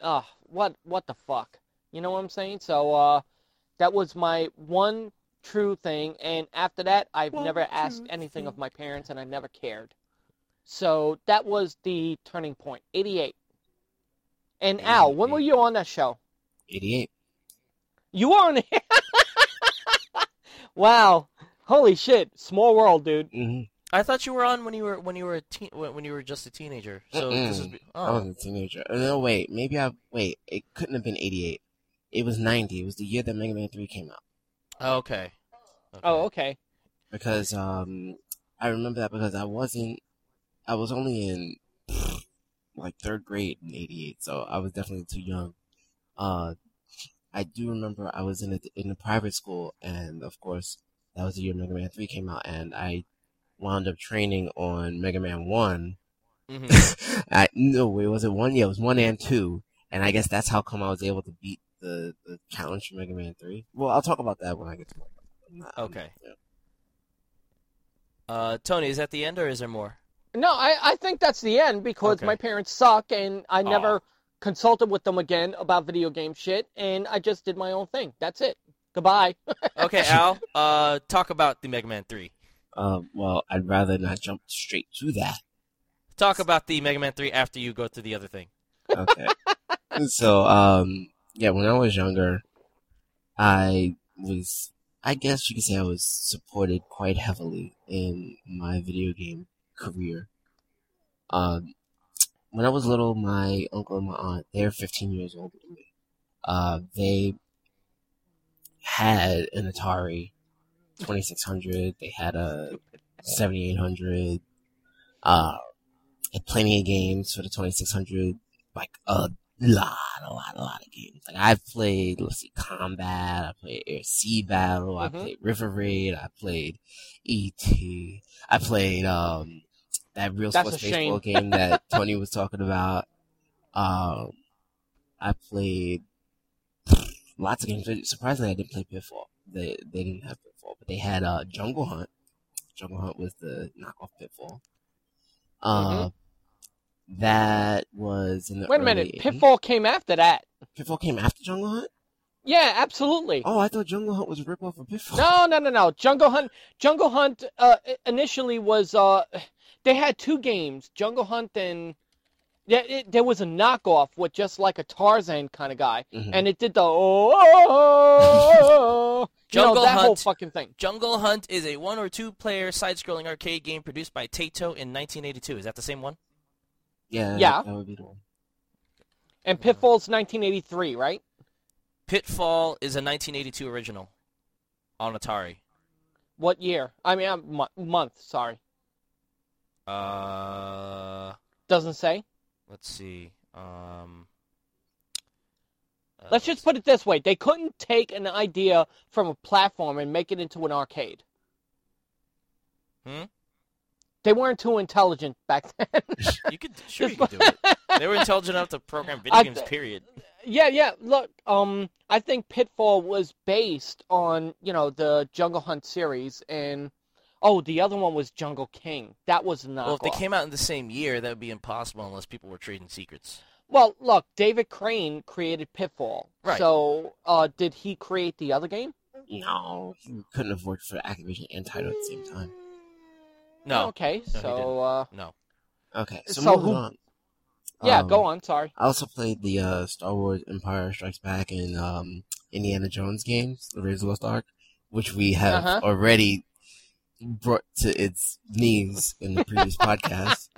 Oh, what what the fuck? You know what I'm saying? So uh, that was my one true thing, and after that, I've One never asked true anything of my parents, and I never cared. So that was the turning point. 88. And Al, when were you on that show? 88. You were on it. wow. Holy shit. Small world, dude. hmm I thought you were on when you were when you were a teen when when you were just a teenager. So this is oh I was a teenager. Uh, No, wait. Maybe I. Wait. It couldn't have been 88. It was 90. It was the year that Mega Man 3 came out. Oh, okay. okay. Oh, okay. Because, um, I remember that because I wasn't. I was only in, like, third grade in 88, so I was definitely too young. Uh, I do remember I was in a, in a private school, and of course, that was the year Mega Man 3 came out, and I wound up training on Mega Man 1. Mhm. I no, it wasn't one? Yeah, it was one and two, and I guess that's how come I was able to beat the the challenge for Mega Man three. Well, I'll talk about that when I get to it. Okay. Yeah. Uh, Tony, is that the end or is there more? No, I, I think that's the end because Okay. my parents suck and I never Aw. consulted with them again about video game shit and I just did my own thing. That's it. Goodbye. Okay, Al. Uh, talk about the Mega Man Three. Uh, well, I'd rather not jump straight to that. Talk about the Mega Man Three after you go through the other thing. Okay. so, um, yeah, when I was younger, I was, I guess you could say I was supported quite heavily in my video game career. Um, when I was little, my uncle and my aunt, they're 15 years older than me. Uh, they had an Atari 2600. They had a 7800. Uh, had plenty of games for the 2600. Like a lot, a lot, a lot of games. Like I've played, let's see, Combat. I played Air Sea Battle. I Mhm. played River Raid. I played ET. I played um that real That's sports baseball game that Tony was talking about. Um, I played lots of games. Surprisingly, I didn't play Pitfall. They they didn't have Pitfall, but they had uh, Jungle Hunt. Jungle Hunt was the knockoff Pitfall. Uh, that was in the Mm-hmm. Wait a minute, 80s. Pitfall came after that. Pitfall came after Jungle Hunt. Yeah, absolutely. Oh, I thought Jungle Hunt was a ripoff of Pitfall. No, no, no, no. Jungle Hunt. Jungle Hunt uh, initially was. Uh, they had two games, Jungle Hunt and. Yeah, it, there was a knockoff with just like a Tarzan kind of guy, Mhm. and it did the oh, you know, Jungle that whole Hunt. fucking thing. Jungle Hunt is a one or two player side scrolling arcade game produced by Taito in 1982. Is that the same one? Yeah, Yeah. that would be the one. And Pitfall's 1983, right? Pitfall is a 1982 original on Atari. What year? I mean, mo- month. Sorry, Uh, doesn't say. let's see. Um, uh, Let's just put it this way: they couldn't take an idea from a platform and make it into an arcade. Hmm? They weren't too intelligent back then. You could sure you could do it. They were intelligent enough to program video I games. Period. yeah, yeah. Look, um, I think Pitfall was based on you know the Jungle Hunt series, and oh, the other one was Jungle King. That was not. Well, if they came out in the same year, that would be impossible unless people were trading secrets. Well, look, David Crane created Pitfall. Right. So, uh, did he create the other game? No, he couldn't have worked for Activision and Taito at the same time. No, Okay, he so uh, no. Okay, so, So moving who- on. yeah, Um, go on. Sorry. I also played the uh, Star Wars Empire Strikes Back and um, Indiana Jones games, The Raiders of the Lost Ark, which we have Uh-huh. already brought to its knees in the previous podcast.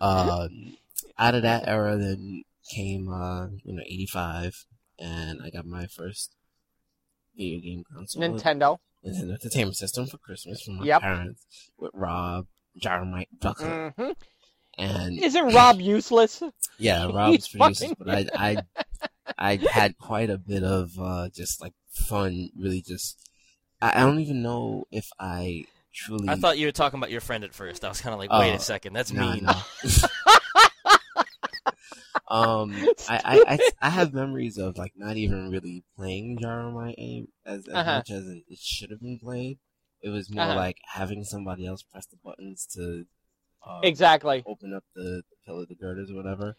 Um, out of that era, then came uh, you know '85, and I got my first video game console, Nintendo. Nintendo Entertainment System for Christmas from my Yep. parents with Rob, Gyromite, Duck Hunt, hmm and Isn't Rob useless? yeah, Rob's He's producers, fucking- but I, I, I had quite a bit of uh, just like fun. Really, just I, I don't even know if I truly. I thought you were talking about your friend at first. I was kind of like, wait Oh, a second, that's Nah, mean. nah. um, I, I, I, I have memories of like not even really playing Gyromite aim as, as Uh-huh. much as it, it should have been played. It was more Uh-huh. like having somebody else press the buttons to uh, Exactly. open up the, the pillar, the girders, or whatever.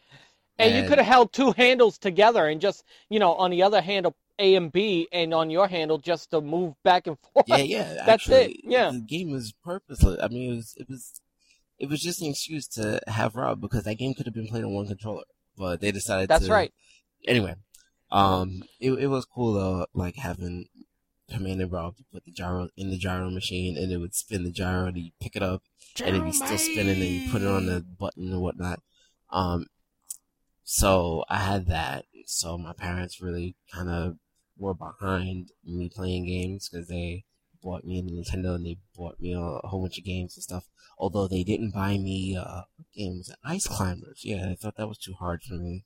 And you could have held two handles together and just, you know, on the other handle A and B, and on your handle just to move back and forth. Yeah, yeah. That's actually, it, yeah. The game was purposeless. I mean, it was, it was, it was just an excuse to have Rob because that game could have been played on one controller, but they decided. To That's to, right. Anyway, um, it it was cool though, like having commanded Rob to put the gyro in the gyro machine, and it would spin the gyro, and you pick it up, and it'd be still spinning, and you put it on the button and whatnot. Um, so I had that. So my parents really kind of were behind me playing games because they bought me a Nintendo and they bought me a, whole bunch of games and stuff. Although they didn't buy me uh games, Ice Climbers. Yeah, I thought that was too hard for me.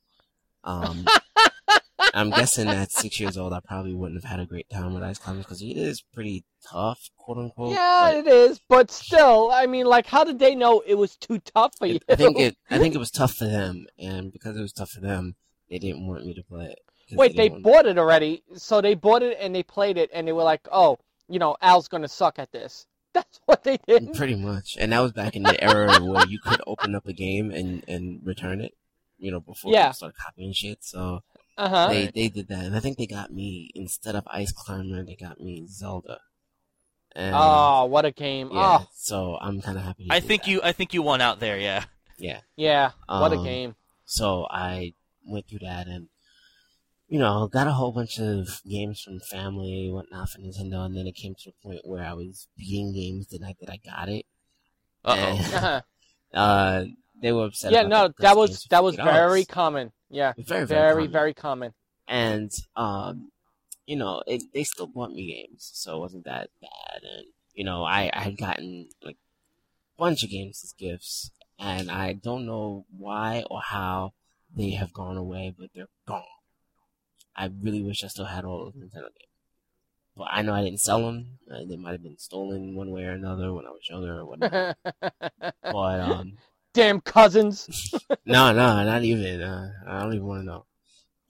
Um, I'm guessing at six years old, I probably wouldn't have had a great time with Ice Climbers because it is pretty tough, quote unquote. Yeah, but it is, but still, I mean, like, how did they know it was too tough for you? I think it, I think it was tough for them, and because it was tough for them, they didn't want me to play it. Wait, they didn't bought it already, so they bought it and they played it, and they were like, "Oh, you know, Al's gonna suck at this." That's what they did. Pretty much, and that was back in the era where you could open up a game and and return it. You know, before Yeah. people started copying shit. So Uh huh. they they did that, and I think they got me instead of Ice Climber, they got me Zelda. And, Oh, what a game! yeah. Oh, So I'm kind of happy. I think that. you, I think you won out there. Yeah. Yeah. yeah, what a Um, game! So I went through that and, you know, got a whole bunch of games from family, whatnot for Nintendo, and then it came to a point where I was beating games the night that I got it. Uh And, oh. Uh-huh. uh, they were upset. Yeah, about no, the that was that was $50. very common. Yeah, very, very, very common. very common. And, um, you know, it, they still bought me games, so it wasn't that bad. And you know, I I had gotten like a bunch of games as gifts, and I don't know why or how they have gone away, but they're gone. I really wish I still had all those Nintendo games. But I know I didn't sell them. Uh, they might have been stolen one way or another when I was younger or whatnot. but um, Damn cousins. no, no, not even. Uh, I don't even want to know.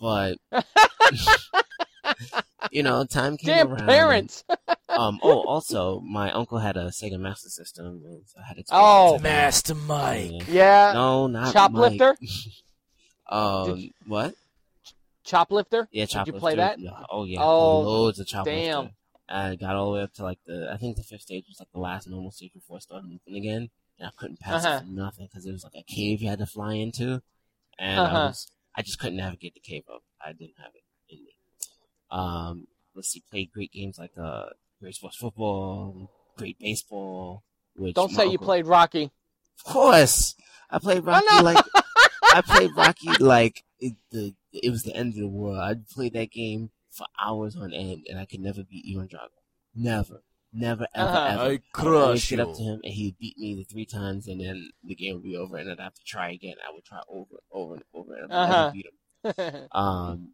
But you know, time came Damn around. parents. Um. Oh, also, my uncle had a Sega Master System, and so I had to. Oh. Master Mike. Yeah. No, not Choplifter? Mike. um. Did what? Choplifter? Yeah, Did you play that? Yeah, Oh yeah. Oh, loads of Choplifter. damn. I got all the way up to like the. I think the fifth stage was like the last normal stage before moving again, and I couldn't pass Uh-huh. it for nothing because it was like a cave you had to fly into, and Uh-huh. I was. I just couldn't navigate the cave up. I didn't have it in me. Um. Let's see. Played great games like uh, great sports football, great baseball. Which Don't say you played Rocky. Of course, I played Rocky know. like I played Rocky like it, the it was the end of the world. I'd play that game for hours on end, and I could never beat Ivan Drago. Never, never, ever, Uh-huh. ever. I would always crush get up to him, and he'd beat me the three times, and then the game would be over, and I'd have to try again. I would try over, over, and over, and I'd Uh-huh. never beat him. Um,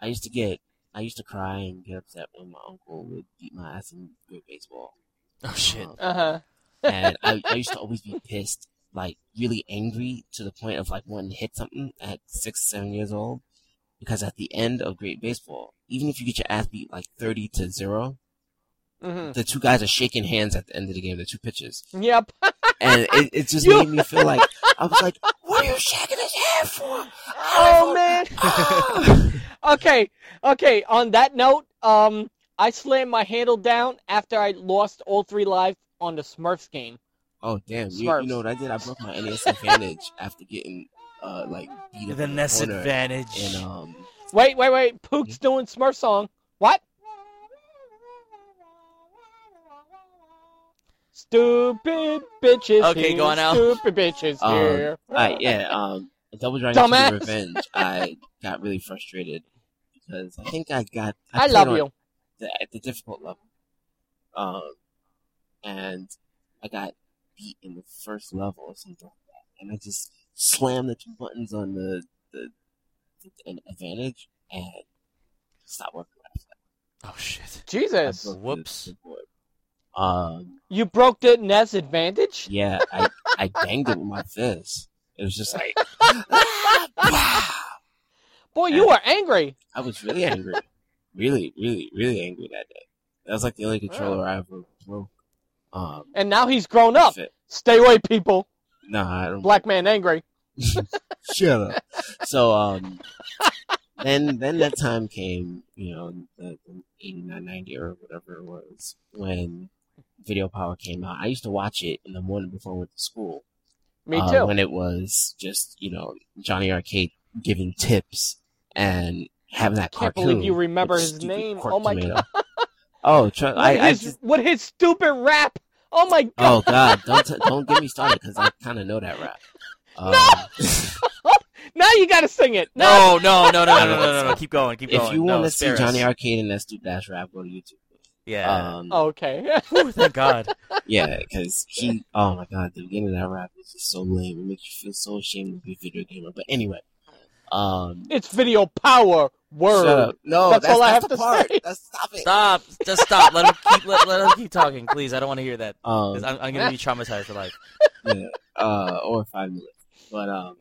I used to get, I used to cry and get upset when my uncle would beat my ass in good baseball. Oh shit. Um, uh-huh. and I, I used to always be pissed, like really angry to the point of like wanting to hit something at six, seven years old. Because at the end of great baseball, even if you get your ass beat like thirty to zero, hmm the two guys are shaking hands at the end of the game, the two pitches, Yep. and it, it just made me feel like I was like, "What are you shaking his hand for?" Oh man. okay. Okay. On that note, um, I slammed my handle down after I lost all three lives on the Smurfs game. Oh damn! You, you know what I did? I broke my NES Advantage after getting uh like beat up The in NES advantage. And um, Wait, wait, wait. Pook's doing Smurf song. What? Stupid bitches. Okay, here, go on now. Stupid bitches Um, here. Alright, yeah, um, Double Dragon Dumbass. 2 Revenge, I got really frustrated because I think I got. I played love you. The, at the difficult level. Um, and I got beat in the first level or something like that. And I just slammed the two buttons on the, the, the an advantage and stopped working after that. Oh shit. Jesus. Whoops. Um, You broke the NES advantage? yeah, I, I banged it with my fist. It was just like, Boy, you were angry. I was really angry. really, really, really angry that day. That was like the only controller I ever broke. Um, And now he's grown up. fit. Stay away, people. Nah, I don't. Black man angry. Shut up. So, um, then, then that time came, you know, the, the 89, 90 or whatever it was, when Video Power came out. I used to watch it in the morning before I went to school. Me uh, too. When it was just, you know, Johnny Arcade giving tips and having that I Can't cartoon. believe you remember his name. Oh my god. Oh, tr- What I, I his, just, what his stupid rap. Oh my god. oh god, don't t- don't get me started because I kind of know that rap. Um, Now you gotta sing it. No. No, no, no, no, no, no, no, no, no. Keep going, keep going. if you want to see Johnny us. Arcade and that stupid ass rap, go to YouTube. Yeah. Um, Okay. Whew, thank God. yeah, because he, oh my god, the beginning of that rap is just so lame. It makes you feel so ashamed to be a video gamer. But anyway, um, it's video power. Word. shut up. No, That's that's, all I have to part. say. That's stop it. Stop. Just stop. Let him keep. Let, let him keep talking, please. I don't want to hear that. Um, I'm, I'm gonna be traumatized for life. yeah, uh, or five minutes. But um,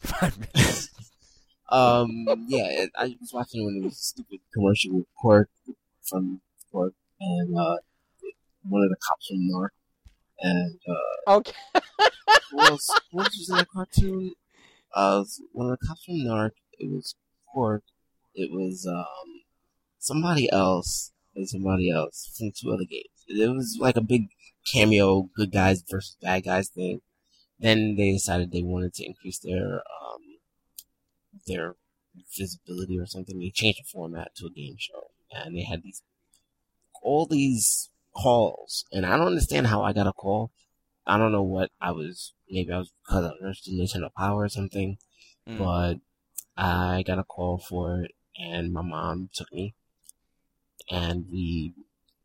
Five minutes. um, yeah, I was watching when it was a stupid commercial with Quark from Quark and uh, one of the cops from Narc, and uh, Okay. what else? Who else was in that cartoon? Was one of the cops from Narc. It was Quark. It was um somebody else and somebody else from two other games. It was like a big cameo, good guys versus bad guys thing. Then they decided they wanted to increase their um their visibility or something. They changed the format to a game show, and they had these all these calls, and I don't understand how I got a call. I don't know what I was. Maybe I was because I was interested in Nintendo Power or something. Mm. But I got a call for it, and my mom took me, and we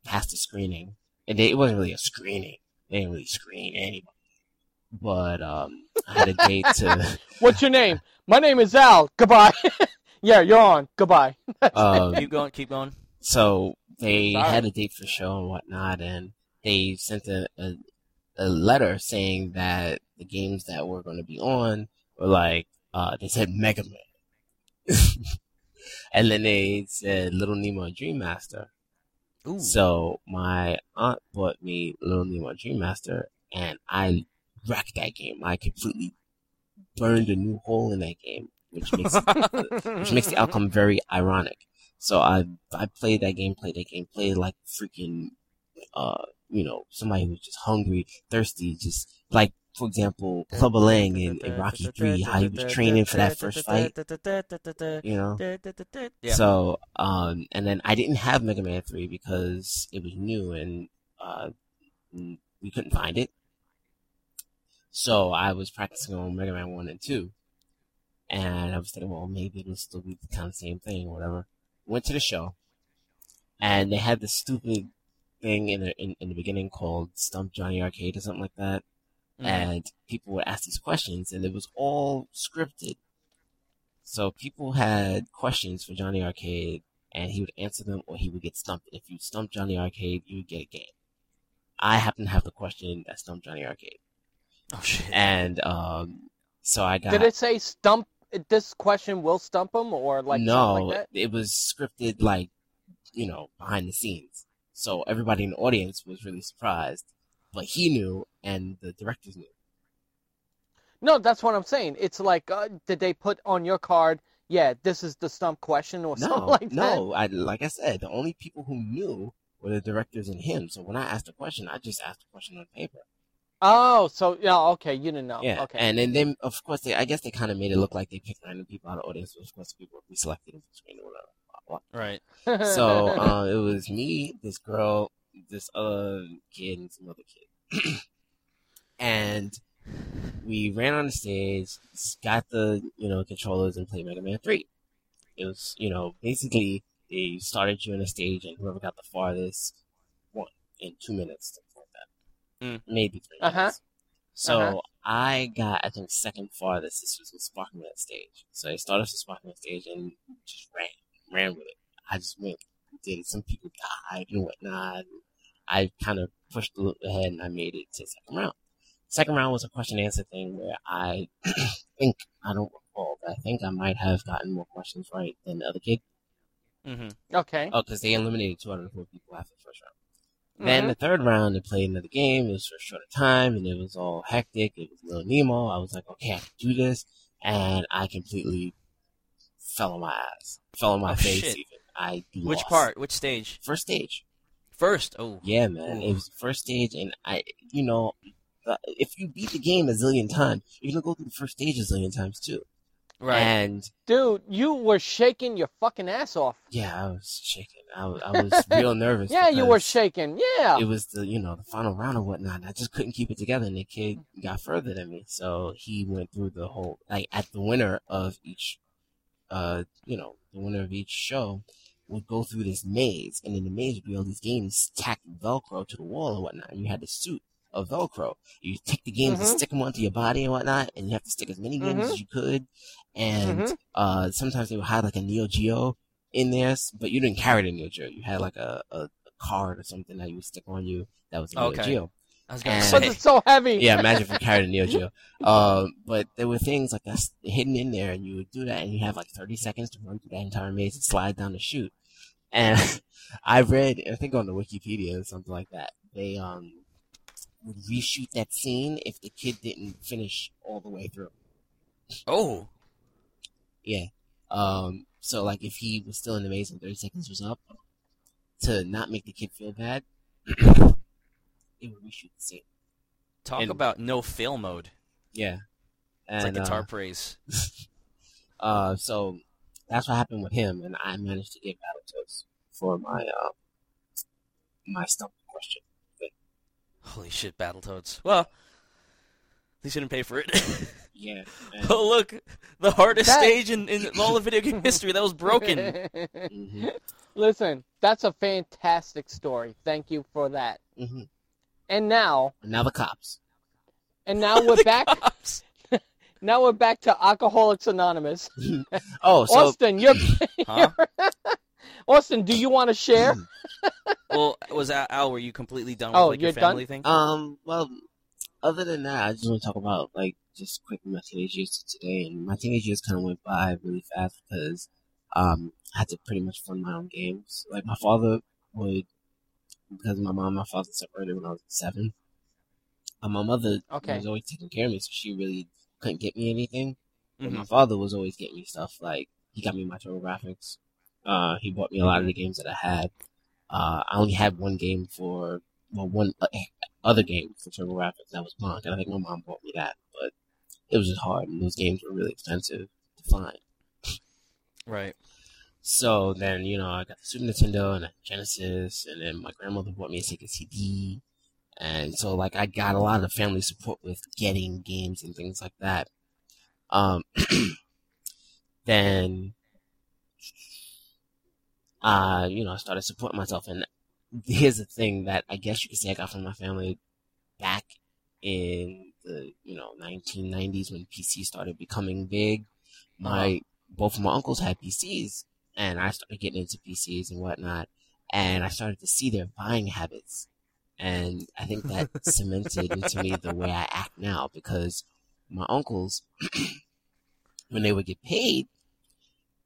passed the screening. And they, it wasn't really a screening. They didn't really screen anybody. But um, I had a date to. What's your name? My name is Al. Goodbye. yeah, you're on. Goodbye. Um, Keep going. Keep going. so they Sorry. had a date for show and whatnot, and they sent a, a, a letter saying that the games that were going to be on were like, uh, they said Mega Man. and then they said Little Nemo Dream Master. Ooh. So my aunt bought me Little Nemo Dream Master, and I wrecked that game. I completely burned a new hole in that game, which makes which makes the outcome very ironic. So I I played that game, played that game, played like freaking, uh, you know, somebody who was just hungry, thirsty, just like for example, Clubber Lang in, in Rocky Three, how he was training for that first fight, you know. Yeah. So, um, and then I didn't have Mega Man 3 because it was new and, uh, we couldn't find it. So I was practicing on Mega Man 1 and 2. And I was thinking, well, maybe it'll still be the kind of same thing or whatever. Went to the show. And they had this stupid thing in the, in, in the beginning called Stump Johnny Arcade or something like that Mhm. and people would ask these questions, and it was all scripted. So people had questions for Johnny Arcade, and he would answer them, or he would get stumped. If you stumped Johnny Arcade, you would get a game. I happen to have the question that stumped Johnny Arcade, Oh shit. and um, so I got Did it say stump? This question will stump him, or like no, like that? it was scripted like you know behind the scenes. So everybody in the audience was really surprised, but he knew, and the directors knew. No, that's what I'm saying. It's like, uh, did they put on your card? Yeah, this is the stump question or something No, like that. no. I like I said, the only people who knew were the directors and him. So when I asked a question, I just asked a question on paper. Oh, so yeah, okay, you didn't know. yeah, okay. and then they, of course, they. I guess they kind of made it look like they picked random people out of the audience. But of course, people would be selected and screen or whatever. Right. So uh, it was me, this girl, this other kid, and some other kid, and we ran on the stage, got the you know controllers, and played Mega Man Three. It was you know basically they started you on the stage, and whoever got the farthest won in two minutes, something like that, Mm. maybe three Uh-huh. minutes. So Uh-huh. I got I think second farthest. This was with Spark Man stage. So I started with Spark Man stage and just ran, ran with it. I just went, did it. Some people died and whatnot. I kind of pushed a little ahead and I made it to the second round. Second round was a question and answer thing where I think I don't recall, but I think I might have gotten more questions right than the other kid. Mm-hmm. okay. Oh, because they eliminated 204 people after the first round. Mm-hmm. Then the third round, they played another game. It was for a shorter time, and it was all hectic. It was Little Nemo. I was like, okay, I can do this, and I completely fell on my ass, fell on my Oh, face. shit. Even I Which part? Which stage? First stage. First. Oh. Yeah, man. It was first stage, and I, you know, if you beat the game a zillion times, you're gonna go through the first stage a zillion times too. Right. And Dude, you were shaking your fucking ass off. yeah, I was shaking. I was, I was real nervous. Yeah, you were shaking. Yeah. it was the you know the final round or whatnot. I just couldn't keep it together, and the kid got further than me, so he went through the whole like at the winner of each, uh, you know, the winner of each show would go through this maze, and in the maze would be all these games tacked Velcro to the wall and whatnot, and you had the suit of Velcro. You take the games and Mhm. stick them onto your body and whatnot, and you have to stick as many games Mhm. as you could, and Mhm. uh, sometimes they would hide like a Neo Geo in there, but you didn't carry the Neo Geo. You had like a, a, a card or something that you would stick on you that was a Neo Okay. Geo. I was gonna But say. it's so heavy. Yeah, imagine if you carried a Neo Geo. Um, but there were things like that hidden in there, and you would do that, and you have like 30 seconds to run through that entire maze and slide down the chute. And I read, I think on the Wikipedia or something like that, they um would reshoot that scene if the kid didn't finish all the way through. Oh. Yeah. Um, so like if he was still in the maze and 30 seconds was up, to not make the kid feel bad, it would reshoot the scene. Talk And- about no fail mode. Yeah. It's And, like guitar uh, praise. uh, so that's what happened with him, and I managed to get Battletoads for my, uh, my stump question. Holy shit, Battletoads. Well, at least you didn't pay for it. Yeah. And, oh look, the hardest That- stage in, in all of video game history that was broken. mhm. Listen, that's a fantastic story. Thank you for that. hmm And now, Now the cops. and now we're back. Cops. Now we're back to Alcoholics Anonymous. Oh, so Austin, you're, Huh? Austin. Do you want to share? Well, was Al, Al, were you completely done with Oh, like your you're done? family thing? Um, well, other than that, I just want to talk about like just quick my teenage years to today, and my teenage years kind of went by really fast because um I had to pretty much fund my own games. Like my father would, because my mom and my father separated when I was seven. And my mother Okay. was always taking care of me, so she really couldn't get me anything. Mhm. my father was always getting me stuff like he got me my Graphics. Uh, he bought me a lot of the games that I had. Uh, I only had one game for well, one uh, other game for TurboGrafx that was Bonk, and I think my mom bought me that, but it was just hard, and those games were really expensive to find. Right. So then, you know, I got the Super Nintendo and a Genesis, and then my grandmother bought me a Sega CD. And so, like, I got a lot of family support with getting games and things like that. Um, then, uh, you know, I started supporting myself. And here's the thing that I guess you could say I got from my family back in the, you know, 1990s when PC started becoming big. My, both of my uncles had PCs and I started getting into PCs and whatnot, and I started to see their buying habits, and I think that cemented into me the way I act now because my uncles, when they would get paid,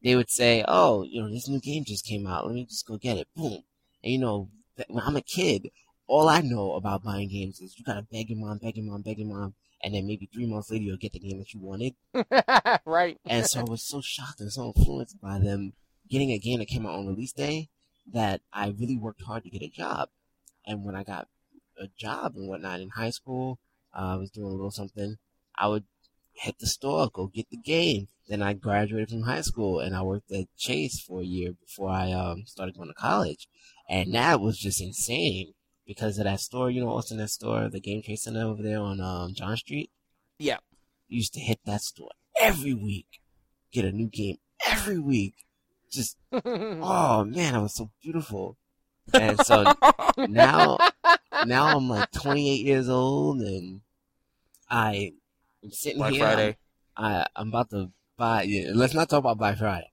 they would say, "Oh, you know, this new game just came out. Let me just go get it." Boom, and you know, when I'm a kid, all I know about buying games is you gotta beg your mom, beg your mom, beg your mom, and then maybe three months later you'll get the game that you wanted. right. And so I was so shocked and so influenced by them getting a game that came out on release day that I really worked hard to get a job. And when I got a job and whatnot in high school, uh, I was doing a little something. I would hit the store, go get the game. Then I graduated from high school and I worked at Chase for a year before I um, started going to college. And that was just insane because of that store, you know, Austin, that store, the Game Trade Center over there on um, John Street. Yeah. Used to hit that store every week, get a new game every week. Just oh man, it was so beautiful. And so now, now I'm like 28 years old, and I am sitting Black here. Friday. I I'm about to buy. Yeah, let's not talk about Black Friday,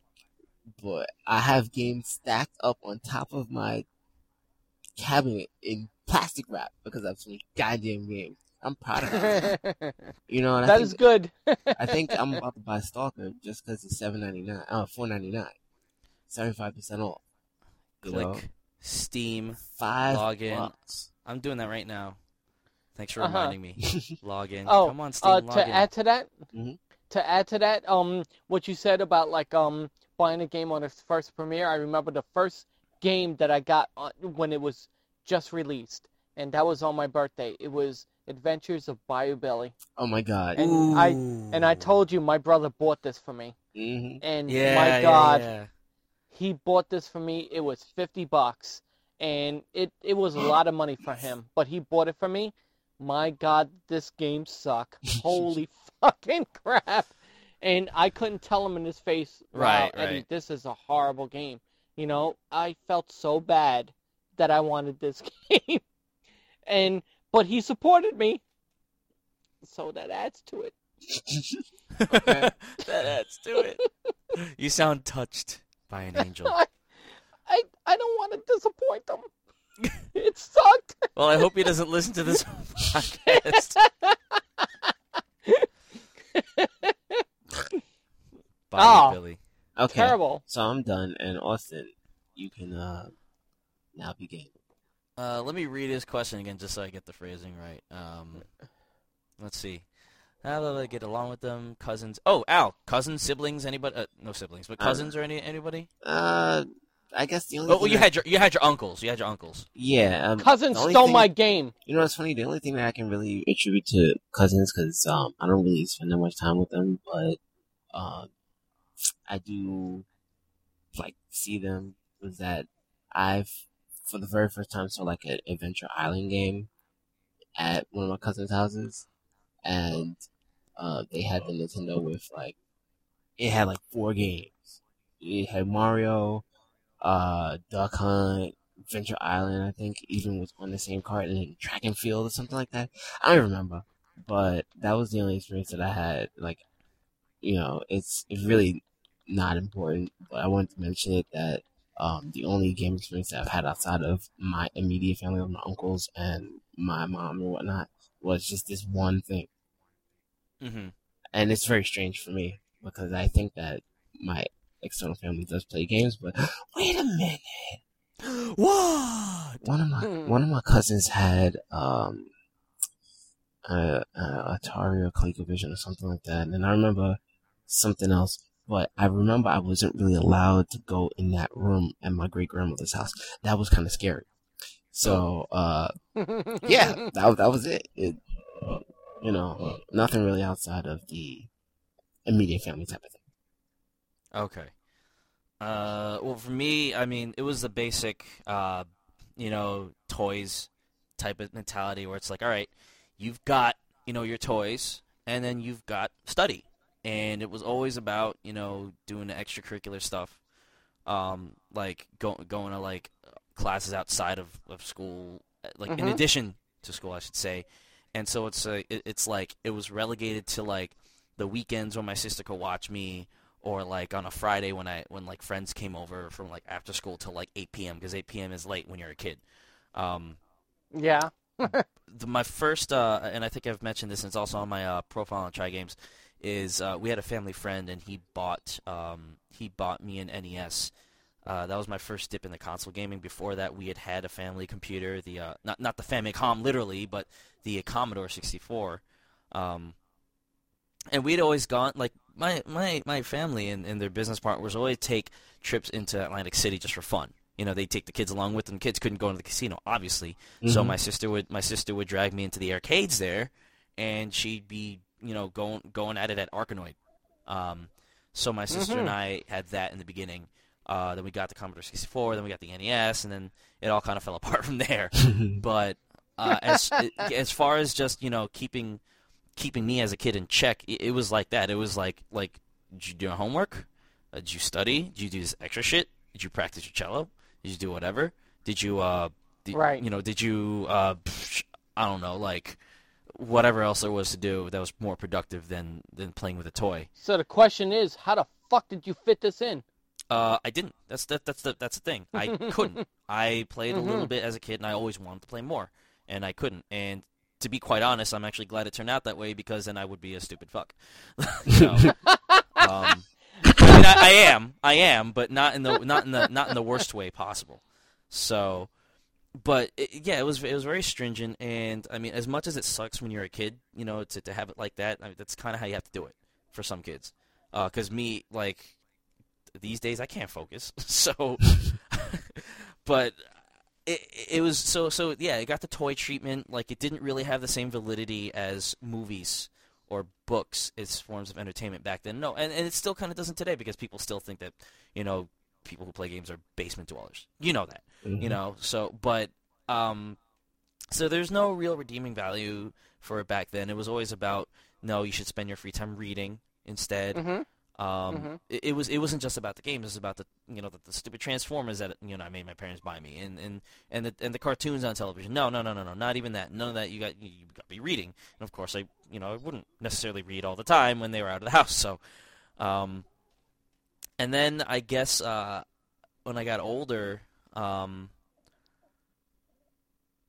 but I have games stacked up on top of my cabinet in plastic wrap because I've some goddamn games. I'm proud of it. You know, and I that think, is good. I think I'm about to buy Stalker just because it's seven ninety nine. Oh, uh, four ninety nine. Seventy five percent off. Click know, Steam. five log in. bucks. I'm doing that right now. Thanks for Uh-huh. reminding me. Log in. Oh, Come on, Steam. uh, to add to that, Mhm. to add to that, um, what you said about like um buying a game on its first premiere, I remember the first game that I got on, when it was just released, and that was on my birthday. It was Adventures of Bayou Billy, Oh my god. and I and I told you my brother bought this for me, hmm and yeah, my yeah, God, yeah. He bought this for me. It was fifty bucks, and it it was a lot of money for him, but he bought it for me. My God, this game suck. Holy fucking crap! And I couldn't tell him in his face, wow, Right, Eddie, right. this is a horrible game. You know, I felt so bad that I wanted this game, and but he supported me, so that adds to it. that adds to it. You sound touched by an angel. I I, I don't want to disappoint them. it sucked. Well, I hope he doesn't listen to this podcast. Bye, Oh. Billy. Okay. Terrible. So I'm done, and Austin, you can uh now begin. Uh, let me read his question again, just so I get the phrasing right. Um, let's see. How do I get along with them? Cousins? Oh, Al, cousins, siblings, anybody? Uh, no siblings, but Uh, cousins or any anybody? Uh, I guess the only Oh, well, you I- had your you had your uncles. You had your uncles. yeah. Um, Cousin the only stole thing- my game. You know, it's funny. The only thing that I can really attribute to cousins, because um, I don't really spend that much time with them, but um, I do like see them. Was that I've for the very first time saw like an Adventure Island game at one of my cousins' houses, and uh, they had the Nintendo with like it had like four games. It had Mario, uh, Duck Hunt, Venture Island. I think even was on the same card, and then Track and Field or something like that. I don't remember, but that was the only experience that I had. Like, you know, it's it's really not important, but I wanted to mention it that um, the only game experience that I've had outside of my immediate family, of my uncles and my mom and whatnot, was just this one thing. Hmm And it's very strange for me because I think that my external family does play games, but wait a minute. What? One of my Hmm. one of my cousins had um a, a Atari or ColecoVision or something like that, and I remember something else. But I remember I wasn't really allowed to go in that room at my great grandmother's house. That was kind of scary. So uh, yeah, that was- that was it. it. You know, nothing really outside of the immediate family type of thing. Okay. Uh, well, for me, I mean, it was the basic, uh, you know, toys type of mentality where it's like, all right, you've got, you know, your toys, and then you've got study, and it was always about, you know, doing the extracurricular stuff, um, like go, going to like classes outside of, of school, uh, like in Mhm. addition to school, I should say, and so it's uh, it, it's like it was relegated to like the weekends when my sister could watch me or like on a Friday when I when like friends came over from like after school till like 8 p.m. because 8 p.m. is late when you're a kid. Um, yeah. the, my first uh, and I think I've mentioned this and it's also on my uh, profile on Try Games is uh, we had a family friend and he bought um, he bought me an NES. Uh, that was my first dip in the console gaming. Before that, we had had a family computer, the uh, not not the Famicom literally, but the Commodore 64. Um, and we'd always gone like my my my family and, and their business partners always take trips into Atlantic City just for fun. You know, they take the kids along with them. Kids couldn't go into the casino, obviously. So Mhm. my sister would my sister would drag me into the arcades there, and she'd be you know going going at it at Arkanoid. Um, so my sister and Mhm. I had that in the beginning. Uh, then we got the Commodore 64. Then we got the NES, and then it all kind of fell apart from there. But uh, as as far as just you know keeping keeping me as a kid in check, it, it was like that. It was like like did you do your homework? Uh, did you study? Did you do this extra shit? Did you practice your cello? Did you do whatever? Did you uh did, Right. you know did you uh I don't know like whatever else there was to do that was more productive than than playing with a toy. So the question is, how the fuck did you fit this in? Uh, I didn't. That's that, that's the that's the thing. I couldn't. I played a little Mhm. bit as a kid, and I always wanted to play more, and I couldn't. And to be quite honest, I'm actually glad it turned out that way because then I would be a stupid fuck. um, I mean, I, I am, I am, but not in the not in the not in the worst way possible. So, but it, yeah, it was it was very stringent, and I mean, as much as it sucks when you're a kid, you know, to to have it like that, I mean, that's kind of how you have to do it for some kids. Because me, like these days, I can't focus. So, but it it was so so yeah. It got the toy treatment. Like it didn't really have the same validity as movies or books as forms of entertainment back then. No, and, and it still kind of doesn't today because people still think that you know people who play games are basement dwellers. You know that you know so but um so there's no real redeeming value for it back then it was always about no you should spend your free time reading instead Mm-hmm. Um Mhm. it, it was it wasn't just about the games it was about the you know the, the stupid transformers that you know i made my parents buy me and and and the and the cartoons on television. No no no no no not even that. None of that. You got you, you got to be reading. And of course i you know i wouldn't necessarily read all the time when they were out of the house so um and then i guess uh when i got older um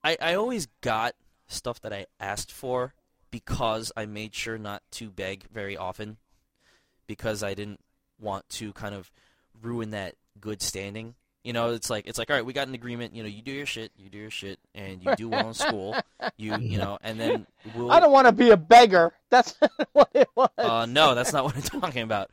I I always got stuff that I asked for because I made sure not to beg very often because I didn't want to kind of ruin that good standing. You know, it's like it's like all right, we got an agreement. You know, you do your shit, you do your shit, and you do well in school. You you know, and then we'll. I don't want to be a beggar. That's what it was. Uh, no, that's not what I'm talking about.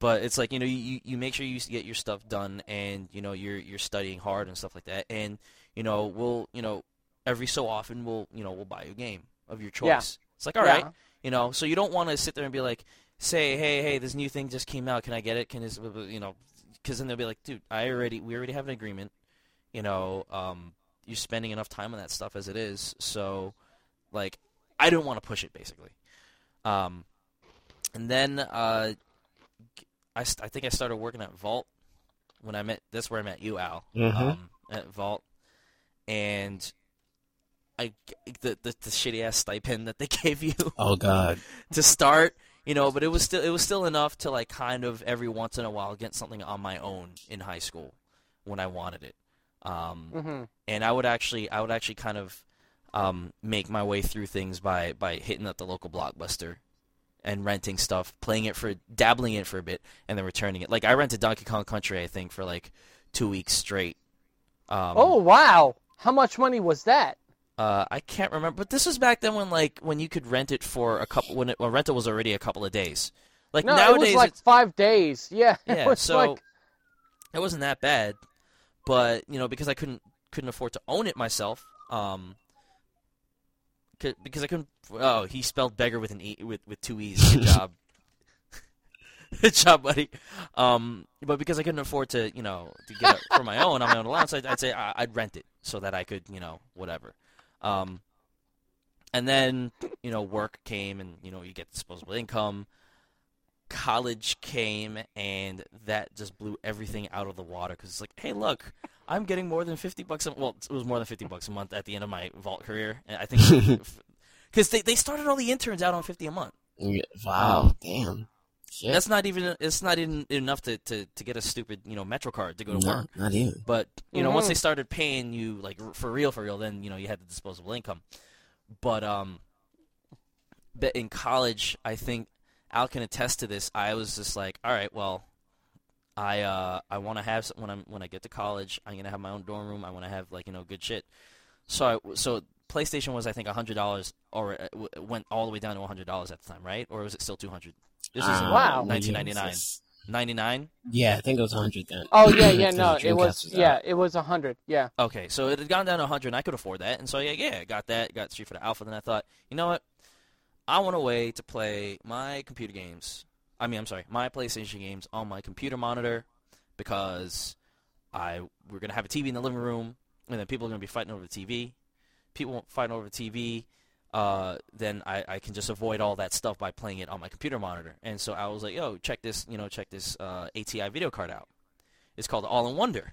But it's like you know, you, you make sure you get your stuff done, and you know you're you're studying hard and stuff like that. And you know, we'll you know every so often we'll you know we'll buy you a game of your choice. Yeah. It's like all Yeah. right, you know. So you don't want to sit there and be like, say, hey, hey, this new thing just came out. Can I get it? Can this, you know? Because then they'll be like, dude, I already we already have an agreement. You know, um, you're spending enough time on that stuff as it is. So, like, I don't want to push it basically. Um, and then uh, I, I think I started working at Vault when I met. That's where I met you, Al, Mhm. um, at Vault, and I the, the the shitty ass stipend that they gave you Oh God. to start, you know, but it was still it was still enough to like kind of every once in a while get something on my own in high school when I wanted it. Um, hmm and I would actually I would actually kind of um, make my way through things by by hitting up the local blockbuster and renting stuff, playing it for dabbling in it for a bit, and then returning it. Like I rented Donkey Kong Country, I think, for like two weeks straight. Um, oh wow! How much money was that? Uh, I can't remember, but this was back then when like when you could rent it for a couple when it when rental was already a couple of days. Like No, nowadays, it was like it's- five days. Yeah, yeah, it so like it wasn't that bad, but you know because I couldn't couldn't afford to own it myself, um, 'cause- because I couldn't. Oh, he spelled beggar with an e with with two e's. Good job, good job, buddy. Um, but because I couldn't afford to, you know, to get it for my own on my own allowance, I'd, I'd say I'd rent it so that I could, you know, whatever. Um, and then you know work came and you know you get disposable income college came and that just blew everything out of the water because it's like hey look i'm getting more than 50 bucks a well it was more than 50 bucks a month at the end of my vault career and i think because they, they started all the interns out on 50 a month Wow. Damn. Shit. that's not even it's not even enough to, to, to get a stupid you know metro card to go to no, work not even. but you know, once Mhm. they started paying you like for real, for real, then you know you had the disposable income. But um, but in college, I think Al can attest to this. I was just like, all right, well, I uh I want to have some, when I'm when I get to college, I'm gonna have my own dorm room. I want to have like you know good shit. So I, so PlayStation was I think hundred dollars or it went all the way down to hundred dollars at the time, right? Or was it still two hundred? This was Uh, Wow. 1999. yes. 99. Yeah, I think it was 100 then. oh yeah, yeah, no, it Dreamcast was yeah, it was a hundred. Yeah, Okay, so it had gone down to 100, and I could afford that, and so yeah, yeah, I got that, got Street Fighter Alpha. Then I thought, you know what? I want a way to play my computer games. I mean, I'm sorry, my PlayStation games on my computer monitor because I we're gonna have a TV in the living room, and then people are gonna be fighting over the TV. People fighting over the TV. Uh, then I, I can just avoid all that stuff by playing it on my computer monitor. And so I was like, yo, check this, you know, check this uh, ATI video card out. It's called All in Wonder.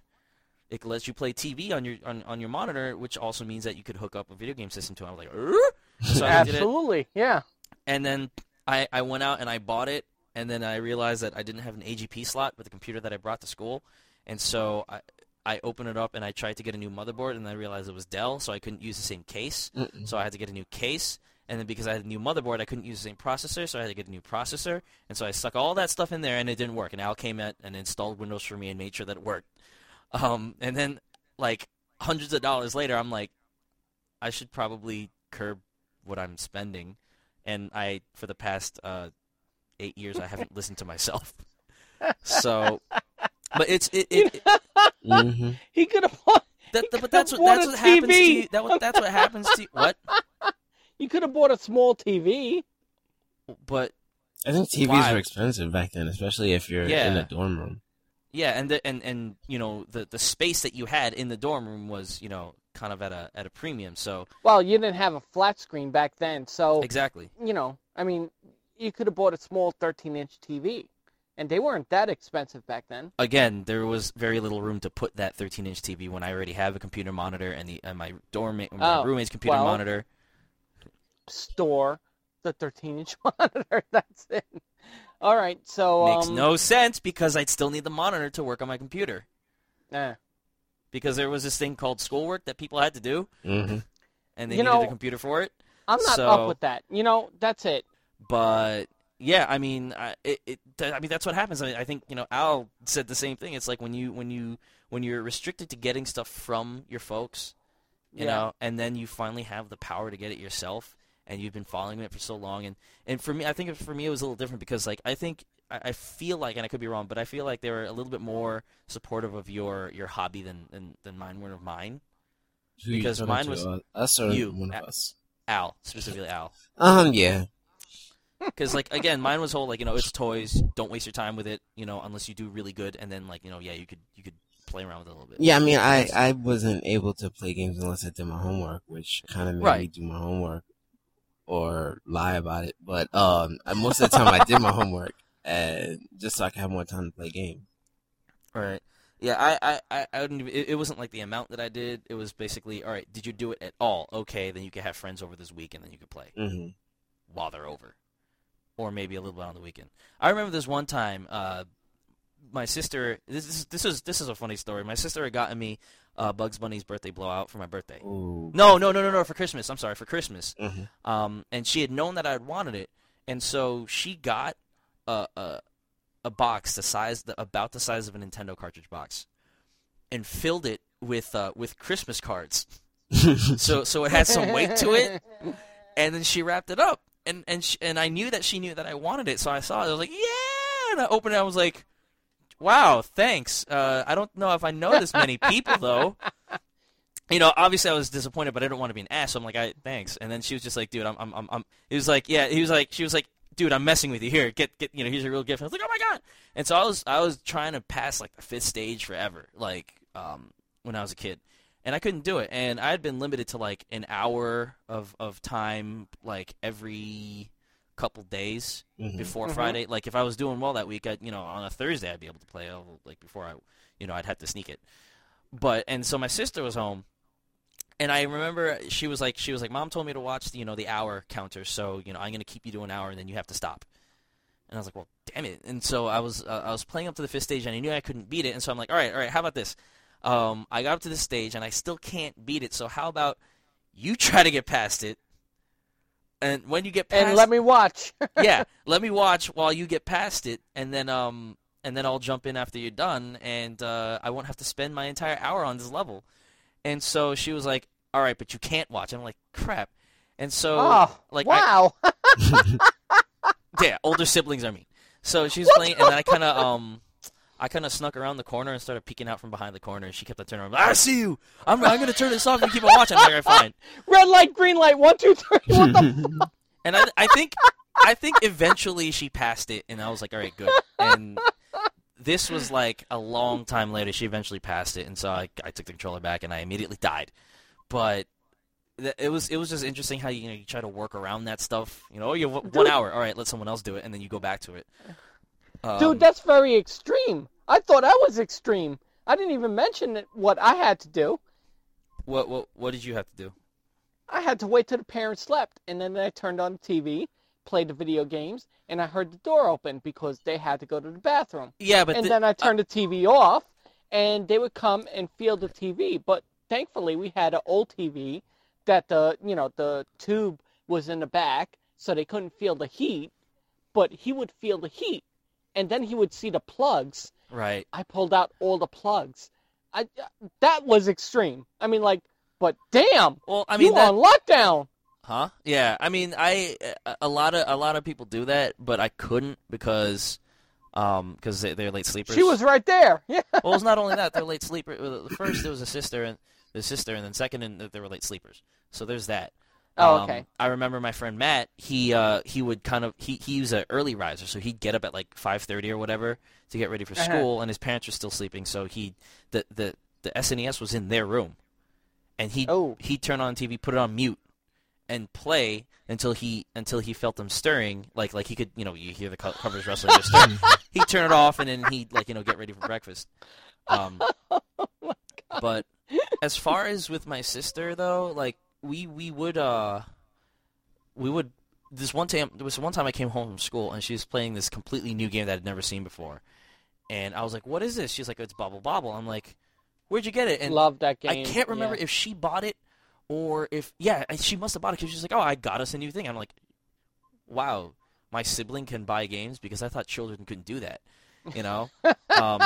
It lets you play TV on your on, on your monitor, which also means that you could hook up a video game system to it. I was like, so I absolutely. Yeah. and then I, I went out and I bought it, and then I realized that I didn't have an AGP slot with the computer that I brought to school, and so I I opened it up and I tried to get a new motherboard, and I realized it was Dell, so I couldn't use the same case, Mm-mm. so I had to get a new case. And then because I had a new motherboard, I couldn't use the same processor, so I had to get a new processor. And so I stuck all that stuff in there, and it didn't work. And Al came in and installed Windows for me and made sure that it worked. Um, and then, like hundreds of dollars later, I'm like, I should probably curb what I'm spending. And I, for the past uh, eight years, I haven't listened to myself. So, but it's it, it, it hmm He could have bought. that, but that's what that's a what happens to you. That what that's what happens to you. What? You could have bought a small TV. But I think TVs Why? were expensive back then, especially if you're Yeah. in a dorm room. Yeah, and the, and and you know the the space that you had in the dorm room was you know kind of at a at a premium. So Well, you didn't have a flat screen back then, so exactly. you know, I mean, you could have bought a small 13-inch TV, and they weren't that expensive back then. Again, there was very little room to put that 13-inch TV when I already have a computer monitor and the and my dorm my Oh, roommate's computer well. monitor. Store the 13-inch monitor. That's it. All right, so Makes um, no sense because I'd still need the monitor to work on my computer eh. because there was this thing called schoolwork that people had to do mm-hmm. and they You needed know- a computer for it. I'm not So- up with that. You know, that's it. but yeah, I mean, I, it, it, I mean that's what happens. I, mean, I think you know Al said the same thing. It's like when you when you when you're restricted to getting stuff from your folks, you Yeah. know, and then you finally have the power to get it yourself, and you've been following it for so long. And and for me, I think for me it was a little different because like I think I, I feel like, and I could be wrong, but I feel like they were a little bit more supportive of your your hobby than than, than mine were of mine. Who Because talking mine to? was Uh, us or you. one of Uh, us. Al specifically Al. Um, yeah. Because like again, mine was whole like you know it's toys. Don't waste your time with it. You know unless you do really good, and then like you know yeah you could you could play around with it a little bit. Yeah, I mean, I, I wasn't able to play games unless I did my homework, which kind of made me do my homework or lie about it. But um, most of the time I did my homework and just so I could have more time to play games. Right. Yeah, I, I, I, even- It, it wasn't like the amount that I did. It was basically, all right. Did you do it at all? Okay, then you could have friends over this week, and then you could play hmm while they're over, or maybe a little bit on the weekend. I remember this one time. Uh, my sister. This is this is this is a funny story. My sister had gotten me uh, Bugs Bunny's birthday blowout for my birthday. Ooh. No, no, no, no, no. For Christmas. I'm sorry, for Christmas. hmm Um, and she had known that I had wanted it, and so she got a a, a box the size the, about the size of a Nintendo cartridge box, and filled it with uh, with Christmas cards. so so it had some weight to it, and then she wrapped it up, and and sh and I knew that she knew that I wanted it, so I saw it. I was like, yeah, and I opened it. I was like, wow, thanks. Uh, I don't know if I know this many people though. You know, obviously I was disappointed, but I didn't want to be an ass. So I'm like, I thanks. And then she was just like, dude, I'm, I'm, I'm, I'm. He was like, yeah. He was like, she was like, dude, I'm messing with you. Here, get, get. You know, here's your real gift. And I was like, oh my god. And so I was, I was trying to pass like the fifth stage forever, like, um, when I was a kid, and I couldn't do it. And I had been limited to like an hour of of time, like every couple days Mhm. before Mhm. Friday. Like if I was doing well that week, I, you know, on a Thursday I'd be able to play. uh, Like before I, you know, I'd have to sneak it. But and so my sister was home, and I remember she was like, she was like, Mom told me to watch, the, you know, the hour counter. So you know, I'm gonna keep you to an hour, and then you have to stop. And I was like, well, damn it. And so I was, uh, I was playing up to the fifth stage, and I knew I couldn't beat it. And so I'm like, all right, all right, how about this? Um, I got up to the stage, and I still can't beat it. So how about you try to get past it? And when you get past it and let me watch. yeah, let me watch while you get past it, and then um, and then I'll jump in after you're done, and uh, I won't have to spend my entire hour on this level. And so she was like, "All right, but you can't watch." I'm like, "Crap." And so, oh, like, I, wow. yeah, older siblings are mean. So she was playing, and then I kind of um, I kind of snuck around the corner and started peeking out from behind the corner. And she kept on turning around. I see you. I'm I'm gonna turn this off and keep on watching. I'm like, fine. Red light, green light, one, two, three. What the? And I, I think, I think eventually she passed it, and I was like, all right, good. And this was like a long time later. She eventually passed it, and so I, I took the controller back, and I immediately died. But it was, it was just interesting how you, you know you try to work around that stuff. You know, oh, you have one hour. All right, let someone else do it, and then you go back to it. Um, Dude, that's very extreme. I thought that was extreme. I didn't even mention what I had to do. what, what, what did you have to do? I had to wait till the parents slept, and then I turned on the TV, played the video games, and I heard the door open because they had to go to the bathroom. Yeah, but and the- then I turned the TV off, and they would come and feel the TV. But thankfully, we had an old TV that the you know the tube was in the back, so they couldn't feel the heat. But he would feel the heat, and then he would see the plugs. right. I pulled out all the plugs. I that was extreme. I mean, like, but damn, Well, I mean, you that, on lockdown. Huh? Yeah. I mean, I a lot of a lot of people do that, but I couldn't because um because they, they're late sleepers. She was right there. Yeah. Well, it's not only that they're late sleepers. The first there was a sister and the sister, and then second, and they were late sleepers. So there's that. Oh, Um, okay. I remember my friend Matt. He uh he would kind of he he was an early riser, so he'd get up at like five thirty or whatever to get ready for Uh-huh. school, and his parents were still sleeping. So he the the the SNES was in their room, and he Oh. he'd turn on TV, put it on mute, and play until he until he felt them stirring. Like like he could you know you hear the covers rustling, he'd turn it off, and then he'd like you know get ready for breakfast. Um, but as far as with my sister though, like we we would uh we would this one time there was one time I came home from school and she was playing this completely new game that I'd never seen before. And I was like, "What is this?" She's like, "It's Bubble Bobble." I'm like, "Where'd you get it?" And Love that game. I can't remember yeah. if she bought it or if yeah, she must have bought it because she's like, "Oh, I got us a new thing." I'm like, "Wow, my sibling can buy games because I thought children couldn't do that," you know. um,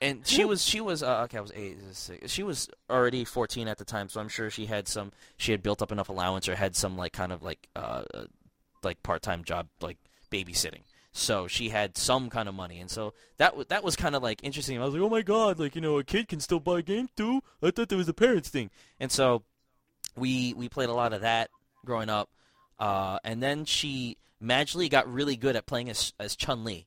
and she was she was uh, okay. I was eight. She was already 14 at the time, so I'm sure she had some. She had built up enough allowance or had some like kind of like uh uh, like part time job like babysitting. So she had some kind of money, and so that w- that was kind of like interesting. I was like, oh my god, like you know, a kid can still buy games too. I thought that was a parents thing, and so we we played a lot of that growing up. Uh, and then she magically got really good at playing as as Chun Li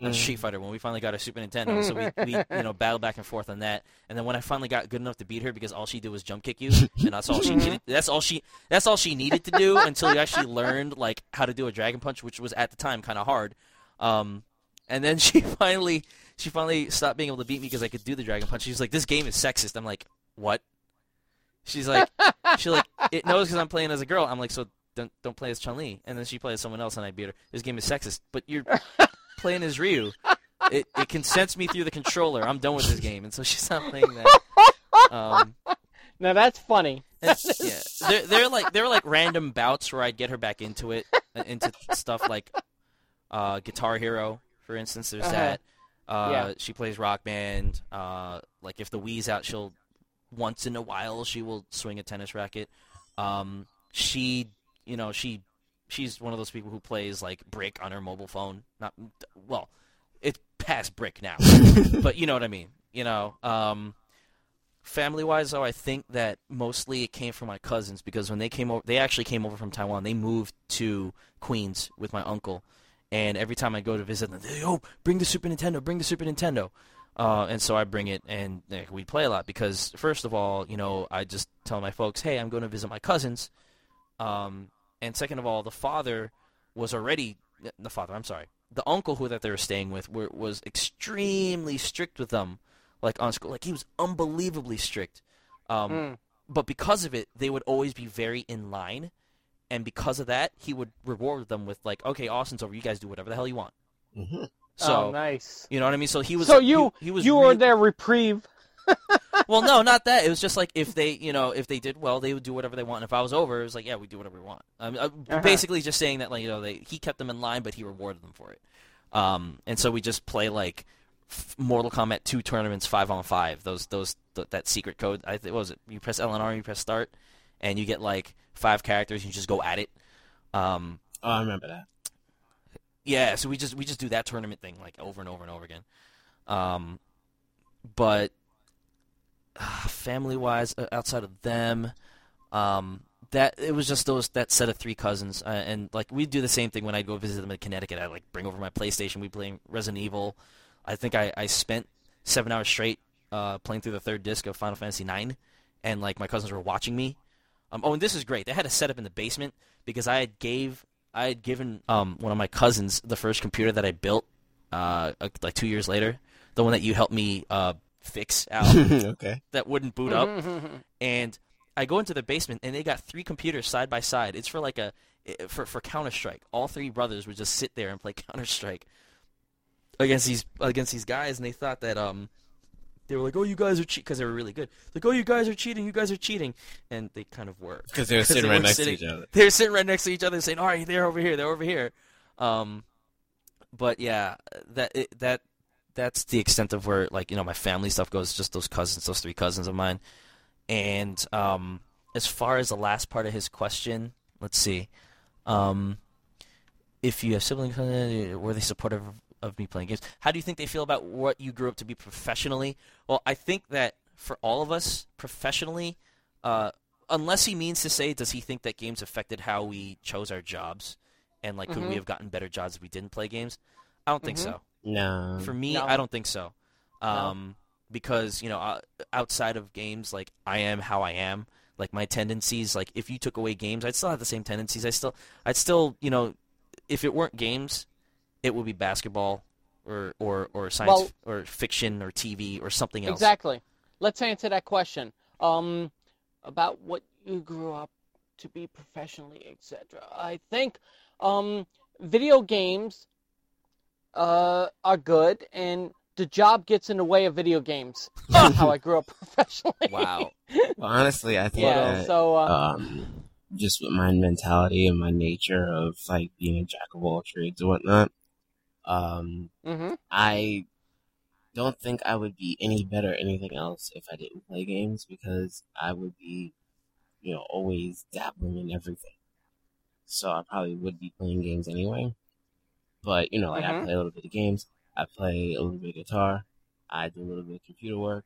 A Street Fighter when we finally got a Super Nintendo. So we, we you know battled back and forth on that. And then when I finally got good enough to beat her because all she did was jump kick you, and that's all she needed. That's all she that's all she needed to do until you actually learned like how to do a Dragon Punch, which was at the time kind of hard. Um, and then she finally she finally stopped being able to beat me because I could do the dragon punch. She's like, "This game is sexist." I'm like, "What?" She's like, "She like it knows because I'm playing as a girl." I'm like, "So don't don't play as Chun Li." And then she plays someone else, and I beat her. This game is sexist, but you're playing as Ryu. It it can sense me through the controller. I'm done with this game, and so she's not playing that. Um, Now that's funny. yeah, they're, they're like they're like random bouts where I'd get her back into it, uh, into stuff like uh, Guitar Hero, for instance. There's Uh-huh. that. Uh, Yeah. She plays Rock Band. Uh, like if the Wii's out, she'll once in a while she will swing a tennis racket. Um, she, you know, she she's one of those people who plays like Brick on her mobile phone. Not well, it's past Brick now, but you know what I mean. You know. Um, family wise though i think that mostly it came from my cousins because when they came over they actually came over from taiwan they moved to queens with my uncle and every time i go to visit them they oh bring the super nintendo bring the super nintendo uh, and so i bring it and we play a lot because first of all you know i just tell my folks hey i'm going to visit my cousins um, and second of all the father was already the father i'm sorry the uncle who that they were staying with were, was extremely strict with them like on school. Like he was unbelievably strict. Um, Mm. But because of it, they would always be very in line, and because of that, he would reward them with like, "Okay, Austin's over. You guys do whatever the hell you want." hmm So oh, nice. you know what I mean. So he was. So you he, he was you were re- their reprieve. well, no, not that. It was just like if they, you know, if they did well, they would do whatever they want. And if I was over, it was like, yeah, we do whatever we want. Um, uh, Uh-huh. Basically, just saying that, like, you know, they he kept them in line, but he rewarded them for it. Um, and so we just play like Mortal Kombat two tournaments, five on five. Those those th- that secret code. I think what was it? You press L and R, you press start, and you get like five characters. And You just go at it. Um, Oh, I remember that. yeah, so we just we just do that tournament thing like over and over and over again. Um, but family wise, uh, outside of them, um, that it was just those that set of three cousins, uh, and like we'd do the same thing when I'd go visit them in Connecticut. I'd like bring over my PlayStation. We play Resident Evil. I think I I spent seven hours straight uh, playing through the third disc of Final Fantasy IX, and like my cousins were watching me. Um, oh, and this is great. They had a setup in the basement because I had gave I had given um, one of my cousins the first computer that I built uh, like two years later, the one that you helped me uh, fix out okay. that wouldn't boot up, and I go into the basement and they got three computers side by side. It's for like a for for Counter Strike. All three brothers would just sit there and play Counter Strike against these against these guys, and they thought that um they were like, oh, you guys are cheating because they were really good. Like, oh, you guys are cheating, you guys are cheating, and they kind of were Because they were 'Cause sitting they right next sitting- to each other. they were sitting right next to each other saying, "All right, they're over here, they're over here." Um, but yeah, that it, that that's the extent of where like you know my family stuff goes. Just those cousins, those three cousins of mine. And um, as far as the last part of his question, let's see. Um, if you have siblings, were they supportive of, me playing games? How do you think they feel about what you grew up to be professionally? Well, I think that for all of us, professionally, uh, unless he means to say, does he think that games affected how we chose our jobs, and like could Mhm. we have gotten better jobs if we didn't play games? I don't think Mhm. so. No. For me, No. I don't think so. Um, because you know, uh, outside of games, like I am how I am. Like my tendencies, like if you took away games, I'd still have the same tendencies. I still, I'd still, you know, if it weren't games, it would be basketball or or or science Well- or fiction or TV or something else. Exactly. Let's answer that question. Um, about what you grew up to be professionally, etc. I think um, video games uh, are good, and the job gets in the way of video games. That's how I grew up professionally. Wow. Well, honestly, I think Yeah. that So uh, um, just with my mentality and my nature of like being a jack of all trades and whatnot, um, mm-hmm. I don't think I would be any better at anything else if I didn't play games because I would be, you know, always dabbling in everything. So I probably would be playing games anyway. But, you know, like I Mhm. play a little bit of games, I play a little bit of guitar, I do a little bit of computer work,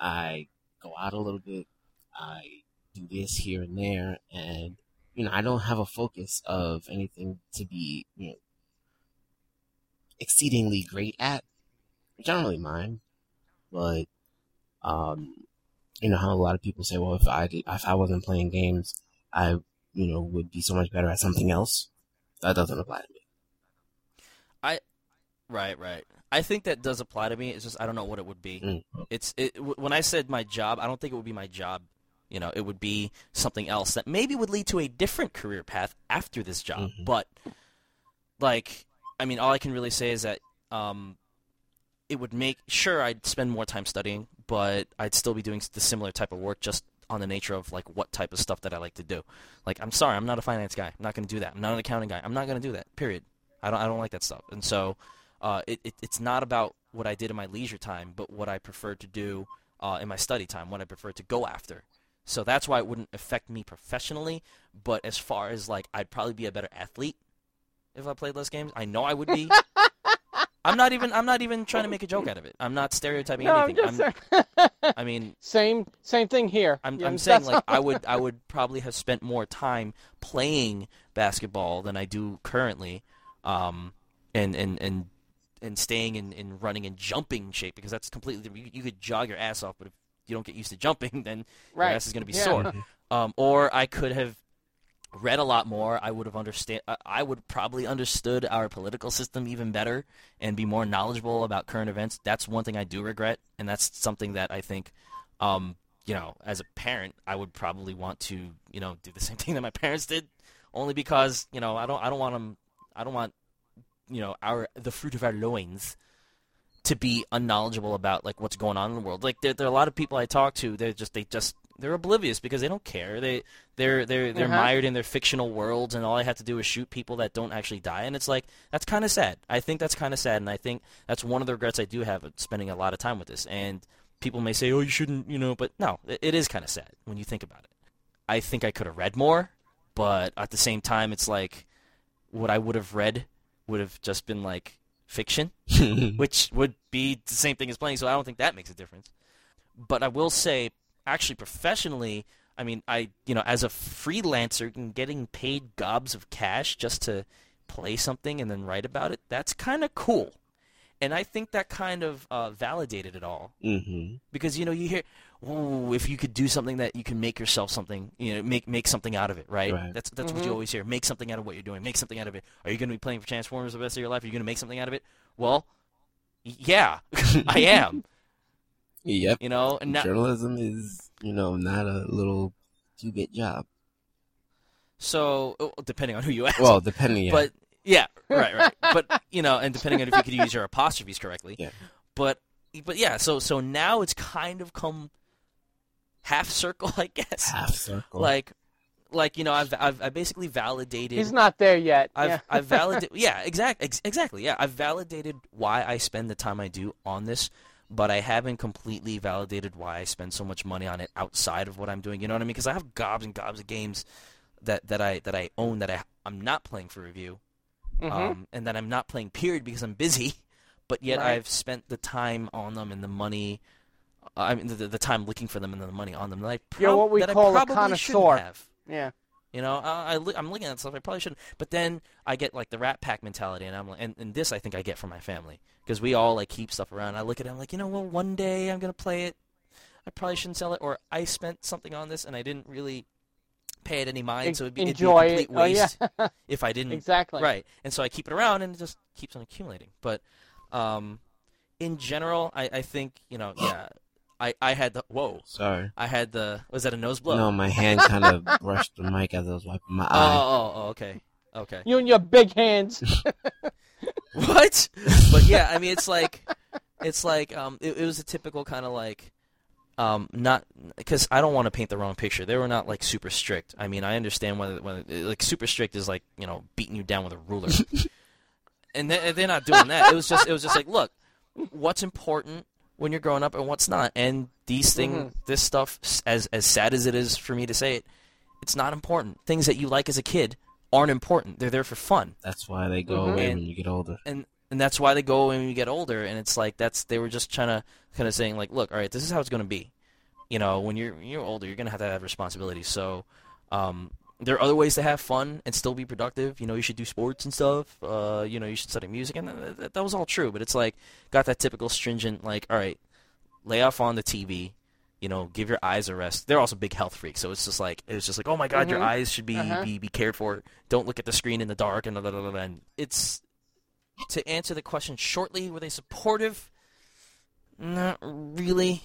I go out a little bit, I do this here and there, and, you know, I don't have a focus of anything to be, you know, exceedingly great at, which I don't really mind. But, um, you know how a lot of people say, well, if I did, if I wasn't playing games, I, you know, would be so much better at something else. That doesn't apply to me. Right, right. I think that does apply to me. It's just I don't know what it would be. Mm. It's it, w- when I said my job, I don't think it would be my job. You know, it would be something else that maybe would lead to a different career path after this job. Mhm. But like, I mean, all I can really say is that um, it would make sure I'd spend more time studying, but I'd still be doing the similar type of work, just on the nature of like what type of stuff that I like to do. Like, I'm sorry, I'm not a finance guy. I'm not going to do that. I'm not an accounting guy. I'm not going to do that. Period. I don't. I don't like that stuff. And so, uh, it, it it's not about what I did in my leisure time, but what I prefer to do uh, in my study time, what I prefer to go after. So that's why it wouldn't affect me professionally. But as far as like, I'd probably be a better athlete if I played less games. I know I would be. I'm not even. I'm not even trying to make a joke out of it. I'm not stereotyping No, I'm anything. just I'm, I mean, same same thing here. I'm, Yeah, I'm saying like I would I would probably have spent more time playing basketball than I do currently, um, and and and and staying in, in running and jumping shape because that's completely different. You, you could jog your ass off, but if you don't get used to jumping, then right. your ass is going to be Yeah. sore. Um, or I could have read a lot more. I would have understand. I- I would probably understood our political system even better and be more knowledgeable about current events. That's one thing I do regret, and that's something that I think, um, you know, as a parent, I would probably want to, you know, do the same thing that my parents did, only because you know I don't I don't want them. I don't want you know our the fruit of our loins to be unknowledgeable about like what's going on in the world. Like there, there are a lot of people I talk to. They're just they just they're oblivious because they don't care. They they're they're they're Uh-huh. mired in their fictional worlds, and all I have to do is shoot people that don't actually die. And it's like that's kind of sad. I think that's kind of sad, and I think that's one of the regrets I do have of spending a lot of time with this. And people may say, "Oh, you shouldn't," you know, but no, it, it is kind of sad when you think about it. I think I could have read more, but at the same time, it's like what I would have read would have just been like fiction which would be the same thing as playing. So I don't think that makes a difference. But I will say, actually, professionally, I mean, I you know, as a freelancer, and getting paid gobs of cash just to play something and then write about it, that's kind of cool. And I think that kind of uh, validated it all hmm because you know you hear, "Ooh, if you could do something that you can make yourself something, you know, make make something out of it, right? Right. That's that's what Mhm. you always hear. Make something out of what you're doing. Make something out of it. Are you going to be playing for Transformers the rest of your life? Are you going to make something out of it? Well, yeah, I am. Yep. You know, and now, Journalism is, you know, not a little two-bit job. so oh, depending on who you ask, Well, depending. Yeah. but yeah, right, right. but you know, and depending on if you could use your apostrophes correctly. Yeah. But but yeah, so so now it's kind of come half circle, I guess. half circle. Like like you know, I've I've, I basically validated. He's not there yet. I've yeah. I've validated. yeah, exact ex- exactly. Yeah, I've validated why I spend the time I do on this, but I haven't completely validated why I spend so much money on it outside of what I'm doing. You know what I mean? Because I have gobs and gobs of games that that I that I own that I I'm not playing for review, Mhm. um, and that I'm not playing period because I'm busy. But yet Right. I've spent the time on them and the money. I mean, the, the time looking for them and the money on them that I prob- You're what we that call I a probably shouldn't connoisseur. have. yeah. You know, I, I, I'm looking at stuff I probably shouldn't. But then I get like the Rat Pack mentality, and I'm like, and, and this I think I get from my family because we all like keep stuff around. I look at it, I'm like, you know, well, one day I'm gonna play it. I probably shouldn't sell it, or I spent something on this and I didn't really pay it any mind, so it'd be, it'd be a complete it. Oh, yeah. waste if I didn't. Exactly. Right, and so I keep it around, and it just keeps on accumulating. But um, in general, I, I think you know, yeah, I, I had the whoa, Sorry. I had the was that a nose blow? No, my hand kind of brushed the mic as I was wiping my Oh, eye. oh, oh, okay, okay. You and your big hands. what? But yeah, I mean, it's like, it's like, um, it, it was a typical kind of like, um, not because I don't want to paint the wrong picture. They were not like super strict. I mean, I understand when when like super strict is like you know beating you down with a ruler, and they, they're not doing that. It was just it was just like, look, what's important when you're growing up and what's not, and these things, Mhm. this stuff, as as sad as it is for me to say it, it's not important. Things that you like as a kid aren't important. They're there for fun That's why they go Mhm. away And- when you get older. and and that's why they go away when you get older and it's like that's they were just trying to kind of saying like look all right this is how it's going to be you know when you're when you're older you're going to have to have responsibilities so um there are other ways to have fun and still be productive you know you should do sports and stuff uh you know you should study music and that, that, that was all true but it's like got that typical stringent like all right lay off on the tv you know give your eyes a rest they're also big health freaks so it's just like it's just like oh my god your Mhm. eyes should be, Uh-huh. be be cared for don't look at the screen in the dark and, blah, blah, blah, blah, and it's to answer the question shortly, were they supportive? Not really.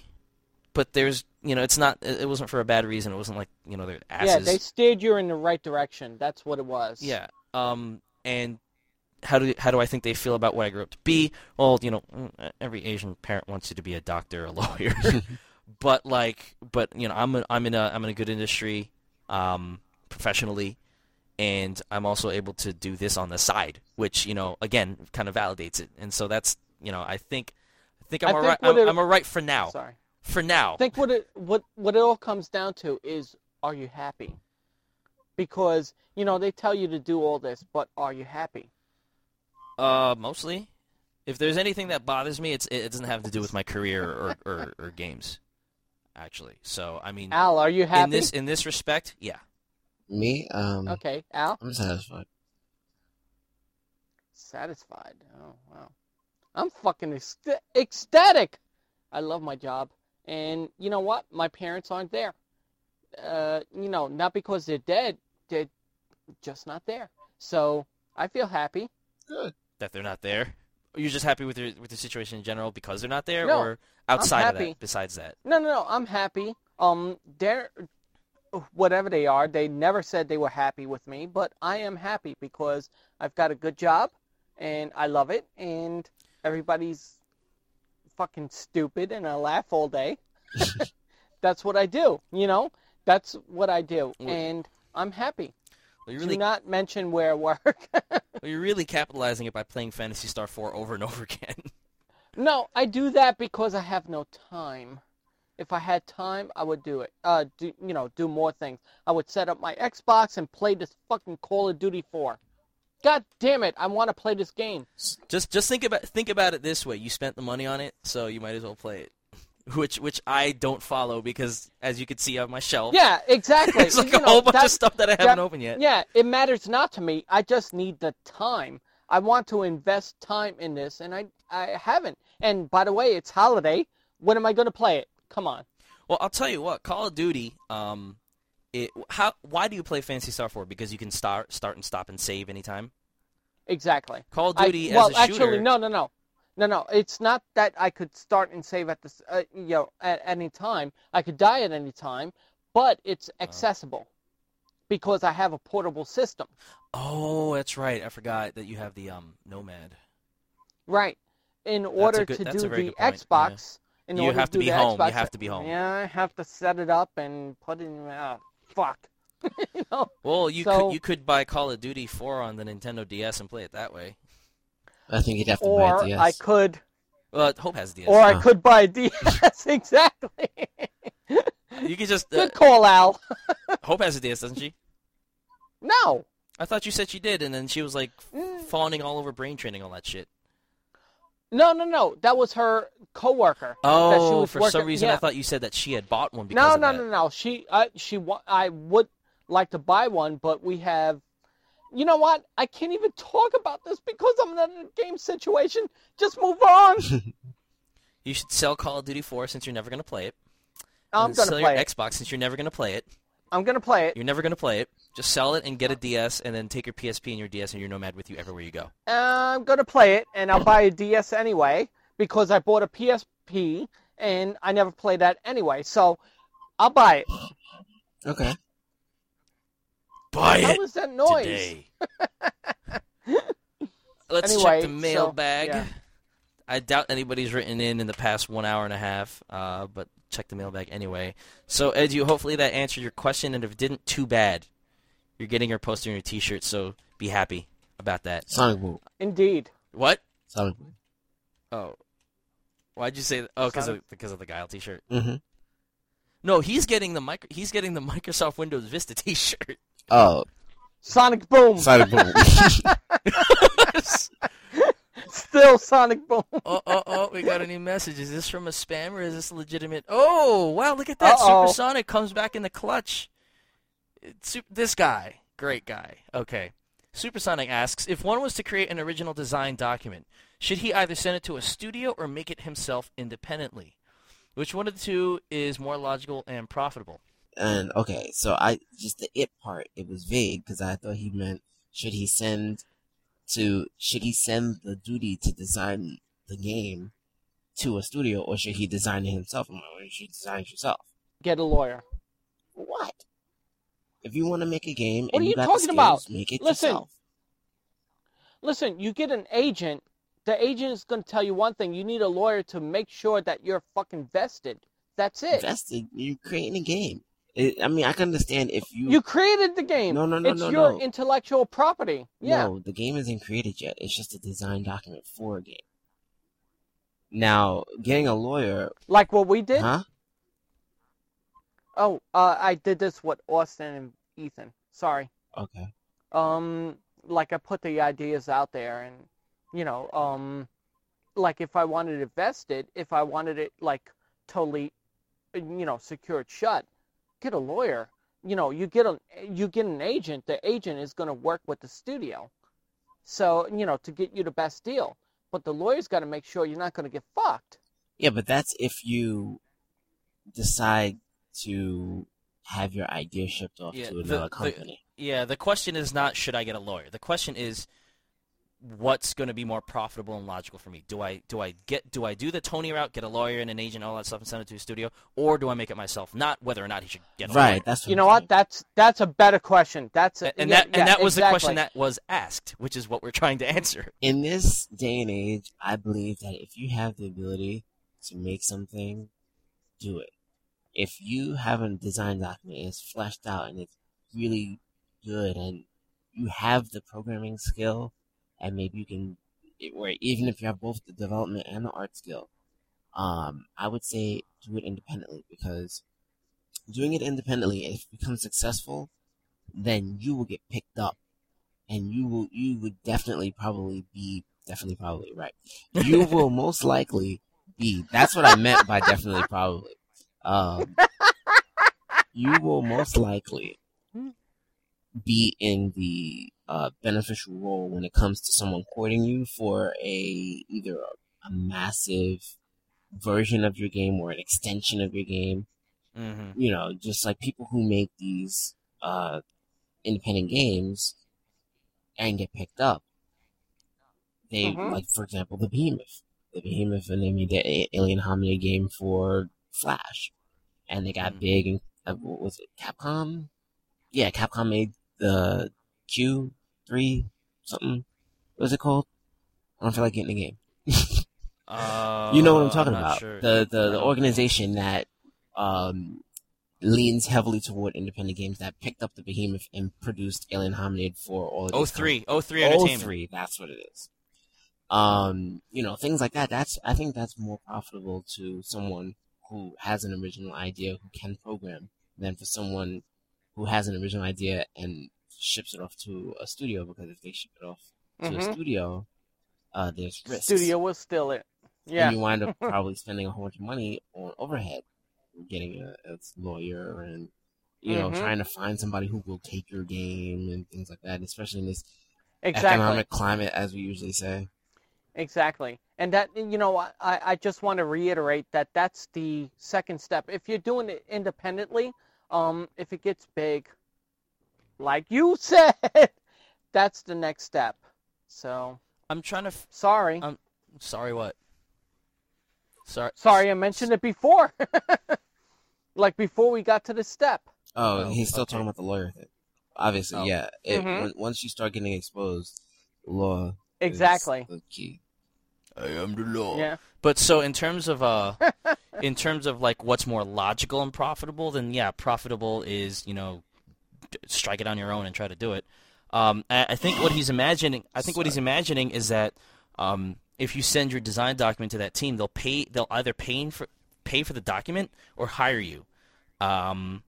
But there's, you know, it's not. It wasn't for a bad reason. It wasn't like, you know, they're asses. Yeah, they steered you in the right direction. That's what it was. Yeah. Um. And how do how do I think they feel about what I grew up to be? Well, you know, mm, every Asian parent wants you to be a doctor, or a lawyer. but like, but you know, I'm a, I'm in a I'm in a good industry, um, professionally, and I'm also able to do this on the side, which you know, again, kind of validates it. And so that's you know, I think I think I'm I think alright. I'm, I'm alright for now. Sorry. For now. I think what it what what it all comes down to is are you happy? Because, you know, they tell you to do all this, but are you happy? Uh, mostly. If there's anything that bothers me, it's it doesn't have to do with my career or, or, or games, actually. So I mean, Al, are you happy? in this in this respect, yeah. Me, um, Okay, Al? I'm satisfied. Satisfied. Oh, wow. I'm fucking ecst- ecstatic. I love my job. And you know what? My parents aren't there. Uh, you know, not because they're dead, they're just not there. So I feel happy. Good. That they're not there. Are you just happy with your with the situation in general because they're not there, No, or outside of that? Besides that, No, no, no. I'm happy. Um, they're whatever they are. They never said they were happy with me, but I am happy because I've got a good job and I love it. And everybody's fucking stupid and I laugh all day. That's what I do. You know, that's what I do, and I'm happy. well, you're Do really not mention where I work. well, you're really capitalizing it by playing Phantasy Star 4 over and over again. No, I do that because I have no time. If I had time, I would do it. Uh, do you know, do more things. I would set up my Xbox and play this fucking Call of Duty 4. God damn it! I want to play this game. just just think about think about it this way: you spent the money on it, so you might as well play it. Which which I don't follow because, as you can see on my shelf, Yeah, exactly. it's like You a know, whole bunch that- of stuff that I haven't opened yet. Yeah, it matters not to me. I just need the time. I want to invest time in this, and I I haven't. And by the way, it's holiday. When am I going to play it? Come on. Well, I'll tell you what, Call of Duty. Um, it how why do you play Phantasy Star 4? Because you can start start and stop and save anytime. Exactly. Call of I- Duty well, as a shooter. Well, actually, no, no, no, no, no. It's not that I could start and save at this, uh, you know, at any time. I could die at any time, but it's accessible because I have a portable system. Oh, that's right. I forgot that you have the um Nomad. Right. In order good- to do the Xbox, in You order have to, to be home. You have to be home. Yeah, I have to set it up and put it in. Uh, fuck. you know. Well, you So- could you could buy Call of Duty 4 on the Nintendo DS and play it that way. I think you'd have to buy Or a DS. I could, Well, Hope has a DS. or I Oh. could buy a DS. exactly. you could just uh, Good call, Al. Hope has a DS, doesn't she? No. I thought you said she did, and then she was like Mm. fawning all over brain training, all that shit. No, no, no. That was her coworker. that she Oh, was for working, some reason I thought you said that she had bought one because No, of no, that. no, no. She, uh, she, wa- I would like to buy one, but we have. You know what? I can't even talk about this because I'm in a game situation. Just move on. You should sell Call of Duty 4 since you're never going to play it. I'm And gonna sell play your it. Xbox since you're never going to play it. I'm gonna play it. You're never going to play it. Just sell it and get a DS, and then take your PSP and your DS and your Nomad with you everywhere you go. I'm gonna play it, and I'll buy a DS anyway because I bought a PSP and I never played that anyway. So I'll buy it. Okay. Buy How it was that noise? today. Let's Anyway, check the so, mailbag. yeah. I doubt anybody's written in in the past one hour and a half, uh, but check the mailbag anyway. So, Ed, you hopefully that answered your question, and if it didn't, too bad. You're getting your poster and your T-shirt, so be happy about that. Sonic Boom. Indeed. What? Sonic Boom. Oh, why'd you say? That? Oh, because Sonic- of because of the Guile T-shirt. Mm-hmm. No, he's getting the mic- He's getting the Microsoft Windows Vista T-shirt. Oh, Sonic Boom. Sonic Boom. Still Sonic Boom. oh, oh, oh, we got a new message. Is this from a spam or is this legitimate? Oh, wow, look at that. Uh-oh. Supersonic comes back in the clutch. It's, sup- this guy, great guy. Okay. Supersonic asks if one was to create an original design document, should he either send it to a studio or make it himself independently? Which one of the two is more logical and profitable? and okay, so I just the it part. It was vague because I thought he meant should he send to should he send the duty to design the game to a studio or should he design it himself? I'm like, well, you should design it yourself. Get a lawyer. What? If you want to make a game What and are you you talking the about? skills, make it Listen, yourself. Listen, you get an agent. The agent is going to tell you one thing. You need a lawyer to make sure that you're fucking vested. That's it. Vested. you're creating a game. It, I mean, I can understand if you. You created the game. No, no, no, It's no, your no. intellectual property. Yeah. No, the game isn't created yet. It's just a design document for a game. Now, getting a lawyer, Like what we did. huh? Oh, uh, I did this with Austin and Ethan. Sorry. Okay. Um, like I put the ideas out there, and you know, um, like if I wanted to vest it vested, if I wanted it like totally, you know, secured shut, get a lawyer. You know, you get a you get an agent. The agent is going to work with the studio, so you know to get you the best deal. But the lawyer's got to make sure you're not going to get fucked. Yeah, but that's if you decide to have your idea shipped off Yeah, to another the- company. Yeah, the question is not should I get a lawyer. The question is what's going to be more profitable and logical for me. Do I do I get do I do the Tony route, get a lawyer and an agent, all that stuff, and send it to a studio, or do I make it myself? Not whether or not he should get a right. lawyer. That's what You I'm know saying. what? That's that's a better question. That's a, And yeah, that and yeah, that was the question that was asked, which is what we're trying to answer. in this day and age, I believe that if you have the ability to make something, do it. If you have a design document and it's fleshed out and it's really good and you have the programming skill and maybe you can, or even if you have both the development and the art skill, um, I would say do it independently because doing it independently, if it becomes successful, then you will get picked up and you will you would definitely probably be definitely probably right. You will most likely be. That's what I meant by definitely probably. Um, you will most likely be in the uh, beneficial role when it comes to someone courting you for a either a, a massive version of your game or an extension of your game hmm you know, just like people who make these uh, independent games and get picked up. They Mhm. like, for example, the Behemoth. The Behemoth, and they made the Alien Hominid game for Flash, and they got Mhm. big. And uh, what was it Capcom? Yeah, Capcom made the Q three something. What was it called? I don't feel like getting the game. Uh, You know what I'm talking not about? sure. The the, the organization that um, leans heavily toward independent games that picked up the behemoth and produced Alien Hominid for all of Oh these three, oh three companies. entertainment. 03, that's what it is. Um, you know, things like that. That's I think that's more profitable to someone who has an original idea who can program than for someone who has an original idea and ships it off to a studio because if they ship it off to a Mhm. studio, uh, there's risks Studio will steal it. Yeah. and you wind up probably spending a whole bunch of money on overhead, getting a, a lawyer and you know Mhm. trying to find somebody who will take your game and things like that, especially in this Exactly. economic climate, as we usually say. Exactly. And that, you know, I, I just want to reiterate that that's the second step. If you're doing it independently, um, if it gets big, like you said, that's the next step. So, I'm trying to. F- sorry. Um, sorry, what? Sorry. sorry, I mentioned it before. like before we got to the step. Oh, Oh, he's still okay. talking about the lawyer thing. Obviously, Oh. yeah. It, Mhm. when, once you start getting exposed, law is Exactly. the key. I am the law. Yeah. But so in terms of uh, in terms of like what's more logical and profitable, then yeah, profitable is you know, strike it on your own and try to do it. Um, I, I think what he's imagining, I think what he's imagining is that um, if you send your design document to that team, they'll pay, they'll either pay for pay for the document or hire you. Um,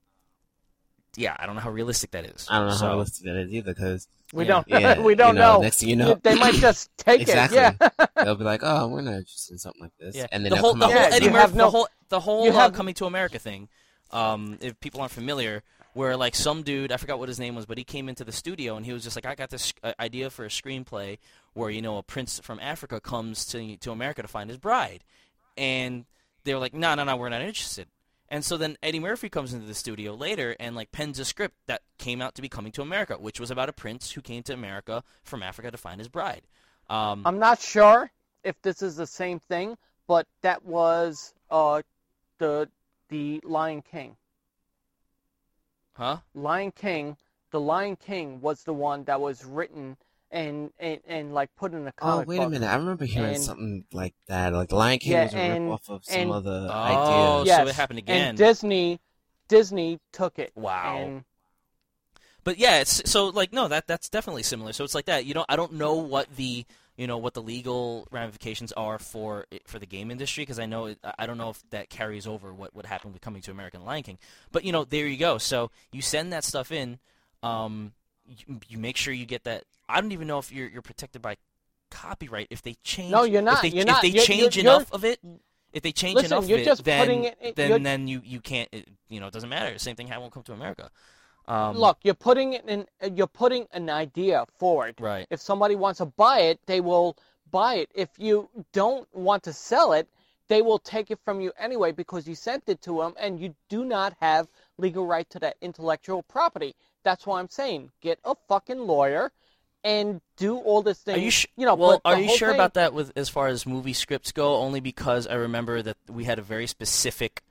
yeah, I don't know how realistic that is. I don't know So- how realistic that is either, because We Yeah. don't. Yeah, we don't you know, know. next thing you know- they might just take exactly, it. Yeah. they'll be like, "Oh, we're not interested in something like this," Yeah, and then the whole come the out whole Yeah, Eddie you something. have Murphy, no- the whole the whole you uh, have- coming to America thing. Um, if people aren't familiar, where like some dude, I forgot what his name was, but he came into the studio and he was just like, I got this uh, idea for a screenplay where you know a prince from Africa comes to to America to find his bride, and they were like, No, no, no, we're not interested. And so then Eddie Murphy comes into the studio later and like pens a script that came out to be Coming to America, which was about a prince who came to America from Africa to find his bride. Um, I'm not sure if this is the same thing, but that was uh, the the Lion King. huh? Lion King, the Lion King was the one that was written and and, and like put in a comment. Oh, wait a book. minute. I remember hearing And- something like that. Like Lion King Yeah, was a and- rip off of some and- other Oh, idea. Yes, so it happened again. And Disney, Disney took it. Wow. And But yeah, it's so like no, that that's definitely similar. So it's like that. You know, I don't know what the you know what the legal ramifications are for for the game industry because I know it, I don't know if that carries over what what happened with coming to American Lion King. But you know, there you go. So you send that stuff in. Um, you, you make sure you get that. I don't even know if you're you're protected by copyright if they change. No, you're not. If they, You're if not. they You're- change you're- enough of it. If they change Listen, enough you're of it, then it then then you you can't. It, you know, it doesn't matter. Same thing won't come to America. Um, look, you're putting it in. You're putting an idea forward. right. If somebody wants to buy it, they will buy it. If you don't want to sell it, they will take it from you anyway because you sent it to them and you do not have legal right to that intellectual property. That's why I'm saying get a fucking lawyer and do all this thing. Are you sh- know, well? Are you sure thing- about that with as far as movie scripts go? Only because I remember that we had a very specific,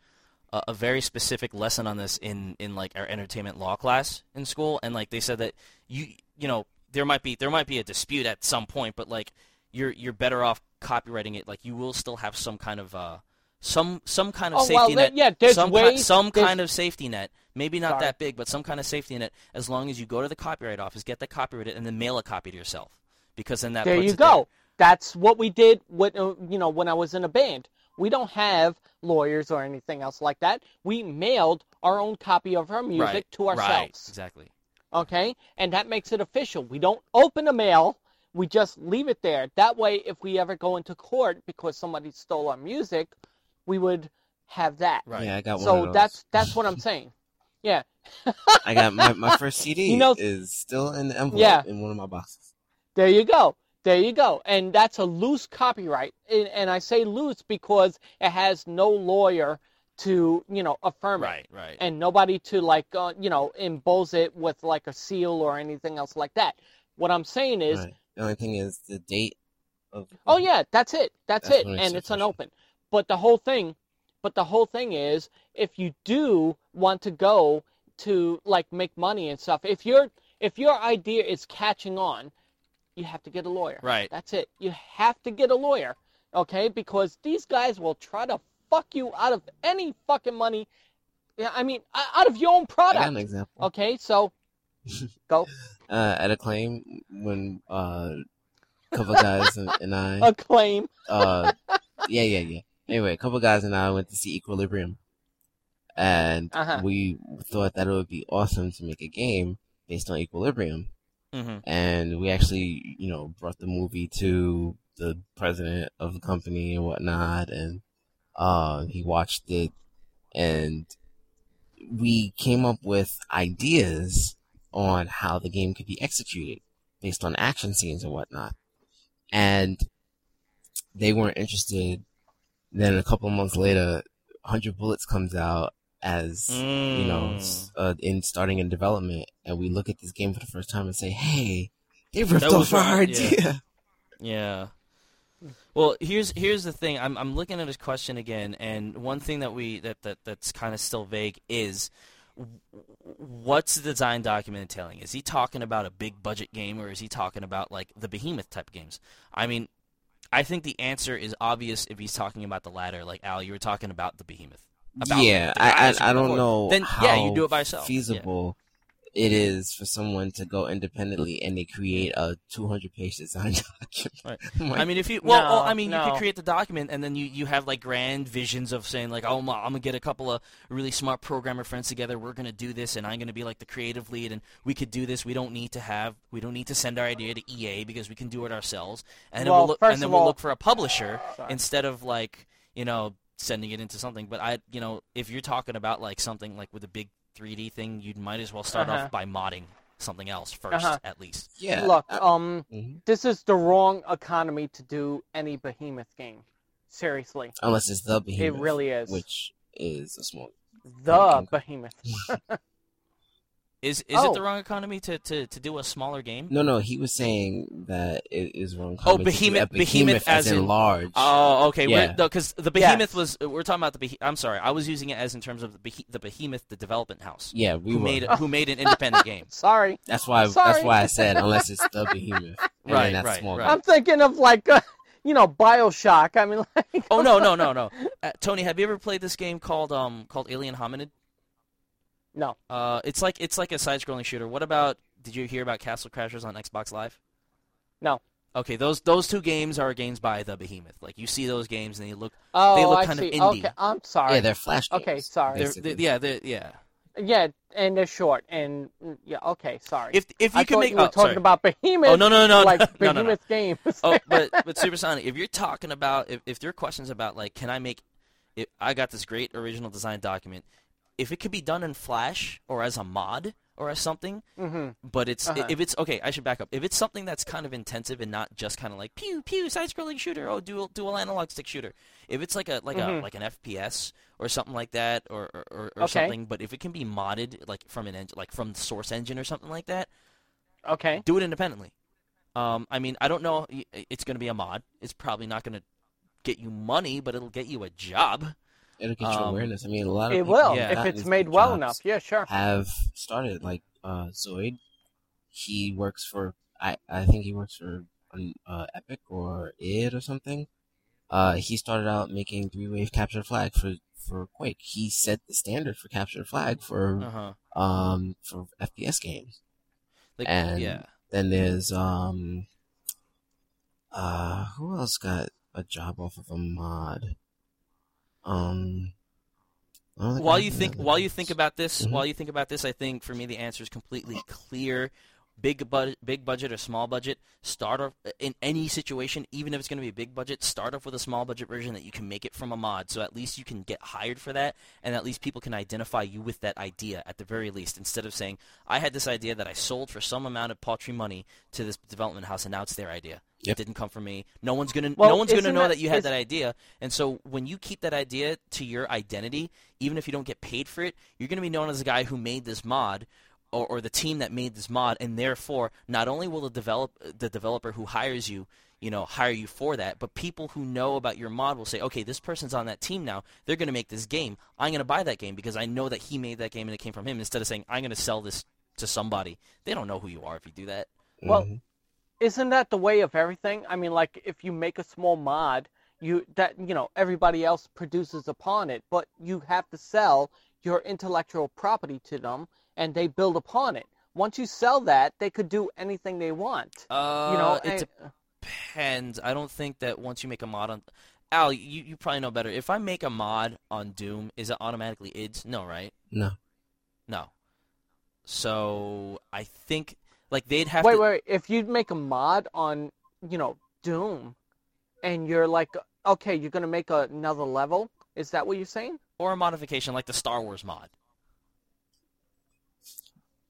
uh, a very specific lesson on this in in like our entertainment law class in school, and like they said that you you know there might be there might be a dispute at some point, but like you're you're better off copywriting it. Like you will still have some kind of uh some some kind of Oh, safety well, there- net. yeah, there's some ways- some there's- kind of safety net. Maybe not Sorry. that big, but some kind of safety net. As long as you go to the copyright office, get that copyrighted, and then mail a copy to yourself, because then that there you go. That's what we did. With uh, you know, when I was in a band, we don't have lawyers or anything else like that. We mailed our own copy of our music right. to Right. ourselves. Exactly. Okay, and that makes it official. We don't open the mail. We just leave it there. That way, if we ever go into court because somebody stole our music, we would have that. Right. Yeah, I got one of So those. that's that's what I'm saying. Yeah. I got my, my first CD You know- is still in the envelope Yeah. in one of my boxes. There you go. There you go. And that's a loose copyright. And, and I say loose because it has no lawyer to, you know, affirm it. Right. Right. And nobody to, like, uh, you know, emboss it with, like, a seal or anything else like that. What I'm saying is, Right. The only thing is the date of. oh, yeah, that's it. That's, That's it. And it it's official. unopened. But the whole thing, but the whole thing is, if you do want to go to, like, make money and stuff, if your if your idea is catching on, you have to get a lawyer. Right. That's it. You have to get a lawyer, okay? Because these guys will try to fuck you out of any fucking money. Yeah, I mean, out of your own I got an product. example. Okay, so go Uh, at Acclaim, when uh, a couple guys and, and I. acclaim. uh, yeah, yeah, yeah. Anyway, a couple guys and I went to see Equilibrium, and Uh-huh. we thought that it would be awesome to make a game based on Equilibrium. hmm And we actually, you know, brought the movie to the president of the company and whatnot, and uh, he watched it, and we came up with ideas on how the game could be executed based on action scenes and whatnot. And they weren't interested. Then a couple of months later, 100 Bullets comes out as, you know, Mm. uh, in starting in development, and we look at this game for the first time and say, hey, they ripped That off our right, idea. Yeah. Well, here's here's the thing. I'm I'm looking at his question again, and one thing that we that, that that's kind of still vague is what's the design document entailing? Is he talking about a big budget game, or is he talking about like the behemoth type games? I mean, I think the answer is obvious if he's talking about the latter. Like Al, you were talking about the behemoth. About yeah, the I, I, I don't know Then how yeah, you do it by yourself. Yeah. Feasible it is for someone to go independently and they create a 200 page design document. Right. I'm like, I mean, if you well, No, well, I mean, you could create the document, and then you, you have like grand visions of saying like, oh, I'm, I'm gonna get a couple of really smart programmer friends together. We're gonna do this, and I'm gonna be like the creative lead, and we could do this. We don't need to have, we don't need to send our idea to EA because we can do it ourselves, and then Well, we'll look, and then we'll all- look for a publisher oh, Sorry. instead of like you know sending it into something. But I, you know, if you're talking about like something like with a big 3D thing, you might as well start Uh-huh. off by modding something else 1st Uh-huh. at least. yeah. Look, I- um, mhm. this is the wrong economy to do any behemoth game. Seriously, Unless it's the behemoth, it really is. which is a small. The Okay. behemoth. Is is it the Oh. wrong economy to, to, to do a smaller game? No, no, he was saying that it is wrong. Oh, comment to do behemoth- behemoth as as in in- large. Oh, okay. Yeah. We're, no, because the behemoth was we're talking about the. Behe- I'm sorry, I was using it as in terms of the, behe- the behemoth, the development house, yeah, we who were. made who made an independent game. Sorry. That's why. Sorry. That's why I said unless it's the behemoth. Right, that's right, small. right. I'm thinking of like, uh, you know, Bioshock. I mean, like. Oh no no no no. Uh, Tony, have you ever played this game called um called Alien Hominid? No. Uh, it's like it's like a side-scrolling shooter. What about? Did you hear about Castle Crashers on Xbox Live? No. Okay, those those two games are games by the Behemoth. Like you see those games and they look. Oh, They look I kind of see. indie. Okay, I'm sorry. Yeah, they're flash games. Okay, sorry. They're, basically. they yeah, they're, yeah. Yeah, and they're short. And yeah, okay, sorry. If if you I can make you were oh, talking sorry. about behemoth. Oh no no no like no no, no, no. behemoth games. oh, but but Supersonic, if you're talking about if, if there are questions about like, can I make? If I got this great original design document. If it could be done in Flash or as a mod or as something, hmm but it's Uh-huh. if it's okay. I should back up. If it's something that's kind of intensive and not just kind of like pew pew side-scrolling shooter, oh dual dual analog stick shooter. If it's like a like a Mhm. like an FPS or something like that or or, or, or Okay. something, but if it can be modded like from an engine like from the source engine or something like that, Okay. do it independently. Um, I mean, I don't know. It's going to be a mod. It's probably not going to get you money, but it'll get you a job. It'll get you Um, awareness. I mean, a lot of It people will Yeah. if it's made well enough. Yeah, sure. Have started like uh, Zoid. He works for I I think he works for um, uh, Epic or id or something. Uh, he started out making three wave capture flag for for Quake. He set the standard for capture flag for Uh huh. um for FPS games. Like, And- yeah. Then there's um uh who else got a job off of a mod? Um I don't think I While you think while you think about this, Mhm. while you think about this, I think for me the answer is completely clear. Big budget, big budget or small budget. Start off uh, in any situation, even if it's going to be a big budget. Start off with a small budget version that you can make it from a mod, so at least you can get hired for that, and at least people can identify you with that idea at the very least. Instead of saying, "I had this idea that I sold for some amount of paltry money to this development house, and now it's their idea." Yep. It didn't come from me. No one's gonna Well, no one's gonna know that- that you had that idea. And so when you keep that idea to your identity, even if you don't get paid for it, you're going to be known as the guy who made this mod or, or the team that made this mod and therefore not only will the develop the developer who hires you you know hire you for that but people who know about your mod will say okay this person's on that team now they're going to make this game i'm going to buy that game because i know that he made that game and it came from him instead of saying i'm going to sell this to somebody they don't know who you are if you do that Well, Mhm. Isn't that the way of everything? I mean, like if you make a small mod, you that you know everybody else produces upon it, but you have to sell your intellectual property to them, and they build upon it. Once you sell that, they could do anything they want. uh, you know, it and- depends i don't think that once you make a mod on al you, you probably know better if i make a mod on doom is it automatically ids no right No. no so i think like they'd have wait, to wait. If you make a mod on, you know, Doom, and you're like, okay, you're gonna make another level. Is that what you're saying? or a modification like the Star Wars mod.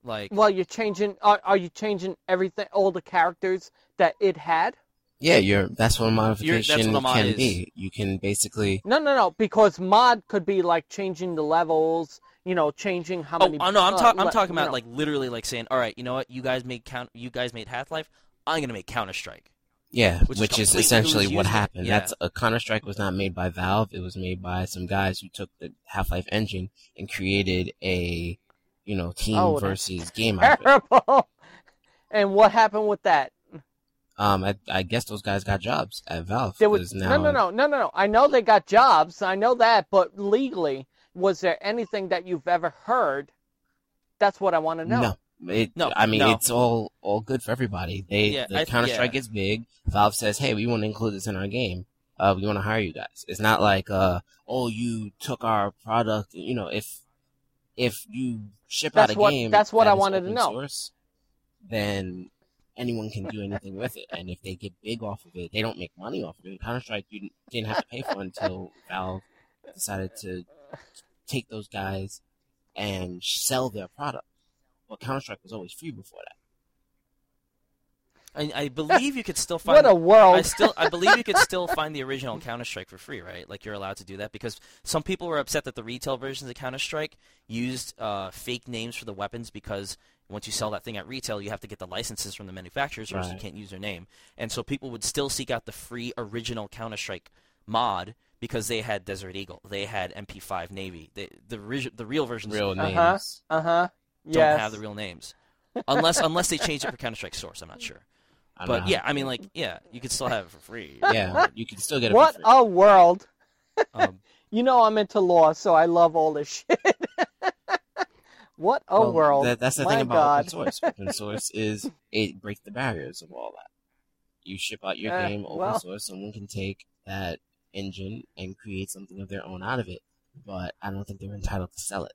Like Well, you're changing. Are, are you changing everything, all the characters that it had? Yeah, you're that's what a modification that's what a mod can is. be. You can basically No, no, no. Because mod could be like changing the levels. You know, changing how oh, many. oh no, I'm, uh, I'm le- talking about know. like literally like saying, all right, you know what, you guys made count, you guys made Half Life, I'm gonna make Counter Strike. Yeah, Which which, is is essentially what happened. Yeah. That's a Counter Strike was not made by Valve. It was made by some guys who took the Half Life engine and created a, you know, team Oh, versus game out of terrible. and what happened with that? Um, I, I guess those guys got jobs at Valve. There was 'cause now, no, no, no, no, no, no. I know they got jobs. I know that, but legally, was there anything that you've ever heard? That's what I want to know. No, it, No, I mean no. it's all all good for everybody. They Yeah, the I- Counter Strike yeah. gets big. Valve says, "Hey, we want to include this in our game. Uh, we want to hire you guys." It's not like, uh, "Oh, you took our product." You know, if if you ship That's out a what- game, that's what that I wanted to know. source, then anyone can do anything with it. And if they get big off of it, they don't make money off of it. Counter Strike, you didn't have to pay for until Valve decided to take those guys and sell their product. Well, Counter Strike was always free before that. I, I believe you could still find. What a world! I still, I believe you could still find the original Counter Strike for free, right? Like you're allowed to do that because some people were upset that the retail versions of Counter Strike used uh, fake names for the weapons because once you sell that thing at retail, you have to get the licenses from the manufacturers, or else you can't use their name. And so people would still seek out the free original Counter Strike mod because they had Desert Eagle, they had MP5 Navy, they, the ori- the real versions Real Uh-huh. names. Uh huh. don't Yes. have the real names, unless unless they change it for Counter Strike Source. I'm not sure. I don't know But yeah, I mean, like, yeah, you could still have it for free. yeah, you can still get it What for free. a world! Um, You know I'm into law, so I love all this shit. what a Well, world! That, that's the My thing about God. open source. Open source is it breaks the barriers of all that. You ship out your Uh, game open well- source, someone can take that engine and create something of their own out of it. But I don't think they're entitled to sell it.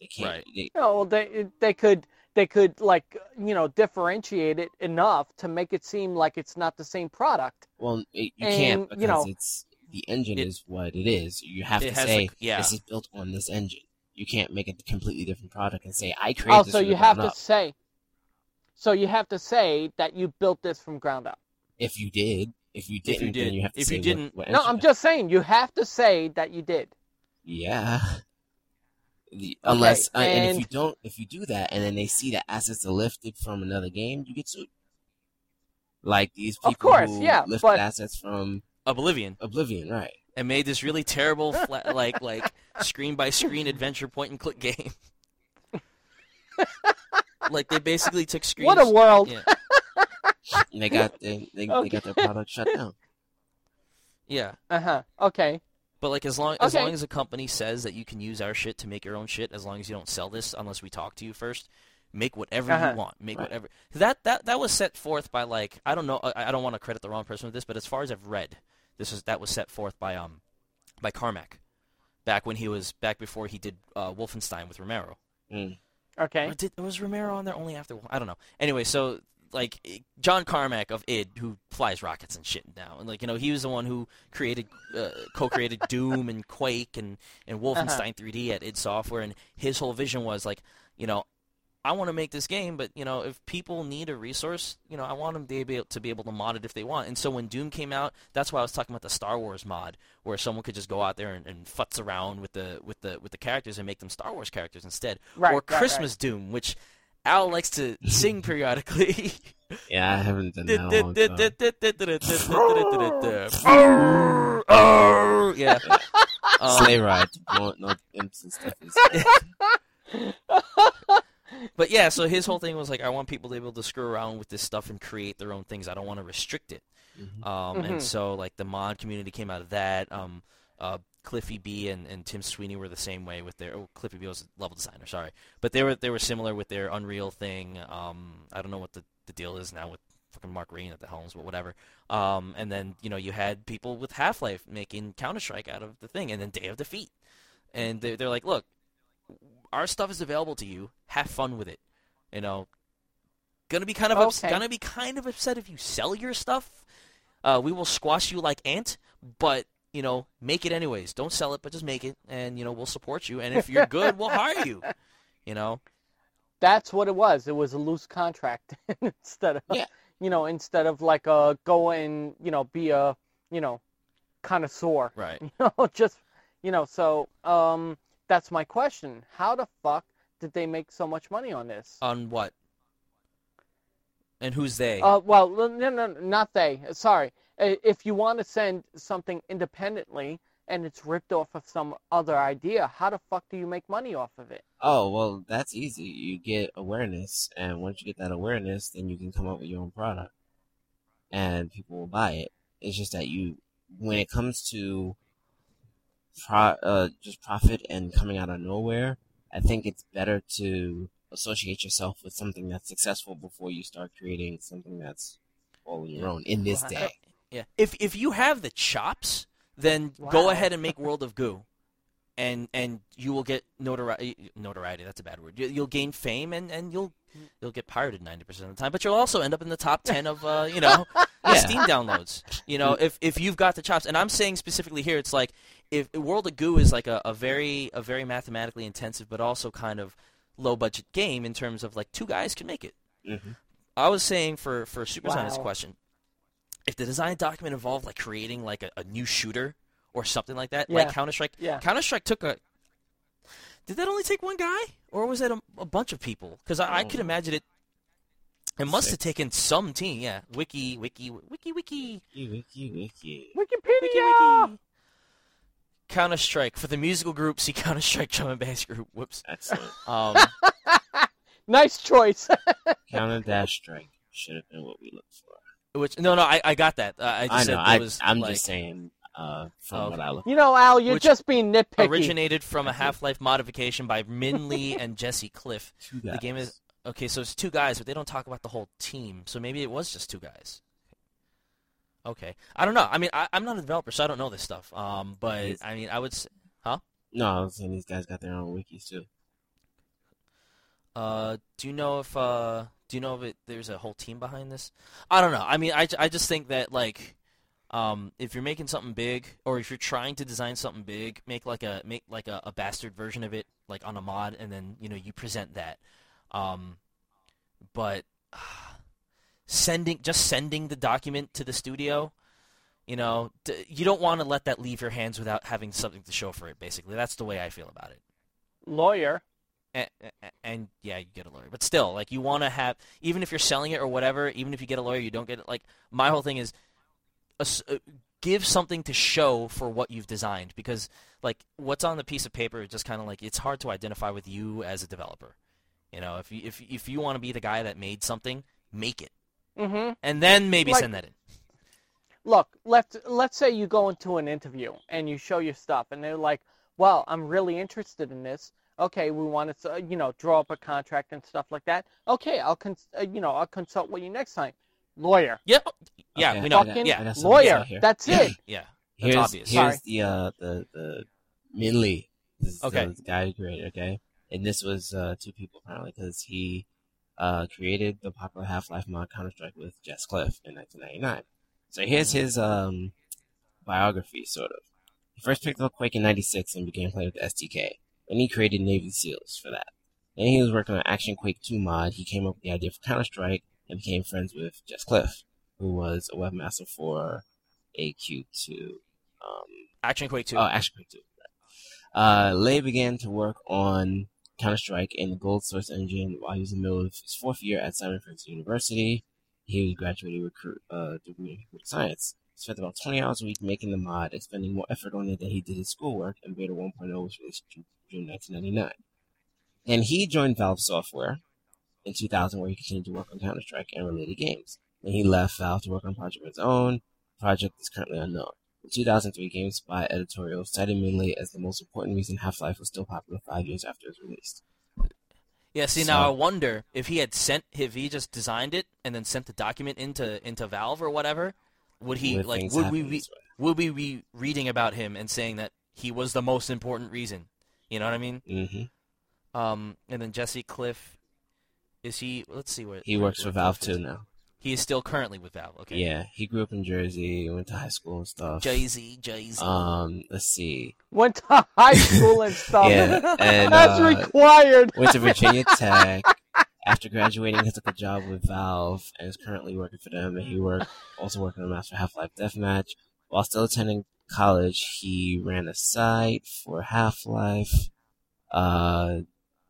They can't. Right. They, No, well, they they could they could like you know differentiate it enough to make it seem like it's not the same product. well, it, you And, can't you because know- it's the engine It- is what it is. You have to say the- yeah. this is built on this engine. You can't make a completely different product and say I created Oh, this so you have to up. say. So you have to say that you built this from ground up. If you did, if you didn't, you then did. you have to If say you didn't- what No, I'm just saying you have to say that you did. Yeah. The, unless uh, and, if you don't, if you do that, and then they see that assets are lifted from another game, you get sued. Like these people Of course, who yeah, lifted but- assets from Oblivion Oblivion, right? and made this really terrible, flat, like like screen by screen adventure point and click game. like they basically took screens. What a world! Yeah, And they got they, they, they got their product shut down. yeah. Uh huh. Okay. But like as long as Okay. long as a company says that you can use our shit to make your own shit, as long as you don't sell this unless we talk to you first, make whatever Uh-huh. you want. Make Right. whatever that that that was set forth by like I don't know I, I don't want to credit the wrong person with this, but as far as I've read, this is that was set forth by um by Carmack back when he was back before he did uh, Wolfenstein with Romero. Mm. Okay. Or did was Romero on there only after? I don't know. Anyway, so like John Carmack of id, who flies rockets and shit now, and like you know he was the one who created, uh, co-created Doom and Quake and and Wolfenstein 3D at id Software, and his whole vision was like, you know. I want to make this game, but you know, if people need a resource, you know, I want them to be able to be able to mod it if they want. And so when Doom came out, that's why I was talking about the Star Wars mod, where someone could just go out there and, and futz around with the with the with the characters and make them Star Wars characters instead Right, or right, right. Christmas Doom, which Al likes to sing periodically. Yeah, I haven't done that in long time. yeah. Um, Sleigh ride, no, no imps and stuff. But yeah, so his whole thing was like, I want people to be able to screw around with this stuff and create their own things. I don't want to restrict it. Mhm. Um, Mhm. And so like the mod community came out of that. Um, uh, Cliffy B and, and Tim Sweeney were the same way with their. Oh, Cliffy B was a level designer, sorry, but they were they were similar with their Unreal thing. Um, I don't know what the, the deal is now with fucking Mark Rein at the helms, but whatever. Um, and then you know you had people with Half Life making Counter Strike out of the thing, and then Day of Defeat, and they're, they're like, look, our stuff is available to you. Have fun with it. You know, gonna be kind of ups- Okay. gonna be kind of upset if you sell your stuff. Uh, we will squash you like ant, but you know, make it anyways. Don't sell it, but just make it, and you know, we'll support you. And if you're good, we'll hire you. You know, That's what it was. It was a loose contract instead of Yeah. you know instead of like a go and you know be a you know connoisseur. right? You know, just you know. So um, that's my question. How the fuck did they make so much money on this? On what? And who's they? Uh, well, no, no, no, not they. Sorry. Uh, If you want to send something independently and it's ripped off of some other idea, how the fuck do you make money off of it? oh well, that's easy. You get awareness, and once you get that awareness, then you can come up with your own product, and people will buy it. It's just that you, when it comes to pro, uh, just profit and coming out of nowhere, I think it's better to associate yourself with something that's successful before you start creating something that's all your own in this day. Yeah. If if you have the chops, then go ahead and make World of Goo, and and you will get notoriety. Notoriety. That's a bad word. You, you'll gain fame, and, and you'll you'll get pirated ninety percent of the time. But you'll also end up in the top ten of uh, you know Yeah. Steam downloads. You know, if if you've got the chops, and I'm saying specifically here, it's like if World of Goo is like a, a very a very mathematically intensive, but also kind of low budget game in terms of like two guys can make it. hmm I was saying for for Super Sonics Wow. question, if the design document involved like creating like a, a new shooter or something like that, Yeah. like Counter Strike. Yeah. Counter Strike took a. Did that only take one guy, or was it a, a bunch of people? Because I, I could imagine it. It must have taken some team. Yeah, wiki, wiki, wiki, wiki, Wiki, wiki, wiki. Wikipedia. wiki, wiki. Counter Strike for the musical group. See Counter Strike drum and bass group. Whoops. Excellent. Um, Nice choice. Counter dash strike should have been what we looked for. Which no, no, I, I got that. Uh, I just I said know. it I, was I'm like, just saying uh, from Oh, what I look. you know, Al, you're Which just being nitpicky. originated from a Half-Life modification by Minh Le and Jesse Cliffe. The game is okay, so it's two guys, but they don't talk about the whole team. So maybe it was just two guys. Okay, I don't know. I mean, I, I'm not a developer, so I don't know this stuff. Um, but I mean, I would. Say, huh? No, I was saying these guys got their own wikis too. uh, do you know if uh, do you know if it, there's a whole team behind this? I don't know. I mean, I, I just think that like, um, if you're making something big, or if you're trying to design something big, make like a make like a, a bastard version of it, like on a mod, and then you know you present that. Um, but sending just sending the document to the studio, you know, d- you don't want to let that leave your hands without having something to show for it. Basically, that's the way I feel about it Lawyer. And, and yeah, you get a lawyer. But still, like you want to have, even if you're selling it or whatever, even if you get a lawyer, you don't get it. Like my whole thing is, uh, give something to show for what you've designed because like what's on the piece of paper is just kind of like it's hard to identify with you as a developer. You know, if you if if you want to be the guy that made something, make it, Mm-hmm. and then maybe Like- send that in. Look, let's let's say you go into an interview and you show your stuff, and they're like, "Well, I'm really interested in this. Okay, we want to, uh, you know, draw up a contract and stuff like that. Okay, I'll, cons- uh, you know, I'll consult with you next time." Lawyer, Yeah, yeah, Okay, we know. I got- fucking yeah, I got something to lawyer. say here. That's it. yeah, that's Here's obvious. here's Sorry. the uh the the Minh This Okay. the guy who created. Okay, and this was uh two people apparently because he uh created the popular Half Life mod Counter Strike with Jess Cliffe in 1999. So here's his um biography, sort of. He first picked up Quake in '96 and began playing with the SDK. Then he created Navy SEALs for that. Then he was working on Action Quake 2 mod. He came up with the idea for Counter Strike and became friends with Jess Cliffe, who was a webmaster for AQ2. Um, Action Quake Two. Oh, Action Quake 2. Uh, Le began to work on Counter Strike in the Gold Source engine while he was in the middle of his fourth year at Simon Fraser University. He was graduated with cru- uh, degree in computer science. Spent about 20 hours a week making the mod, expending more effort on it than he did his schoolwork, and Beta 1.0 was released in June 1999. And he joined Valve Software in 2000, where he continued to work on Counter Strike and related games. Then he left Valve to work on a project of his own. The project is currently unknown. The 2003 GameSpot editorial cited Minh Le as the most important reason Half-Life was still popular five years after it was released. Yeah, see now I wonder if he had sent if he just designed it and then sent the document into into Valve or whatever, would he Would like would we be would we be reading about him and saying that he was the most important reason? You know what I mean? hmm Um, and then Jesse Cliffe, is he? Let's see what He works for Valve too now. He is still currently with Valve. Okay. Yeah, he grew up in Jersey, went to high school and stuff. Jay Z, Jay Z. Um, let's see. Went to high school and stuff. Yeah, and That's uh, required. went to Virginia Tech. After graduating, he took a job with Valve and is currently working for them. And he worked also working on Master Half-Life Deathmatch. While still attending college, he ran a site for Half-Life. Uh,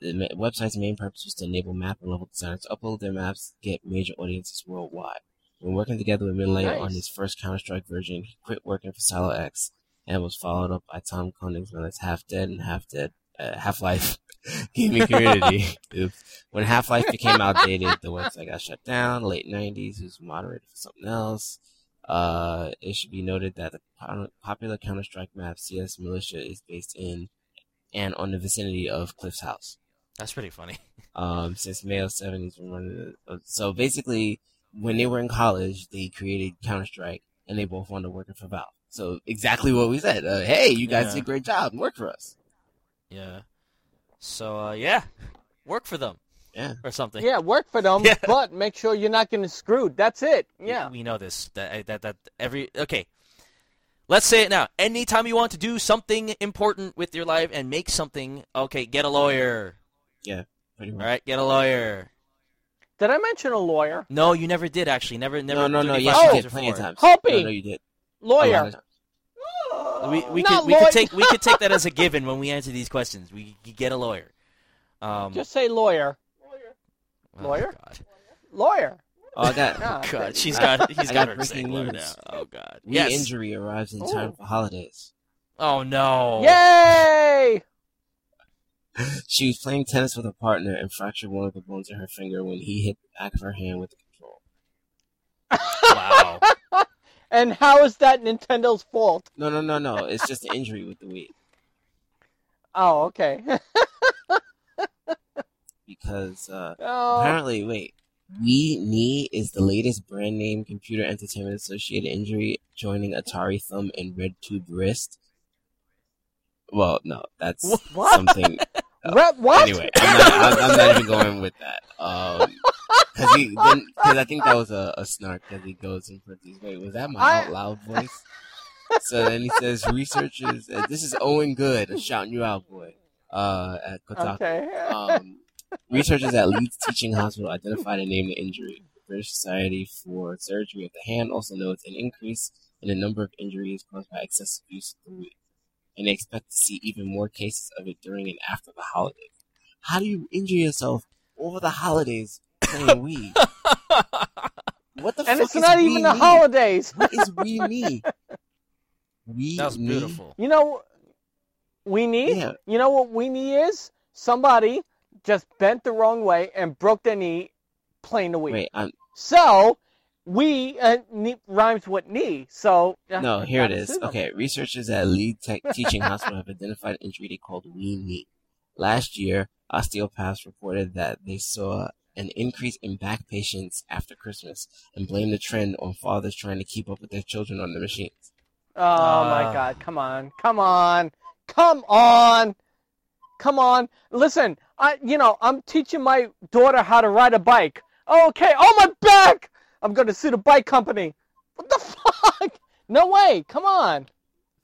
the ma- website's main purpose was to enable map and level designers to upload their maps, to get major audiences worldwide. When working together with Minh Le Nice. on his first Counter-Strike version, he quit working for Silo X and was followed up by Tom Koenigsmann's Half Dead and Half Dead uh, Half-Life gaming community. When Half-Life became outdated, the website got shut down. Late 90s, it was moderated for something else. Uh, it should be noted that the popular Counter-Strike map CS Militia is based in and on the vicinity of Cliffe's house. That's pretty funny. Um, since May of 7, he's been running. So basically, when they were in college, they created Counter-Strike and they both wanted to work for Valve. So exactly what we said. Uh, hey, you guys Yeah. did a great job. Work for us. Yeah. So uh, yeah, work for them Yeah. or something. Yeah, work for them, Yeah. but make sure you're not getting screwed. That's it. Yeah. we know this. That that that every okay. Let's say it now. Anytime you want to do something important with your life and make something, okay, get a lawyer. Pretty All much. right, get a lawyer. Did I mention a lawyer? No, you never did actually. Never, never. no, no, no. Yes, Oh. you did plenty of times. Hoppy. No, no, you did. A lot Lawyer. Of times. We, we could we could take we could take that as a given when we answer these questions. We could get a lawyer. Um, Just say lawyer. oh, lawyer? God. Lawyer. Oh, I got Yeah. God, she's got he's I got, got her saying lawyer now. Oh God. Re Yes. injury arrives in time Oh. for holidays. Oh no. Yay! She was playing tennis with a partner and fractured one of the bones in her finger when he hit the back of her hand with the control. Wow. And how is that Nintendo's fault? No, no, no, no. It's just an injury with the Wii. Oh, okay. Because uh, oh, apparently, wait, Wii Knee is the latest brand name computer entertainment associated injury, joining Atari Thumb and Red Tube Wrist. Well, no, that's What? something. Re- what? Anyway, I'm not, I'm, I'm not even going with that. Um, cause he, then, cause I think that was a, a snark that he goes in parentheses. Wait, was that my I- out loud voice? so then he says, researchers, uh, this is Owen Good, shouting you out, boy, uh, at Kotaku. Okay. Um, researchers at Leeds Teaching Hospital identified and named the injury. The British Society for Surgery of the Hand also notes an increase in the number of injuries caused by excessive use of the and they expect to see even more cases of it during and after the holidays. How do you injure yourself over the holidays playing Wii? What the fuck? and it's not Wii even the holidays. What is we Me? Wii That was Me? beautiful. You know, we need. Yeah. You know what we need is somebody just bent the wrong way and broke their knee playing the Wii. Wait, I'm, So we uh, knee, rhymes with knee. So uh, No, here it is. gotta is. sue them. Okay, researchers at Leeds Tech Teaching Hospital have identified an injury they called we knee. Last year, osteopaths reported that they saw an increase in back patients after Christmas and blame the trend on fathers trying to keep up with their children on the machines. Oh my Ah. God! Come on! Come on! Come on! Come on! Listen, I you know I'm teaching my daughter how to ride a bike. Okay. Oh my back! I'm gonna sue the bike company. What the fuck? No way! Come on!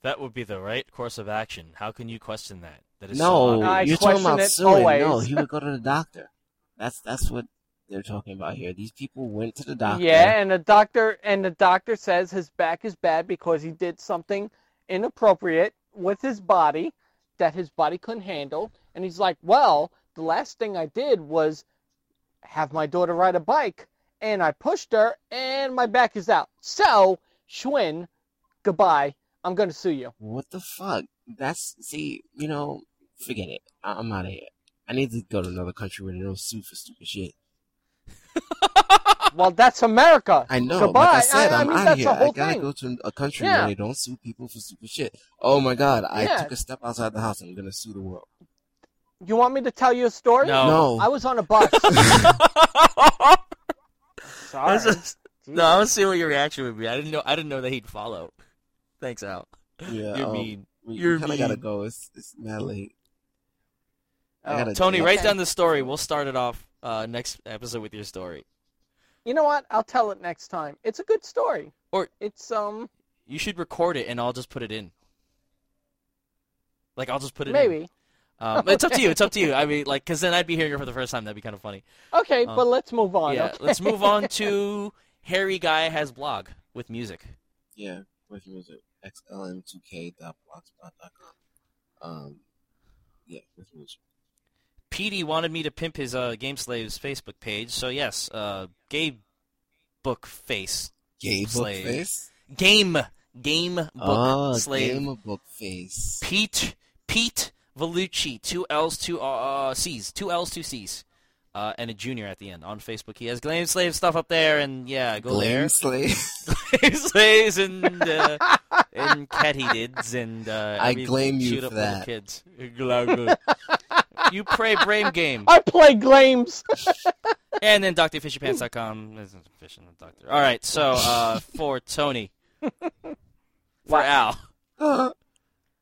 That would be the right course of action. How can you question that? That is No, so you're talking about it suing. No, he would go to the doctor. That's that's what they're talking about here. These people went to the doctor. Yeah, and the doctor and the doctor says his back is bad because he did something inappropriate with his body that his body couldn't handle. And he's like, "Well, the last thing I did was have my daughter ride a bike, and I pushed her, and my back is out. So, Schwinn, goodbye. I'm gonna sue you." What the fuck? That's see, you know, forget it. I'm out of here. I need to go to another country where they don't sue for stupid shit. Well, that's America. I know. Goodbye. Like I said, I- I am mean, out of here. I gotta thing. go to a country Yeah. where they don't sue people for stupid shit. Oh my god, I Yeah. took a step outside the house. And I'm gonna sue the world. You want me to tell you a story? No. No. I was on a bus. Sorry. This is- no, I want to see what your reaction would be. I didn't know. I didn't know that he'd follow. Thanks, Al. Yeah, You're um, mean. We, You're kind of gotta go. It's it's mad late. I Oh. gotta- Tony, Okay. write down the story. We'll start it off uh, next episode with your story. You know what? I'll tell it next time. It's a good story. Or- it's um You should record it, and I'll just put it in. Like I'll just put it in. maybe. Um, It's up to you. It's up to you. I mean, like, because then I'd be hearing it for the first time. That'd be kind of funny. Okay, Um, but let's move on. yeah. okay? Let's move on to Harry Guy has blog with music. Yeah, with music. xlm2k.blogspot.com. Um, yeah, with music. Petey wanted me to pimp his uh, Game Slaves Facebook page, so yes, uh, book face, Gay book Slave. face. game, game book oh, slave. game book face. Pete Pete Vellucci, two L's, two uh, C's, two L's, two C's, uh, and a junior at the end on Facebook. He has Game Slave stuff up there, and yeah, go there. Glam slave. Game Slaves and uh, and Katydids and uh, I blame you shoot for up little that. Kids. Glad- you play brave game. I play games. And then drfishypants.com. This is Fish and the Doctor. All right, so uh, for Tony, for Al, huh?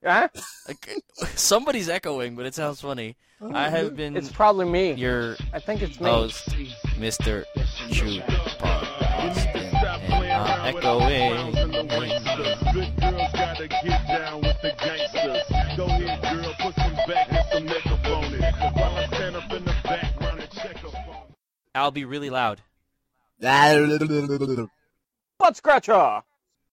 like, somebody's echoing, but it sounds funny. I have been It's probably me. your I think it's me. host, Mr. True Pod Austin, and I'm echoing. I'll be really loud. Butt scratcher.